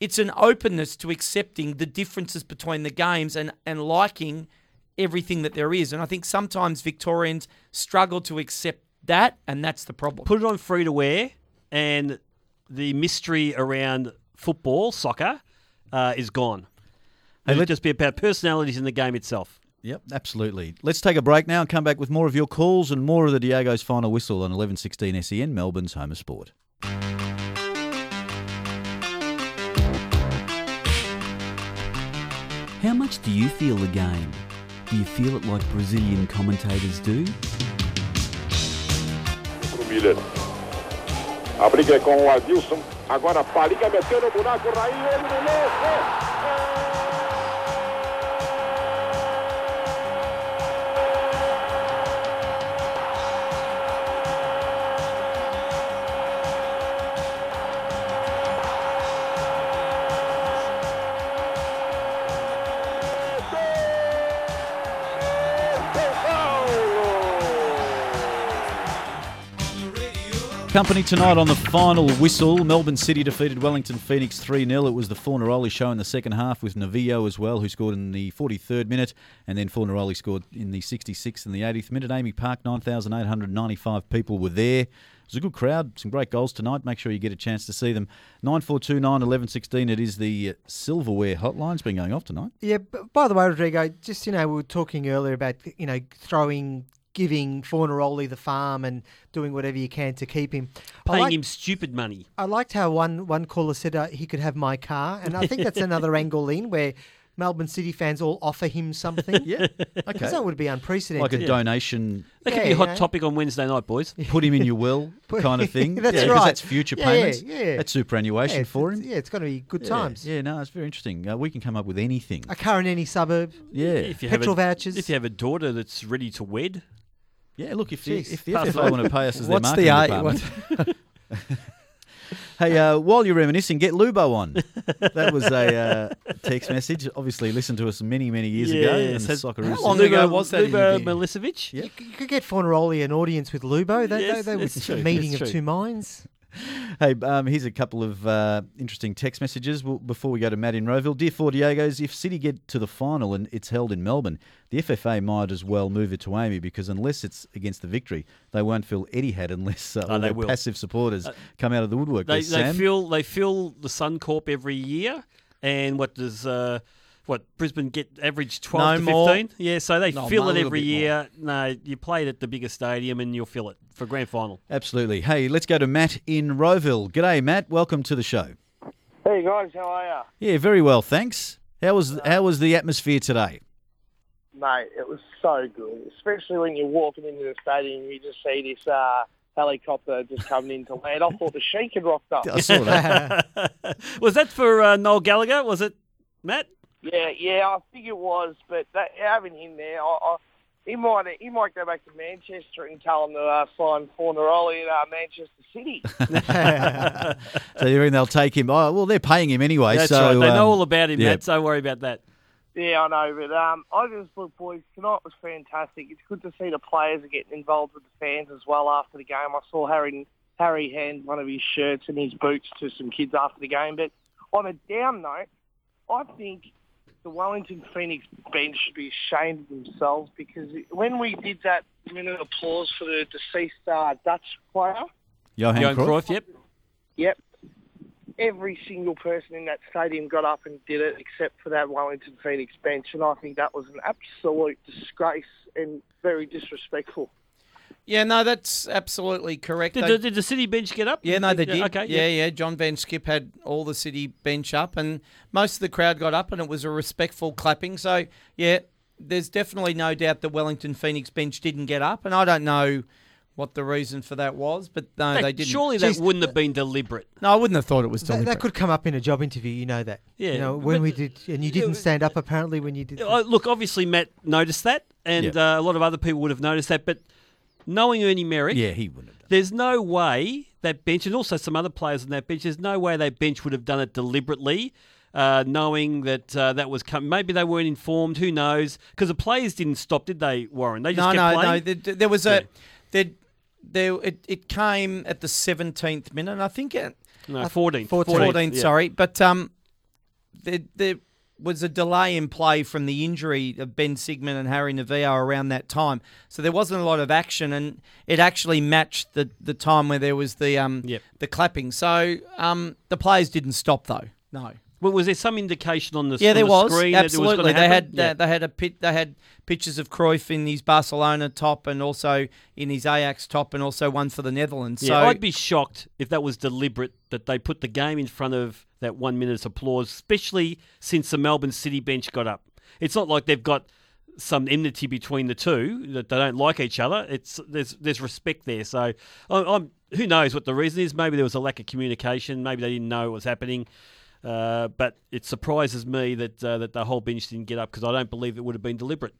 Speaker 3: It's an openness to accepting the differences between the games and, and liking everything that there is. And I think sometimes Victorians struggle to accept that, and that's the problem.
Speaker 5: Put it on free to wear, and the mystery around football, soccer, uh, is gone.
Speaker 2: Hey,
Speaker 5: It'll just be about personalities in the game itself.
Speaker 2: Yep, absolutely. Let's take a break now and come back with more of your calls and more of the Diego's final whistle on 1116 SEN, Melbourne's home of sport.
Speaker 12: How much do you feel the game? Do you feel it like Brazilian commentators do?
Speaker 24: Miller. A briga é com o Adilson. Agora Paliga meteu no buraco, Raí, ele no.
Speaker 2: Company tonight on the final whistle. Melbourne City defeated Wellington Phoenix 3 0. It was the Fornaroli show in the second half with Novillo as well, who scored in the 43rd minute, and then Fornaroli scored in the 66th and the 80th minute. AAMI Park, 9,895 people were there. It was a good crowd, some great goals tonight. Make sure you get a chance to see them. 9429 1116, it is the uh, silverware hotline. It's been going off tonight.
Speaker 6: Yeah. By the way, Rodrigo, just you know, we were talking earlier about you know throwing, giving Fornaroli the farm and doing whatever you can to keep him. I
Speaker 5: Paying
Speaker 6: like-
Speaker 5: him stupid money.
Speaker 6: I liked how one one caller said uh, he could have my car, and I think that's [LAUGHS] another angle in where Melbourne City fans all offer him something. [LAUGHS]
Speaker 2: yeah,
Speaker 6: okay. that would be unprecedented.
Speaker 2: Like a donation.
Speaker 5: That could
Speaker 6: Yeah,
Speaker 5: be a hot
Speaker 6: you know.
Speaker 5: topic on Wednesday night, boys. [LAUGHS]
Speaker 2: Put him in your will, kind of thing.
Speaker 6: That's
Speaker 2: yeah, 'cause
Speaker 6: right.
Speaker 2: That's future
Speaker 6: Yeah, yeah,
Speaker 2: payments.
Speaker 6: yeah.
Speaker 2: That's superannuation
Speaker 6: Yeah,
Speaker 2: for him.
Speaker 6: Yeah, it's going to be good
Speaker 2: Yeah,
Speaker 6: times.
Speaker 2: Yeah, no, it's very interesting. Uh, we can come up with anything.
Speaker 6: A car in any suburb.
Speaker 2: Yeah.
Speaker 5: If you have
Speaker 6: Petrol
Speaker 5: a,
Speaker 6: vouchers.
Speaker 5: If you have a daughter that's ready to wed.
Speaker 2: Yeah, look, if the,
Speaker 6: Jeez.
Speaker 2: if the
Speaker 5: Pass
Speaker 2: FFA
Speaker 5: it
Speaker 2: want to pay us as their
Speaker 3: What's the
Speaker 2: marketing
Speaker 3: A-
Speaker 2: department. [LAUGHS] hey, uh, while you're reminiscing, get Lubo on. That was a uh, text message. Obviously, listened to us many, many years ago.
Speaker 5: Yes.
Speaker 2: And the soccer
Speaker 5: how
Speaker 2: is-
Speaker 5: long ago was that Lubo interview? Milicevic?
Speaker 6: You, c- you could get Fornaroli an audience with Lubo. They,
Speaker 5: Yes,
Speaker 6: they, they would
Speaker 5: that's
Speaker 6: a
Speaker 5: true,
Speaker 6: meeting
Speaker 5: that's
Speaker 6: of
Speaker 5: true.
Speaker 6: two minds. [LAUGHS]
Speaker 2: Hey, um, here's a couple of uh, interesting text messages before we go to Matt in Rowville. Dear Four Diegos, if City get to the final and it's held in Melbourne, the FFA might as well move it to AAMI because unless it's against the victory, they won't feel Etihad unless uh,
Speaker 5: Oh, they
Speaker 2: their
Speaker 5: will.
Speaker 2: passive supporters
Speaker 5: Uh,
Speaker 2: come out of the woodwork.
Speaker 5: They, they fill they fill the Suncorp every year, and what does uh, what Brisbane get average twelve
Speaker 3: No
Speaker 5: to
Speaker 3: more.
Speaker 5: fifteen? Yeah, so they
Speaker 3: No,
Speaker 5: fill it every
Speaker 3: bit more.
Speaker 5: year. No, you play it at the bigger stadium, and you'll fill it for grand final.
Speaker 2: Absolutely. Hey, let's go to Matt in Rowville. G'day, Matt. Welcome to the show.
Speaker 25: Hey guys, how are you?
Speaker 2: Yeah, very well, thanks. How was how was the atmosphere today?
Speaker 25: Mate, it was so good, especially when you're walking into the stadium and you just see this uh, helicopter just coming in to land. I thought the Sheik had rocked up. [LAUGHS]
Speaker 2: I saw that. [LAUGHS]
Speaker 5: was that for uh, Noel Gallagher? Was it Matt?
Speaker 25: Yeah, yeah, I think it was, but that, having him there, I, I, he might he might go back to Manchester and tell him to uh, sign Fornaroli at uh, Manchester City. [LAUGHS] [LAUGHS]
Speaker 2: so you reckon they'll take him? Oh, well, they're paying him anyway.
Speaker 5: That's
Speaker 2: so
Speaker 5: right. They know
Speaker 2: um,
Speaker 5: all about him,
Speaker 2: yeah.
Speaker 5: Matt. So don't worry about that.
Speaker 25: Yeah, I know, but um, I just look, boys, tonight was fantastic. It's good to see the players are getting involved with the fans as well after the game. I saw Harry Harry hand one of his shirts and his boots to some kids after the game. But on a down note, I think the Wellington Phoenix bench should be ashamed of themselves because when we did that minute of applause for the deceased uh, Dutch player,
Speaker 2: Johan,
Speaker 5: Johan
Speaker 2: Cruyff?
Speaker 5: Cruyff, yep.
Speaker 25: Yep. Every single person in that stadium got up and did it except for that Wellington Phoenix bench, and I think that was an absolute disgrace and very disrespectful.
Speaker 3: Yeah, no, that's absolutely correct.
Speaker 5: Did,
Speaker 3: They-
Speaker 5: the, did the City bench get up?
Speaker 3: Yeah, no, they did.
Speaker 5: Okay,
Speaker 3: yeah, yeah. John van 't Schip had all the City bench up, and most of the crowd got up, and it was a respectful clapping. So, yeah, there's definitely no doubt the Wellington Phoenix bench didn't get up, and I don't know what the reason for that was, but no,
Speaker 5: That-
Speaker 3: they didn't.
Speaker 5: Surely that wouldn't have been deliberate.
Speaker 3: No, I wouldn't have thought it was
Speaker 6: That,
Speaker 3: deliberate.
Speaker 6: that could come up in a job interview. You know that.
Speaker 5: Yeah,
Speaker 6: You know when
Speaker 5: but-
Speaker 6: we did, and you didn't stand up apparently when you did.
Speaker 5: Uh, look, obviously Matt noticed that, and uh, a lot of other people would have noticed that. But knowing Ernie Merrick,
Speaker 2: Yeah, he wouldn't.
Speaker 5: there's no way that bench, and also some other players on that bench, there's no way that bench would have done it deliberately, uh, knowing that uh, that was coming. Maybe they weren't informed. Who knows? Because the players didn't stop, did they, Warren? They just
Speaker 3: no,
Speaker 5: kept
Speaker 3: no,
Speaker 5: playing.
Speaker 3: no. There, there was a there, there. It, it came at the seventeenth minute. and I think it.
Speaker 5: No,
Speaker 3: I-
Speaker 5: 14th.
Speaker 3: 14th,
Speaker 5: 14th, yeah.
Speaker 3: sorry, but um, there, there was a delay in play from the injury of Ben Sigmund and Harry Novillo around that time, so there wasn't a lot of action, and it actually matched the, the time where there was the um the clapping. So um, the players didn't stop though. No.
Speaker 5: Well, was there some indication on the
Speaker 3: Yeah,
Speaker 5: on
Speaker 3: there
Speaker 5: the
Speaker 3: was
Speaker 5: screen that it was
Speaker 3: absolutely. they had?
Speaker 5: Yeah.
Speaker 3: they, they had a pit, they had pictures of Cruyff in his Barcelona top and also in his Ajax top and also one for the Netherlands.
Speaker 5: Yeah,
Speaker 3: so
Speaker 5: I'd be shocked if that was deliberate that they put the game in front of that one minute's applause, especially since the Melbourne City bench got up. It's not like they've got some enmity between the two that they don't like each other. It's there's there's respect there. So I'm, I'm who knows what the reason is. Maybe there was a lack of communication. Maybe they didn't know what was happening. Uh, but it surprises me that uh, that the whole bench didn't get up because I don't believe it would have been deliberate.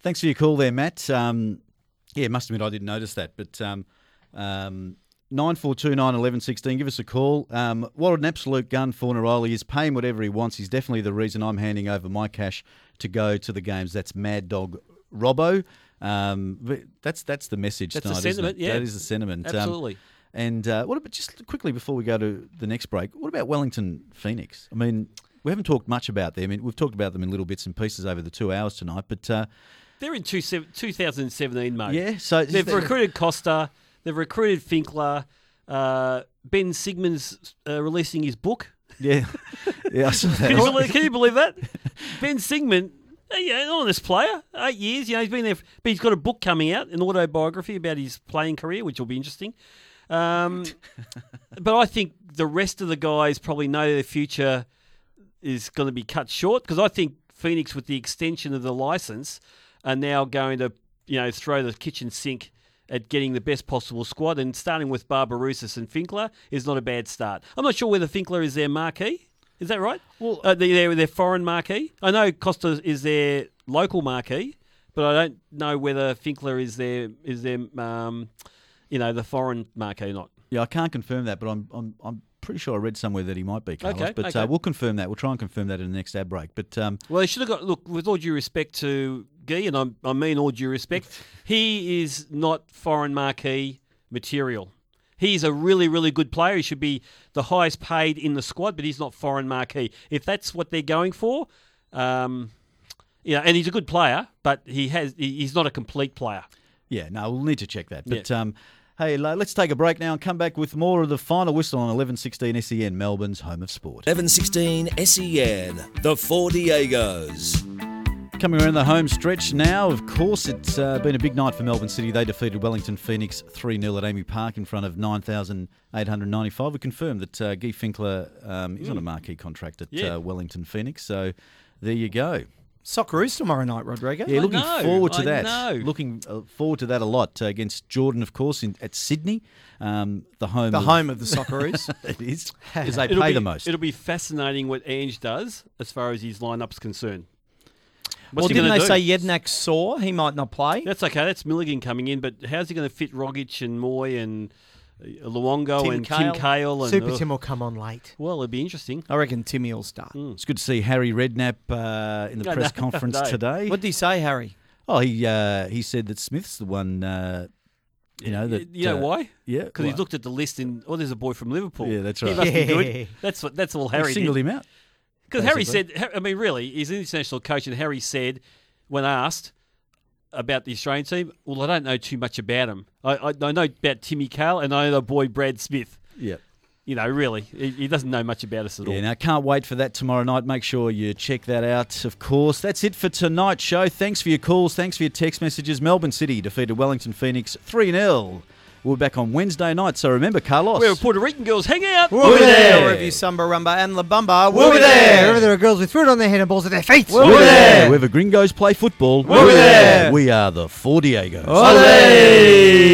Speaker 2: Thanks for your call there, Matt. Um, yeah, must admit I didn't notice that, but um, um, nine four two nine eleven sixteen. Give us a call. Um, what an absolute gun Fornaroli is paying whatever he wants. He's definitely the reason I'm handing over my cash to go to the games. That's Mad Dog Robbo. Um, but that's that's the message.
Speaker 5: That's the
Speaker 2: tonight, isn't
Speaker 5: sentiment,
Speaker 2: it?
Speaker 5: yeah.
Speaker 2: that is the sentiment. Um,
Speaker 5: Absolutely.
Speaker 2: And uh, what about just quickly before we go to the next break? What about Wellington Phoenix? I mean, we haven't talked much about them. I mean, we've talked about them in little bits and pieces over the two hours tonight, but. Uh,
Speaker 5: They're in two, 2017 mode.
Speaker 2: Yeah, so
Speaker 5: they've
Speaker 2: they-
Speaker 5: recruited Kosta, they've recruited Finkler. Uh, ben Sigmund's uh, releasing his book.
Speaker 2: Yeah, [LAUGHS] yeah. I saw that.
Speaker 5: Can you, believe, can you believe that? Ben Sigmund, uh, yeah, an honest player, eight years. You know, he's been there, but he's got a book coming out, an autobiography about his playing career, which will be interesting. Um, [LAUGHS] but I think the rest of the guys probably know their future is going to be cut short because I think Phoenix, with the extension of the license, are now going to you know throw the kitchen sink at getting the best possible squad. And starting with Barbarouses and Finkler is not a bad start. I'm not sure whether Finkler is their marquee. Is that right? Well, uh, their their foreign marquee. I know Kosta is their local marquee, but I don't know whether Finkler is their is their um, you know the foreign marquee not.
Speaker 2: Yeah, I can't confirm that, but I'm I'm, I'm pretty sure I read somewhere that he might be. Carlos,
Speaker 5: Okay,
Speaker 2: but
Speaker 5: okay.
Speaker 2: Uh, we'll confirm that. We'll try and confirm that in the next ad break. But um,
Speaker 5: Well, he should have got. Look, with all due respect to Guy, and I'm, I mean all due respect, [LAUGHS] he is not foreign marquee material. He's a really, really good player. He should be the highest paid in the squad, but he's not foreign marquee. If that's what they're going for, um, you know, and he's a good player, but he has he's not a complete player.
Speaker 2: yeah, no, we'll need to check that. But
Speaker 5: Yeah.
Speaker 2: um, hey, let's take a break now and come back with more of the final whistle on 11:16 SEN, Melbourne's home of sport.
Speaker 7: 1116 SEN, the Four Diegos.
Speaker 2: Coming around the home stretch now, of course, it's uh, been a big night for Melbourne City. They defeated Wellington Phoenix 3 0 at AAMI Park in front of 9,895. We confirmed that uh, Guy Finkler um, is on a marquee contract at
Speaker 3: Yeah.
Speaker 2: uh, Wellington Phoenix. So there you go.
Speaker 3: Socceroos tomorrow night, Rodrigo.
Speaker 2: Yeah, looking forward to
Speaker 3: I
Speaker 2: that.
Speaker 3: know.
Speaker 2: Looking uh, forward to that a lot uh, against Jordan, of course, in, at Sydney, um, the home,
Speaker 3: The
Speaker 2: of,
Speaker 3: home of the Socceroos. [LAUGHS]
Speaker 2: it is because they [LAUGHS]
Speaker 5: It'll
Speaker 2: pay
Speaker 5: be,
Speaker 2: the most.
Speaker 5: It'll be fascinating what Ange does as far as his lineup's concerned.
Speaker 3: well,
Speaker 5: What's he
Speaker 3: didn't they
Speaker 5: do?
Speaker 3: say Jedinak's saw He might not play.
Speaker 5: That's okay. That's Milligan coming in, but how's he going to fit Rogic and Mooy and Luongo
Speaker 3: Tim
Speaker 5: and
Speaker 3: Cahill.
Speaker 5: Tim Cahill? And,
Speaker 6: Super
Speaker 5: ugh.
Speaker 6: Tim will come on late.
Speaker 5: Well, it'd be interesting.
Speaker 3: I reckon Timmy will start.
Speaker 2: It's good to see Harry Redknapp uh, in the
Speaker 5: No,
Speaker 2: press
Speaker 5: no, [LAUGHS]
Speaker 2: conference
Speaker 5: no.
Speaker 2: today.
Speaker 3: What did he say, Harry?
Speaker 2: Oh, he uh, he said that Smith's the one. Uh, you know that.
Speaker 5: You know
Speaker 2: uh,
Speaker 5: why?
Speaker 2: Yeah,
Speaker 5: because he looked at the list and oh, there's a boy from Liverpool.
Speaker 2: Yeah, that's right.
Speaker 5: He
Speaker 2: right.
Speaker 5: must be good. [LAUGHS] That's what. That's all
Speaker 2: He
Speaker 5: Harry
Speaker 2: singled
Speaker 5: did.
Speaker 2: him out,
Speaker 5: Because Harry said, I mean, really, he's an international coach, and Harry said, when asked about the Australian team, well, I don't know too much about him. I, I, I know about Timmy Cahill, and I know the boy Brad Smith.
Speaker 2: Yeah.
Speaker 5: You know, really, he, he doesn't know much about us at all.
Speaker 2: Yeah, now can't wait for that tomorrow night. Make sure you check that out, of course. That's it for tonight's show. Thanks for your calls. Thanks for your text messages. Melbourne City defeated Wellington Phoenix 3 0. We'll be back on Wednesday night. So remember, Carlos.
Speaker 5: Where Puerto Rican girls hang out.
Speaker 3: We'll, be there. Wherever you Samba Rumba and La Bamba, we'll,
Speaker 6: We'll be there. Wherever there are girls with fruit on their head and balls at their feet.
Speaker 2: We'll be there. Wherever gringos play football.
Speaker 6: We'll be there.
Speaker 2: We are the Four Diegos.
Speaker 6: Olé.